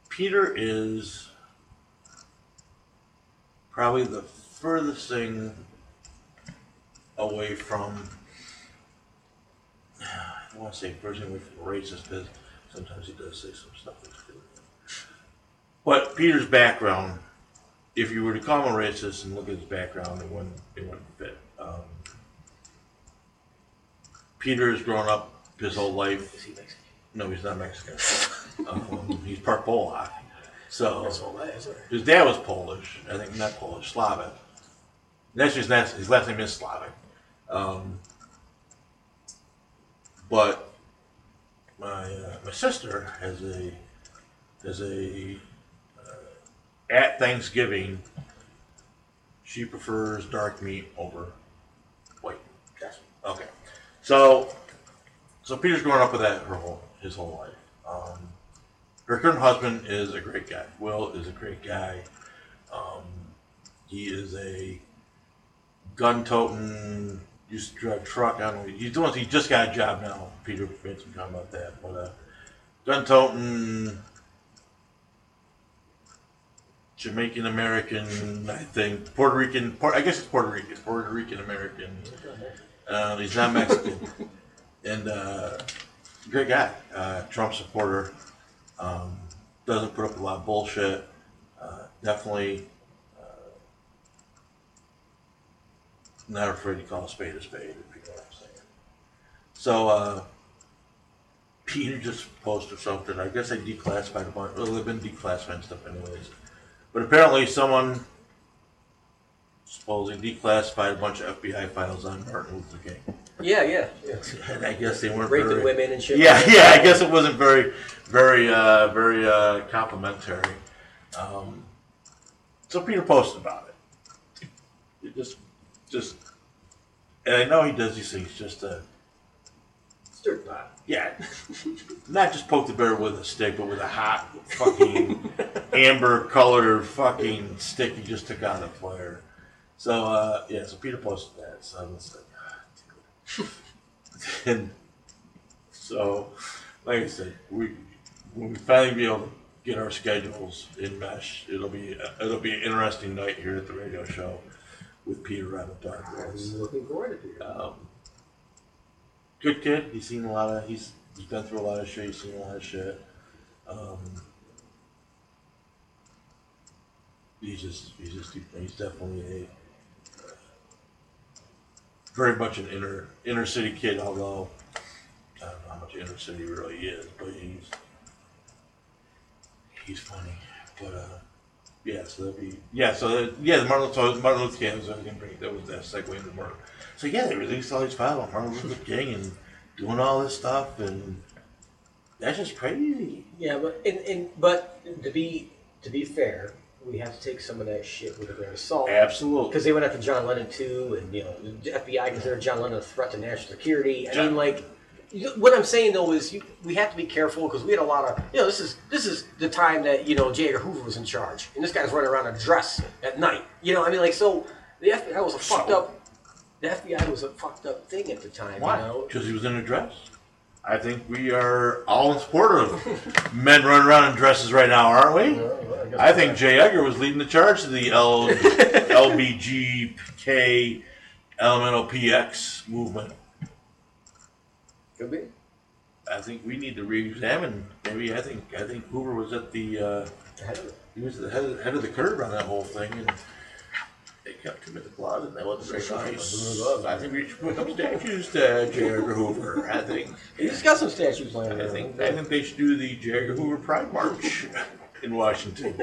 S1: Peter is probably the furthest thing away from I don't want to say person away from racist because sometimes he does say some stuff that's good. But Peter's background, if you were to call him a racist and look at his background, it wouldn't it wouldn't fit. Um, Peter has grown up his whole life.
S2: Is he Mexican?
S1: No, he's not Mexican. um, he's part Polak. So
S2: That's all that is.
S1: his dad was Polish. I think not Polish, Slavic. That's his last. His last name is Slavic. Um, but my uh, my sister has a has a uh, at Thanksgiving. She prefers dark meat over white.
S2: Gotcha.
S1: Okay, so so Peter's growing up with that her whole his whole life. Um, her current husband is a great guy. Will is a great guy. Um, he is a gun-toting, used to drive truck. I don't know. He's doing. He just got a job now. Peter some comment about that, but uh, Jamaican American, I think Puerto Rican. I guess it's Puerto Rican. Puerto Rican American. Uh, he's not Mexican, and uh, great guy. Uh, Trump supporter. Um, doesn't put up a lot of bullshit. Uh, definitely not afraid to call a spade a spade, if you know what I'm saying. So, uh, Peter just posted something. I guess they declassified a bunch. Well, they've been declassifying stuff anyways. But apparently, someone supposedly declassified a bunch of FBI files on Martin Luther King.
S2: Yeah, yeah. yeah.
S1: And I guess they weren't
S2: Raping
S1: very,
S2: women and shit.
S1: Yeah,
S2: like
S1: yeah. I guess it wasn't very, very, uh, very uh, complimentary. Um, so Peter posted about it. It just, just, and I know he does these things just to,
S2: Stir pot.
S1: yeah, not just poke the bear with a stick, but with a hot fucking amber colored fucking stick he just took out of the fire. So uh, yeah, so Peter posted that. So I was like, ah, dude. and so, like I said, we when we finally be able to get our schedules in mesh, it'll be it'll be an interesting night here at the radio show with Peter on the dark horse.
S2: I'm looking forward to it.
S1: Um, good kid. He's seen a lot of. He's he's been through a lot of shit. He's seen a lot of shit. Um, he's just he's just he's definitely a very much an inner inner city kid. Although I don't know how much inner city really is, but he's he's funny. But uh, yeah, so that'd be yeah. So that, yeah, the Martin Luther Martin Luther King was I was bring that was that segue into Martin. So yeah, they released all these files on Martin Luther King and doing all this stuff, and that's just crazy.
S2: Yeah, but and, and but to be to be fair, we have to take some of that shit with a grain of salt.
S1: Absolutely.
S2: Because they went after John Lennon too, and you know, the FBI considered John Lennon a threat to national security. I
S1: John-
S2: mean, like, you, what I'm saying though is, you, we have to be careful because we had a lot of, you know, this is this is the time that you know J. Edgar Hoover was in charge, and this guy's running around in a dress at night. You know, I mean, like, so the FBI was a fucked
S1: So-
S2: up. The FBI was a fucked up thing at the time.
S1: Why?
S2: You know,
S1: Because he was in a dress. I think we are all in support of men running around in dresses right now, aren't we?
S2: guess
S1: I think J. Edgar was leading the charge to the L- LBGK Elemental PX movement.
S2: Could be.
S1: I think we need to re-examine. Maybe I think I think Hoover was at the uh,
S2: I don't
S1: he was the head of, head of the curve on that whole thing, and they kept him in the closet. And that wasn't very nice. I think we should put some statues to J. Edgar Hoover. I think
S2: He's got some statues laying
S1: I
S2: around.
S1: think I think they should do the J. Edgar Hoover Pride March in Washington.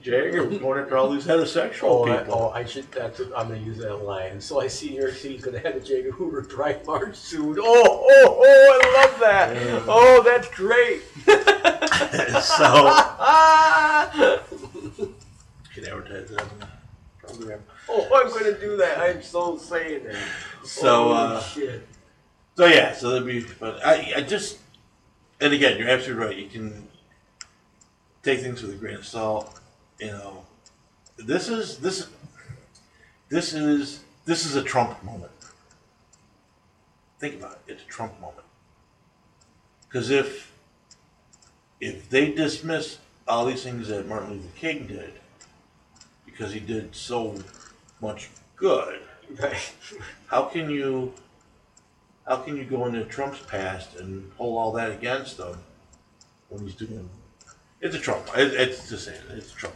S1: I think J. Going after all these heterosexual
S2: Oh, I,
S1: people.
S2: oh, I should. That's, I'm going to use that line. So I see New York City's going to have a J. Edgar Hoover Pride March soon. Oh, oh, oh! I love that. Oh, that's great.
S1: so can advertise that on the program.
S2: Oh, I'm going to do that. I'm so saying that.
S1: So, uh,
S2: shit.
S1: So yeah, so that'd be. But I, I just, and again, you're absolutely right. You can take things with a grain of salt. You know, this is this, this is this is a Trump moment. Think about it. It's a Trump moment. Because if if they dismiss all these things that Martin Luther King did, because he did so much good,
S2: Right.
S1: how can you how can you go into Trump's past and hold all that against him when he's doing it's a Trump it, it's just saying it's a Trump.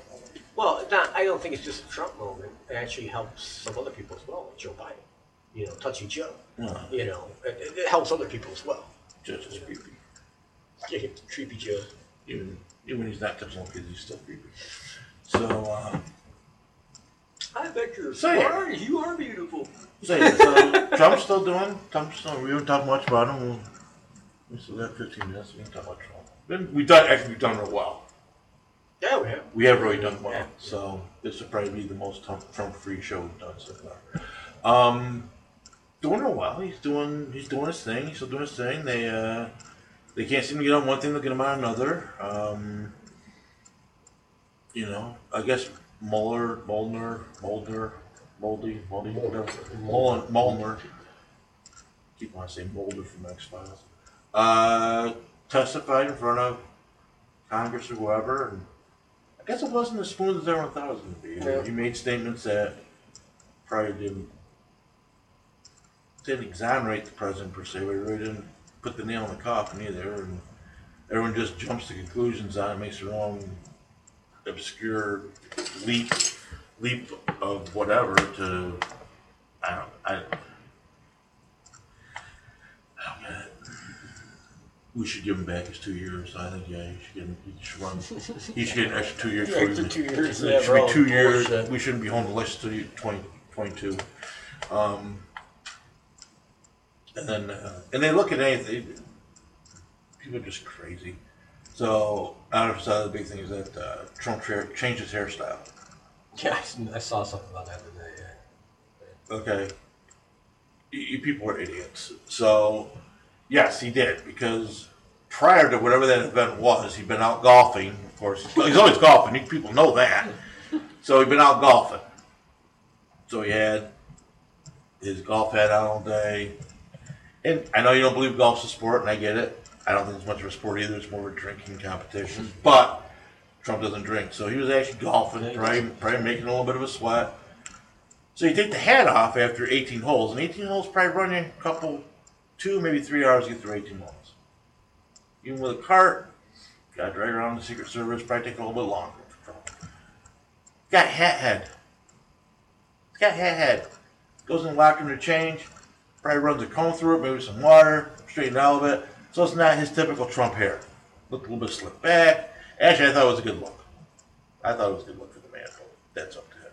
S2: Well, not, I don't think it's just a Trump moment. It actually helps some other people as well, like Joe Biden. You know, touchy Joe.
S1: Well,
S2: You know, it, it- it helps other people as well.
S1: just as creepy.
S2: Yeah, creepy Joe.
S1: Even even when he's not touching kids, he's still creepy. So uh,
S2: I bet you're
S1: So, yeah.
S2: smart. You are beautiful.
S1: so, yeah, so Trump's still doing Trump's still we don't talk much about him. We'll, still got 15 minutes. We can talk about Trump. Been, we've done actually we've done real well.
S2: Yeah, we have.
S1: We have really done well. So this will probably be the most Trump free show we've done so far. Um, doing real well. He's doing he's doing his thing. He's still doing his thing. They uh, they can't seem to get on one thing, they'll get him on another. Um, you know, I guess Mueller, Molnar, Mulder, Moldy, Moldy. Mueller, Molnar. Keep on saying Mulder from X Files. Uh, testified in front of Congress or whoever, and I guess it wasn't as smooth as everyone thought it was going to be.
S2: Yeah.
S1: He made statements that probably didn't didn't exonerate the president per se, but it really didn't put the nail in the coffin either. And everyone just jumps to conclusions on it, makes their own obscure leap leap of whatever to, I don't, I, I don't get it. We should give him back his two years. I think, yeah, he should get, he should run, he should get an extra two years. for
S2: Extra two years,
S1: It
S2: yeah,
S1: should be two years.
S2: bullshit.
S1: We shouldn't be holding the list to twenty, twenty-two. Um, and then, uh, and they look at anything, people are just crazy. So, I don't the big thing is that, uh, Trump changed his hairstyle.
S2: Yeah, I, I saw something about that today. Yeah.
S1: Okay. You, you people are idiots. So, yes, he did because prior to whatever that event was, he'd been out golfing. Of course, he's always golfing. People know that. So he'd been out golfing. So he had his golf hat on all day. And I know you don't believe golf's a sport, and I get it. I don't think it's much of a sport either. It's more of a drinking competition. Mm-hmm. But Trump doesn't drink, so he was actually golfing, probably, probably making a little bit of a sweat. So you take the hat off after 18 holes, and 18 holes probably run you a couple, two, maybe three hours to get through 18 miles. Even with a cart, got to drag around the Secret Service, probably take a little bit longer. Got hat head. Got hat head. Goes in locker room to change, probably runs a comb through it, maybe some water, straighten it out a bit. So it's not his typical Trump hair. Looked a little bit slicked back. Actually, I thought it was a good look. I thought it was a good look for the man. but That's up to him.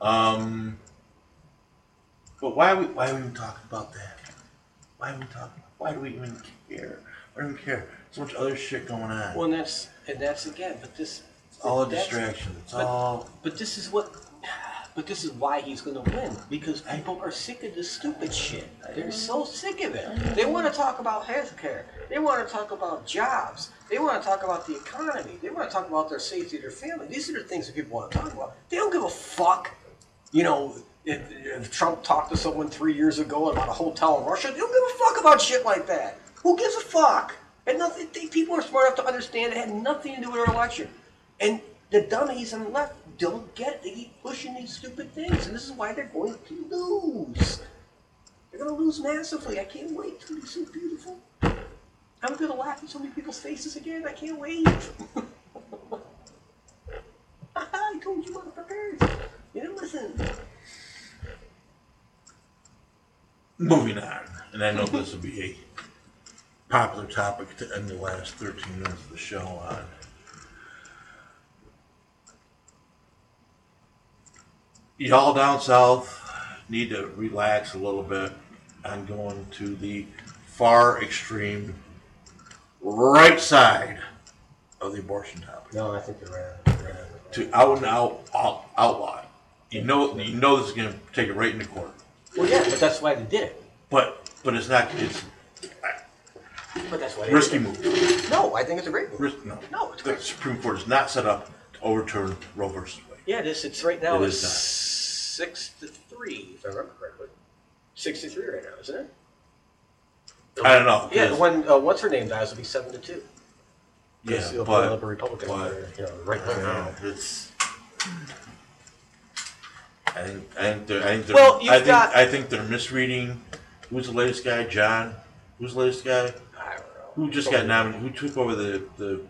S1: Um, but why are we why are we even talking about that? Why are we talking? Why do we even care? Why do we care? So much other shit going on.
S2: Well, and that's and that's again, but this
S1: it's all a
S2: that's-
S1: distraction. It's
S2: but-
S1: all
S2: But this is what. But this is why he's going to win because people are sick of this stupid shit. They're so sick of it. They want to talk about healthcare. They want to talk about jobs. They want to talk about the economy. They want to talk about their safety their family. These are the things that people want to talk about. They don't give a fuck. You know, if, if Trump talked to someone three years ago about a hotel in Russia, they don't give a fuck about shit like that. Who gives a fuck? And nothing. People are smart enough to understand it had nothing to do with our election. And the dummies on the left don't get it. They keep pushing these stupid things, and this is why they're going to lose. They're going to lose massively. I can't wait. It's going to be so beautiful. I'm going to laugh at so many people's faces again. I can't wait. I told you, motherfuckers. You didn't listen.
S1: Moving on. And I know this will be a popular topic to end the last 13 minutes of the show on. Y'all down south need to relax a little bit on going to the far extreme right side of the abortion topic.
S2: No, I think you're right. You're right.
S1: To out and out, out outlaw. You know, you know this is going to take it right into court.
S2: Well, yeah, but that's why they did it.
S1: But but it's not. It's
S2: But that's why they
S1: risky
S2: did it.
S1: move.
S2: No, I think it's a great move.
S1: No.
S2: No, it's
S1: The
S2: great.
S1: Supreme Court is not set up to overturn Roe versus Wade.
S2: Yeah, it is. It's right now.
S1: It
S2: it's
S1: is not.
S2: six to three, if I remember correctly. Six to three right now, isn't it?
S1: I don't know.
S2: Yeah,
S1: because-
S2: one. Uh, what's her name dies will be seven to two.
S1: Yeah,
S2: you'll
S1: but,
S2: up a Republican,
S1: but-
S2: or, you know, right
S1: I don't know. It's. I think I think they're, I think they're,
S2: Well, you've
S1: I think
S2: got-
S1: I think they're misreading. Who's the latest guy? John. Who's the latest guy?
S2: I don't know.
S1: Who just got nominated? Who took over the the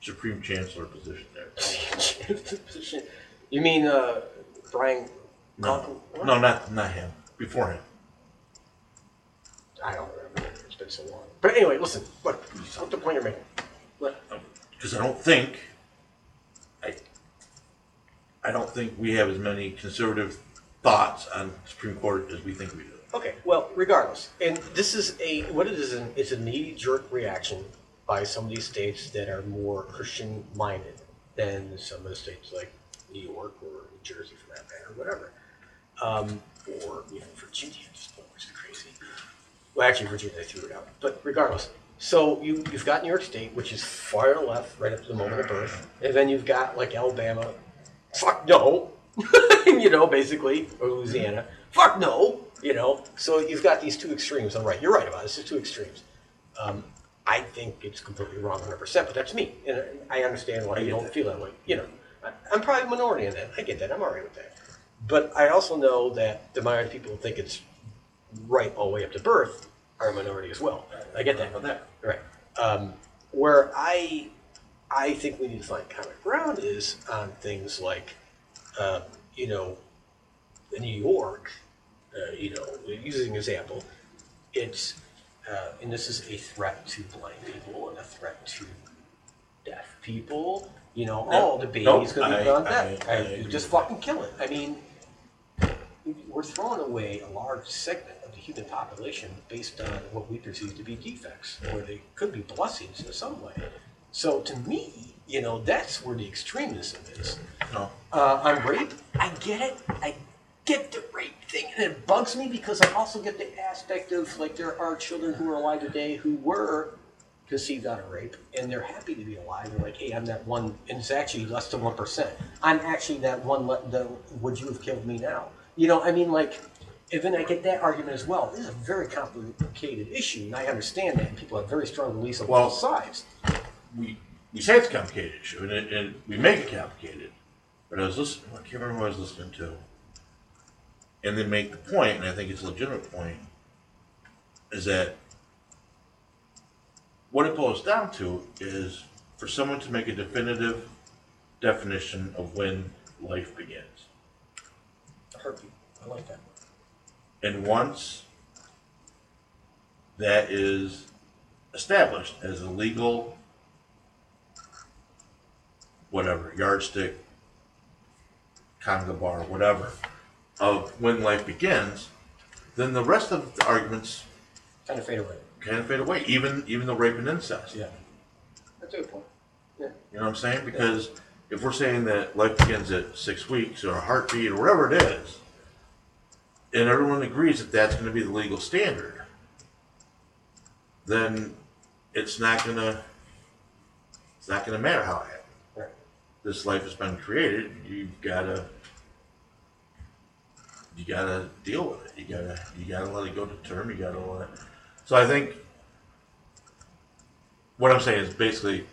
S1: Supreme Chancellor position there?
S2: nominated? you mean uh, Brian?
S1: No,
S2: Conklin?
S1: no, not not him. Before him.
S2: I don't remember. It's been so long. But anyway, listen. What? What's the point you're making? What?
S1: because I don't think I I don't think we have as many conservative thoughts on Supreme Court as we think we do.
S2: Okay, well, regardless, and this is a what it is. An, it's a knee-jerk reaction by some of these states that are more Christian-minded than some of the states like New York or New Jersey, for that matter, whatever, um, or even Virginia at this point, which is crazy. Well, actually, Virginia threw it out, but regardless. So you you've got New York State, which is far left, right up to the moment of birth, and then you've got like Alabama, fuck no, you know, basically, or Louisiana, fuck no, you know. So you've got these two extremes. I'm right. You're right about it. It's two extremes. Um, I think it's completely wrong 100%, but that's me. And I understand why
S1: I
S2: you don't
S1: that.
S2: feel that way. You know, I'm probably a minority in that. I get that. I'm all right with that. But I also know that the minority of people who think it's right all the way up to birth are a minority as well. I get that.
S1: About that.
S2: Right. Um, where I, I think we need to find common ground is on things like, uh, you know, in New York, uh, you know, using an example, it's uh, and this is a threat to blind people and a threat to deaf people. You know,
S1: No,
S2: oh, the baby's
S1: nope,
S2: gonna be
S1: I-
S2: gone
S1: I-
S2: deaf.
S1: I
S2: and
S1: agree
S2: you just fucking kill it. I mean, we're throwing away a large segment of the human population based on what we perceive to be defects, or they could be blessings in some way. So to me, you know, that's where the extremism is.
S1: No.
S2: Uh, on rape, I get it. I get the rape thing, and it bugs me because I also get the aspect of like there are children who are alive today who were conceived out of rape, and they're happy to be alive. They're like, hey, I'm that one, and it's actually less than one percent. I'm actually that one. le- The would you have killed me now? You know, I mean, like, and then I get that argument as well. This is a very complicated issue, and I understand that. People have very strong beliefs on
S1: Well-
S2: both sides.
S1: We we say it's a complicated issue, and, it, and we make it complicated. But I was listening. I can't remember what I was listening to, and they make the point, and I think it's a legitimate point, is that what it boils down to is for someone to make a definitive definition of when life begins.
S2: Heartbeat. I like that.
S1: And once that is established as a legal, whatever, yardstick, conga bar, whatever, of when life begins, then the rest of the arguments
S2: Kind of fade away.
S1: kind of fade away, even even the rape and incest.
S2: Yeah. That's a good point. Yeah.
S1: You know what I'm saying? Because if we're saying that life begins at six weeks or a heartbeat or whatever it is, and everyone agrees that that's going to be the legal standard, then it's not going to it's not going to matter how it happened. This life has been created. You've got to you got to deal with it. You got to you got to let it go to term. You got to let. So I think what I'm saying is basically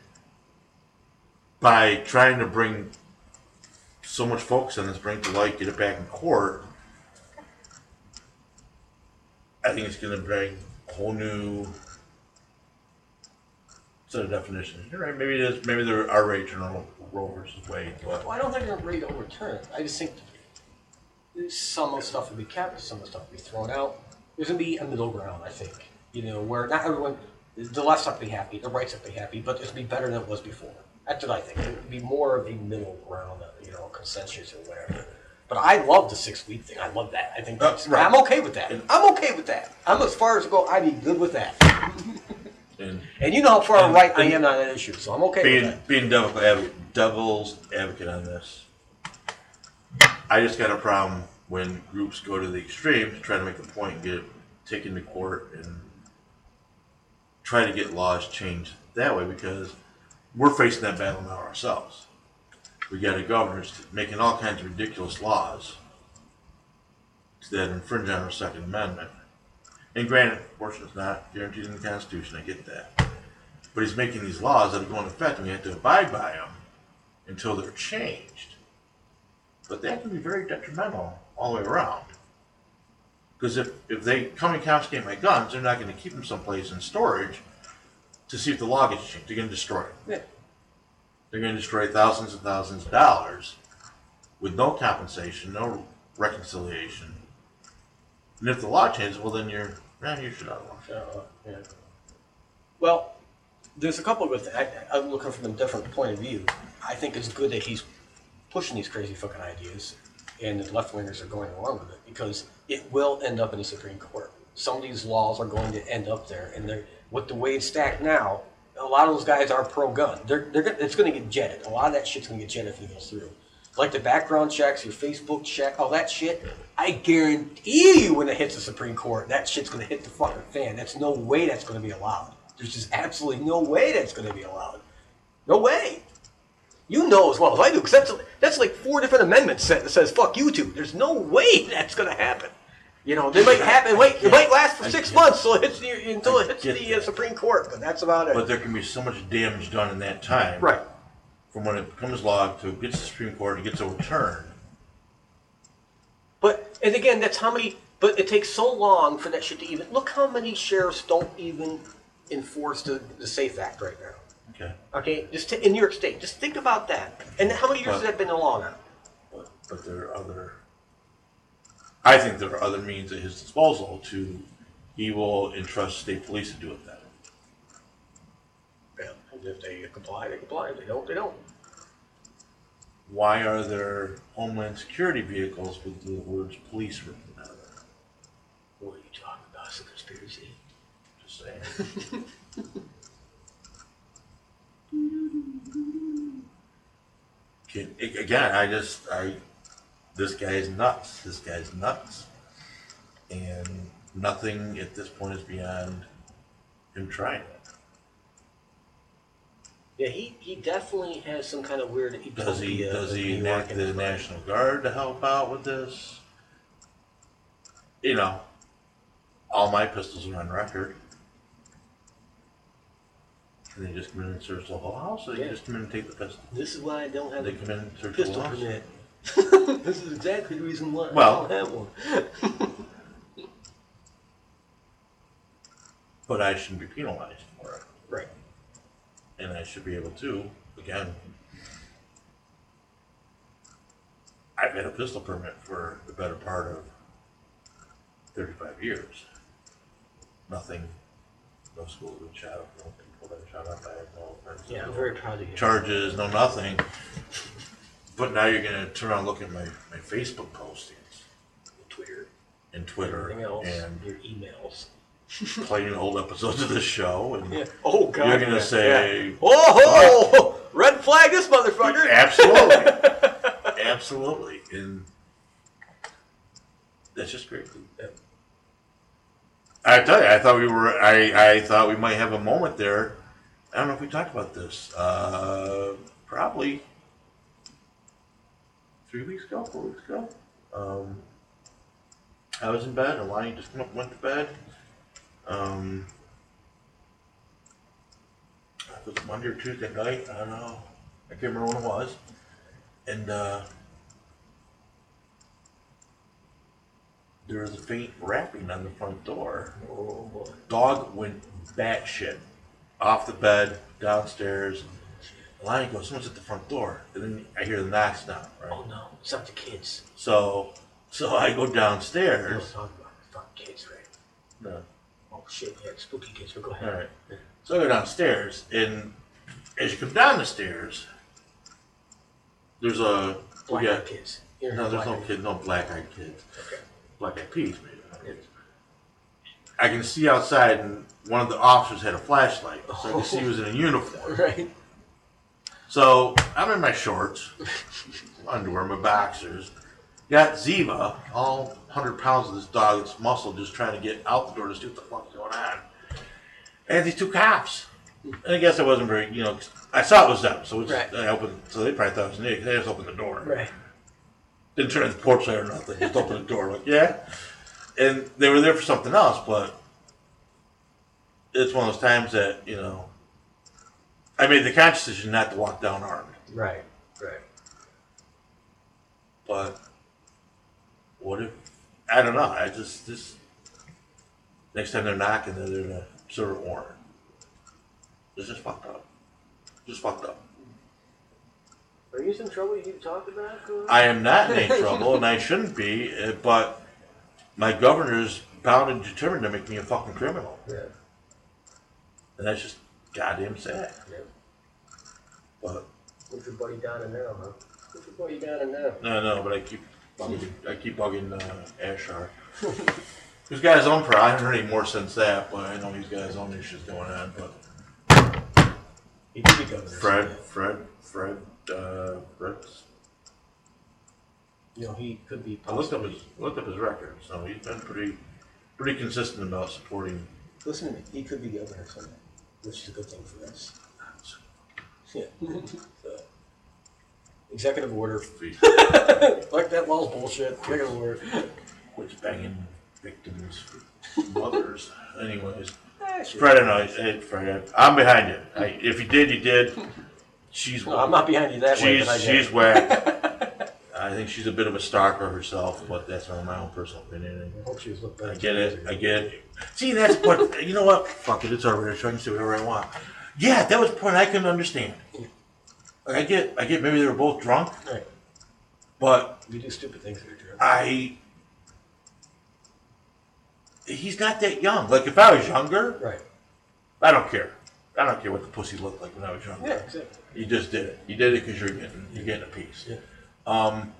S1: by trying to bring so much focus on this, bring it to light, get it back in court, I think it's going to bring a whole new set of definitions. You're right. Maybe it is. Maybe there are right turn Roe versus Wade, but
S2: Well, I don't think they're ready to overturn it. I just think some of the stuff will be kept, some of the stuff will be thrown out. There's gonna be a middle ground, I think. You know, where not everyone, the left's not gonna be happy, the right's not gonna be happy, but it's gonna be better than it was before. That's what I think. It would be more of a middle ground, uh, you know, consensus or whatever. But I love the six week thing. I love that. I think
S1: Uh,
S2: that's,
S1: right.
S2: I'm okay with that. I'm okay with that. I'm as far as go. I'd be good with that.
S1: and
S2: And you know how far
S1: And-
S2: right I am on that issue, so I'm okay with
S1: being
S2: that.
S1: being devil advocate, devil's advocate on this, I just got a problem when groups go to the extreme to try to make a point and get taken to court and try to get laws changed that way because we're facing that battle now ourselves. We got a governor making all kinds of ridiculous laws that infringe on our Second Amendment. And granted, abortion is not guaranteed in the Constitution. I get that. But he's making these laws that are going to effect, and we have to abide by them until they're changed. But that can be very detrimental all the way around. Because if, if they come and confiscate my guns, they're not going to keep them someplace in storage to see if the law gets changed. They're going to destroy them.
S2: Yeah.
S1: They're going to destroy thousands and thousands of dollars with no compensation, no reconciliation. And if the law changes, well, then you're, man, you're shit out of.
S2: Uh, yeah. Well, there's a couple of good. I, I'm looking from a different point of view. I think it's good that he's pushing these crazy fucking ideas, and the left wingers are going along with it because it will end up in the Supreme Court. Some of these laws are going to end up there, and they're with the way it's stacked now. A lot of those guys are pro-gun. They're, they're it's going to get jetted. A lot of that shit's going to get jetted if it goes through. Like the background checks, your Facebook check, all that shit. I guarantee you, when it hits the Supreme Court, that shit's going to hit the fucking fan. That's no way that's going to be allowed. There's just absolutely no way that's going to be allowed. No way. You know as well as I do, because that's that's like four different amendments that says "fuck you" too. There's no way that's going to happen. You know, they might happen. Wait, it might last for six months so it hits the, until it hits the uh. Supreme Court. But that's about it.
S1: But there can be so much damage done in that time.
S2: right.
S1: From when it becomes law to it gets to the Supreme Court, it gets overturned.
S2: But and again, that's how many. But it takes so long for that shit to even. Look how many sheriffs don't even enforce the, the Safe Act right now.
S1: Okay.
S2: Okay, just to, in New York State, just think about that. And how many years has that been a law now?
S1: But, but there are other I think there are other means at his disposal to, he will entrust state police to do it then.
S2: Yeah, and if they comply, they comply. If they don't, they don't.
S1: Why are there Homeland Security vehicles with the words police written on them?
S2: What are you talking about? It's a conspiracy.
S1: Just saying. Can- Again, I just, I, this guy's nuts. This guy's nuts. And nothing at this point is beyond him trying it.
S2: Yeah, he, he definitely has some kind of weird.
S1: Does he,
S2: uh,
S1: does he enact the. National Guard to help out with this? You know, all my pistols are on record. Can they just come in and search the whole house, or they
S2: Yeah.
S1: just come in and take the pistol?
S2: This is why I don't have
S1: They
S2: a
S1: come in and search the
S2: pistol
S1: whole house?
S2: permit. this is exactly the reason why
S1: Well-
S2: I don't have one.
S1: But I shouldn't be penalized for it,
S2: Right.
S1: and I should be able to, again. I've had a pistol permit for the better part of thirty-five years. Nothing, no school shot up, no people shot up, I have no offense.
S2: Yeah, I'm very proud of you.
S1: charges, no nothing. But now you're gonna turn around and look at my, my Facebook postings
S2: Twitter,
S1: and Twitter
S2: everything else,
S1: and
S2: your emails.
S1: playing old episodes of the show and
S2: Yeah. Oh God.
S1: you're gonna
S2: yeah.
S1: say
S2: Yeah. Oh, red flag this motherfucker.
S1: absolutely, absolutely, and that's just great.
S2: Yeah.
S1: I tell you, I thought we were, I, I thought we might have a moment there. I don't know if we talked about this. Uh, probably three weeks ago, four weeks ago. Um, I was in bed, and Lonnie just come up, and went to bed. Um, it was Monday or Tuesday night. I don't know. I can't remember when it was. And uh, there was a faint rapping on the front door.
S2: Oh boy.
S1: Dog went batshit off the bed, downstairs. Lonnie goes, someone's at the front door. And then I hear the knocks now, right?
S2: Oh no, it's not the kids.
S1: So, so I go
S2: We're
S1: downstairs.
S2: talking about the fucking kids, right?
S1: No.
S2: Oh shit, yeah, spooky kids. But go
S1: All
S2: ahead.
S1: right. So I go downstairs, and as you come down the stairs, there's a
S2: Black
S1: yeah,
S2: kids. You're
S1: no, there's no
S2: black-eyed-
S1: kid, no black-eyed kids,
S2: Okay.
S1: black-eyed peas, maybe. I can see outside, and one of the officers had a flashlight, so I can see he was in a uniform.
S2: Right.
S1: So I'm in my shorts, underwear, my boxers. Got Ziva, all 100 pounds of this dog, its muscle, just trying to get out the door to see what the fuck's going on. And these two cops. And I guess I wasn't very, you know, I saw it was them, so it's,
S2: Right.
S1: I opened, so they probably thought it was me, they just opened the door.
S2: Right.
S1: Didn't turn the porch light or nothing, just opened the door, like, yeah. And they were there for something else, but it's one of those times that, you know, I made the conscious decision not to walk down armed.
S2: Right. Right.
S1: But what if I don't know? I just this next time they're knocking, they're going to serve a warrant. This is fucked up. Just fucked up.
S2: Are you in trouble? You need to talk about? Or?
S1: I am not in any trouble, and I shouldn't be. uh, But my governor's bound and determined to make me a fucking criminal,
S2: Yeah.
S1: and that's just goddamn sad.
S2: yeah.
S1: But
S2: Put your buddy down in there, huh? Put your buddy down in there.
S1: no, no. But I keep bugging, I keep bugging uh, Ashar. He's got his own problem. I haven't heard any more since that, but I know he's got his own issues going on. But
S2: He did be governor.
S1: Fred, Fred, Fred, uh, Fred's.
S2: You know, he could be.
S1: I looked up his looked up his record, so he's been pretty pretty consistent about supporting.
S2: Listen to me. He could be governor someday, which is a good thing for us. Yeah. so, executive order. like that law's bullshit. Executive order.
S1: Which banging victims, mothers. Anyways,
S2: Ah, shit.
S1: Fred and I, hey, Fred, I'm behind you. I, if you did, you did. She's
S2: No, I'm not behind you that way.
S1: she's
S2: but I
S1: she's whack. I think she's a bit of a stalker herself, but that's my own personal opinion.
S2: I hope she was looked
S1: I get it. I get it. See, that's what you know. What? Fuck it. It's already. I can say whatever I want. Yeah, that was the point I couldn't understand. I get. I get. Maybe they were both drunk,
S2: Right.
S1: but
S2: We do stupid things here, Drew.
S1: I. he's not that young. Like if I was younger,
S2: Right.
S1: I don't care. I don't care what the pussy looked like when I was younger.
S2: Yeah, exactly.
S1: You just did it. You did it because you're getting you're getting a piece.
S2: Yeah.
S1: Um,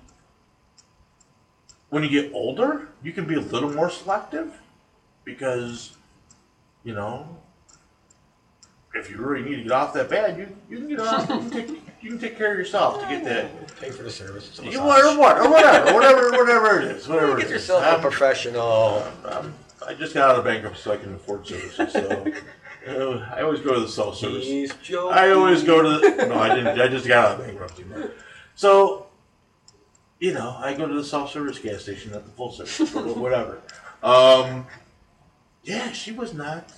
S1: when you get older, you can be a little more selective because, you know, if you really need to get off that bad, you you can get off. you, can take, you can take care of yourself to get that.
S2: Pay for the service. It's a
S1: You,
S2: massage.
S1: or what, or whatever, whatever, whatever it is, whatever it
S2: Get
S1: is.
S2: yourself
S1: I'm-
S2: professional.
S1: I'm- I just got out of bankruptcy, so I can afford services. So uh, I always go to the self service.
S2: He's joking.
S1: I always go to the. No, I didn't. I just got out of bankruptcy. So, you know, I go to the self service gas station at the full service, or whatever. Um, yeah, she was not.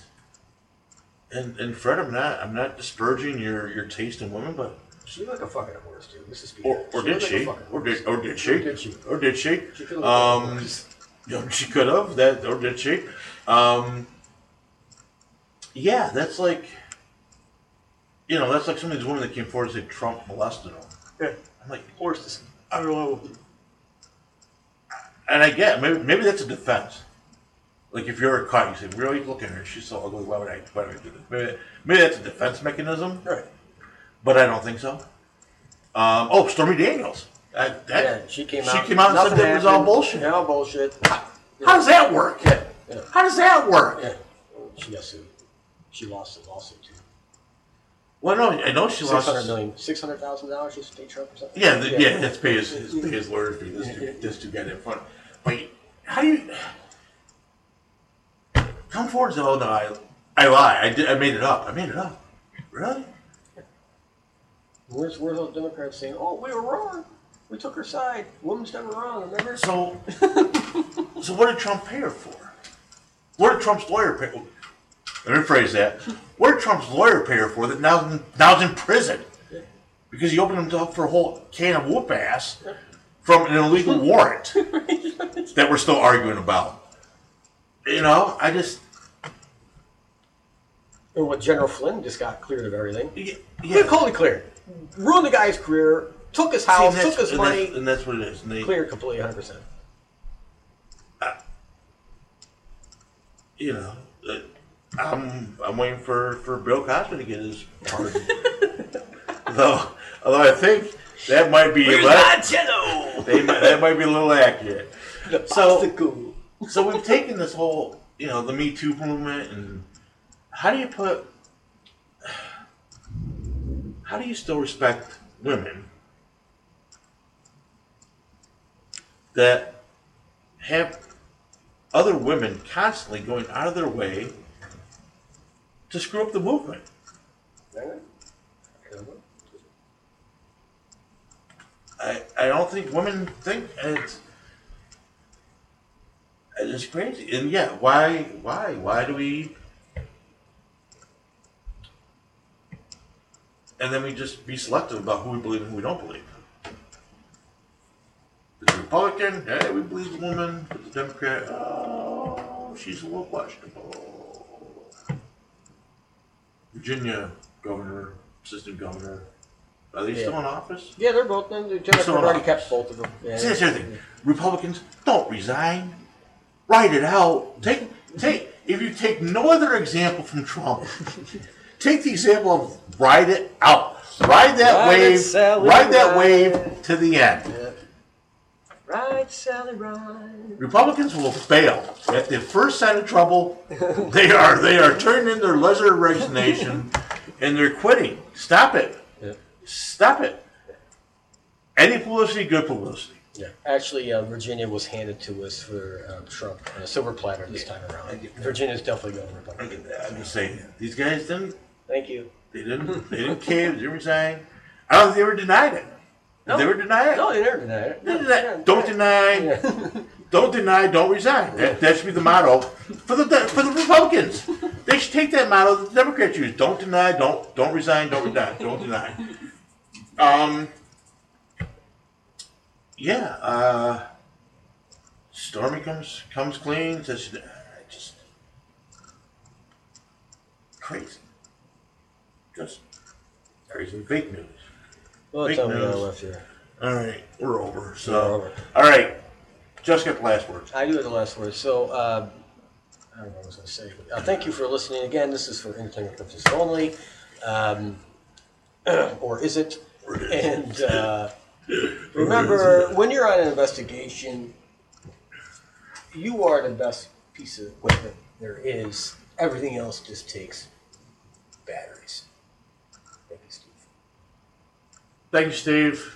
S1: And and Fred, I'm not. I'm not disparaging your your taste in women, but
S2: She looked like a fucking horse, dude. Mrs. Speed.
S1: or, or did
S2: looked like a
S1: she? Or
S2: horse.
S1: did or did she?
S2: Or did she?
S1: Or did she?
S2: She could look like
S1: Um,
S2: horse.
S1: you know, she could have that, or did she? Um, yeah, that's like, you know, that's like some of these women that came forward and said Trump molested them.
S2: Yeah.
S1: I'm like,
S2: Horses.
S1: I don't know. And I get maybe maybe that's a defense. Like if you're caught, you say, "Really? Look at her. She's so ugly. Why would I? Why would I do this?" Maybe, maybe that's a defense mechanism,
S2: Right.
S1: but I don't think so. Um, oh, Stormy Daniels. That, that,
S2: Yeah, she came
S1: she
S2: out.
S1: came out and said that was all bullshit.
S2: Yeah, all bullshit.
S1: How does that work?
S2: Yeah. Yeah.
S1: How does that work?
S2: Yeah. She got sued. She lost the lawsuit too.
S1: Well, no, I know she
S2: Six
S1: lost.
S2: hundred million, six hundred thousand dollars just to pay Trump or something.
S1: Yeah, the, yeah, that's pay his, his pay his lawyer fee. This dude, this dude got in front. Wait, how do you come forward and say, "Oh no, I, I lie. I did. I made it up. I made it up." Really?
S2: Where's where's those Democrats saying, "Oh, we were wrong. We took her side. Woman's never wrong." Remember?
S1: So, so what did Trump pay her for? What did Trump's lawyer pay? Let me phrase that. What did Trump's lawyer pay her for that now now's in prison because he opened himself up for a whole can of whoop ass from an illegal warrant that we're still arguing about. You know, I just
S2: Or what General Flynn just got cleared of everything.
S1: yeah,
S2: Yeah. Totally cleared. Ruined the guy's career. Took his house.
S1: and that's-
S2: took his
S1: and
S2: money.
S1: that's, and that's what it is. And they,
S2: Cleared completely, hundred percent.
S1: you know, uh, I'm I'm waiting for, for Bill Cosby to get his pardon. though, although I think that might be le- they might, that might be a little accurate.
S2: The
S1: So-
S2: popsicle.
S1: So we've taken this whole, you know, the Me Too movement, and how do you put, how do you still respect women that have other women constantly going out of their way to screw up the movement? I, I don't think women think it's it's crazy. And yeah, why why why do we and then we just be selective about who we believe and who we don't believe. The Republican, hey, we believe the woman. The Democrat, oh, she's a little questionable. Virginia governor, assistant governor, are they still
S2: Yeah.
S1: in office?
S2: Yeah, they're both. The Democrats
S1: So
S2: already kept both of them. Yeah.
S1: See, that's the other thing. Republicans don't resign. Write it out. Take take if you take no other example from Trump, take the example of ride it out. Ride that
S2: Ride it,
S1: wave.
S2: Sally,
S1: ride that
S2: ride.
S1: wave to the end.
S2: Right, Sally, right.
S1: Republicans will fail at the first sign of trouble. They are they are turning in their letter of resignation and they're quitting. Stop it.
S2: Yeah.
S1: Stop it. Any publicity, good publicity.
S2: Yeah. Actually, uh, Virginia was handed to us for uh, Trump on a silver platter this time around.
S1: get that.
S2: Virginia's definitely going
S1: I
S2: Republican.
S1: get that. I'm just saying. These guys didn't
S2: Thank you.
S1: They didn't. They didn't cave. They didn't resign. I don't think they ever denied it. They
S2: No.
S1: ever deny it?
S2: No, they never denied it.
S1: They. Don't deny. Don't deny. Don't resign. That, that should be the motto for the for the Republicans. They should take that motto that the Democrats use. Don't deny. Don't don't resign. Don't resign. Don't deny. Um. Yeah. Uh. Stormy comes comes clean. Says just crazy. Just crazy. Fake news.
S2: Well, tell me
S1: news.
S2: I left here.
S1: All right, we're over. So,
S2: We're over.
S1: all right, just got the last word.
S2: I do have the last word. So, uh, I don't know what I was going to say. But, uh, thank you for listening again. This is for entertainment purposes only, um, or is it? And uh, remember, when you're on an investigation, you are the best piece of equipment there is. Everything else just takes batteries.
S3: Thank you, Steve.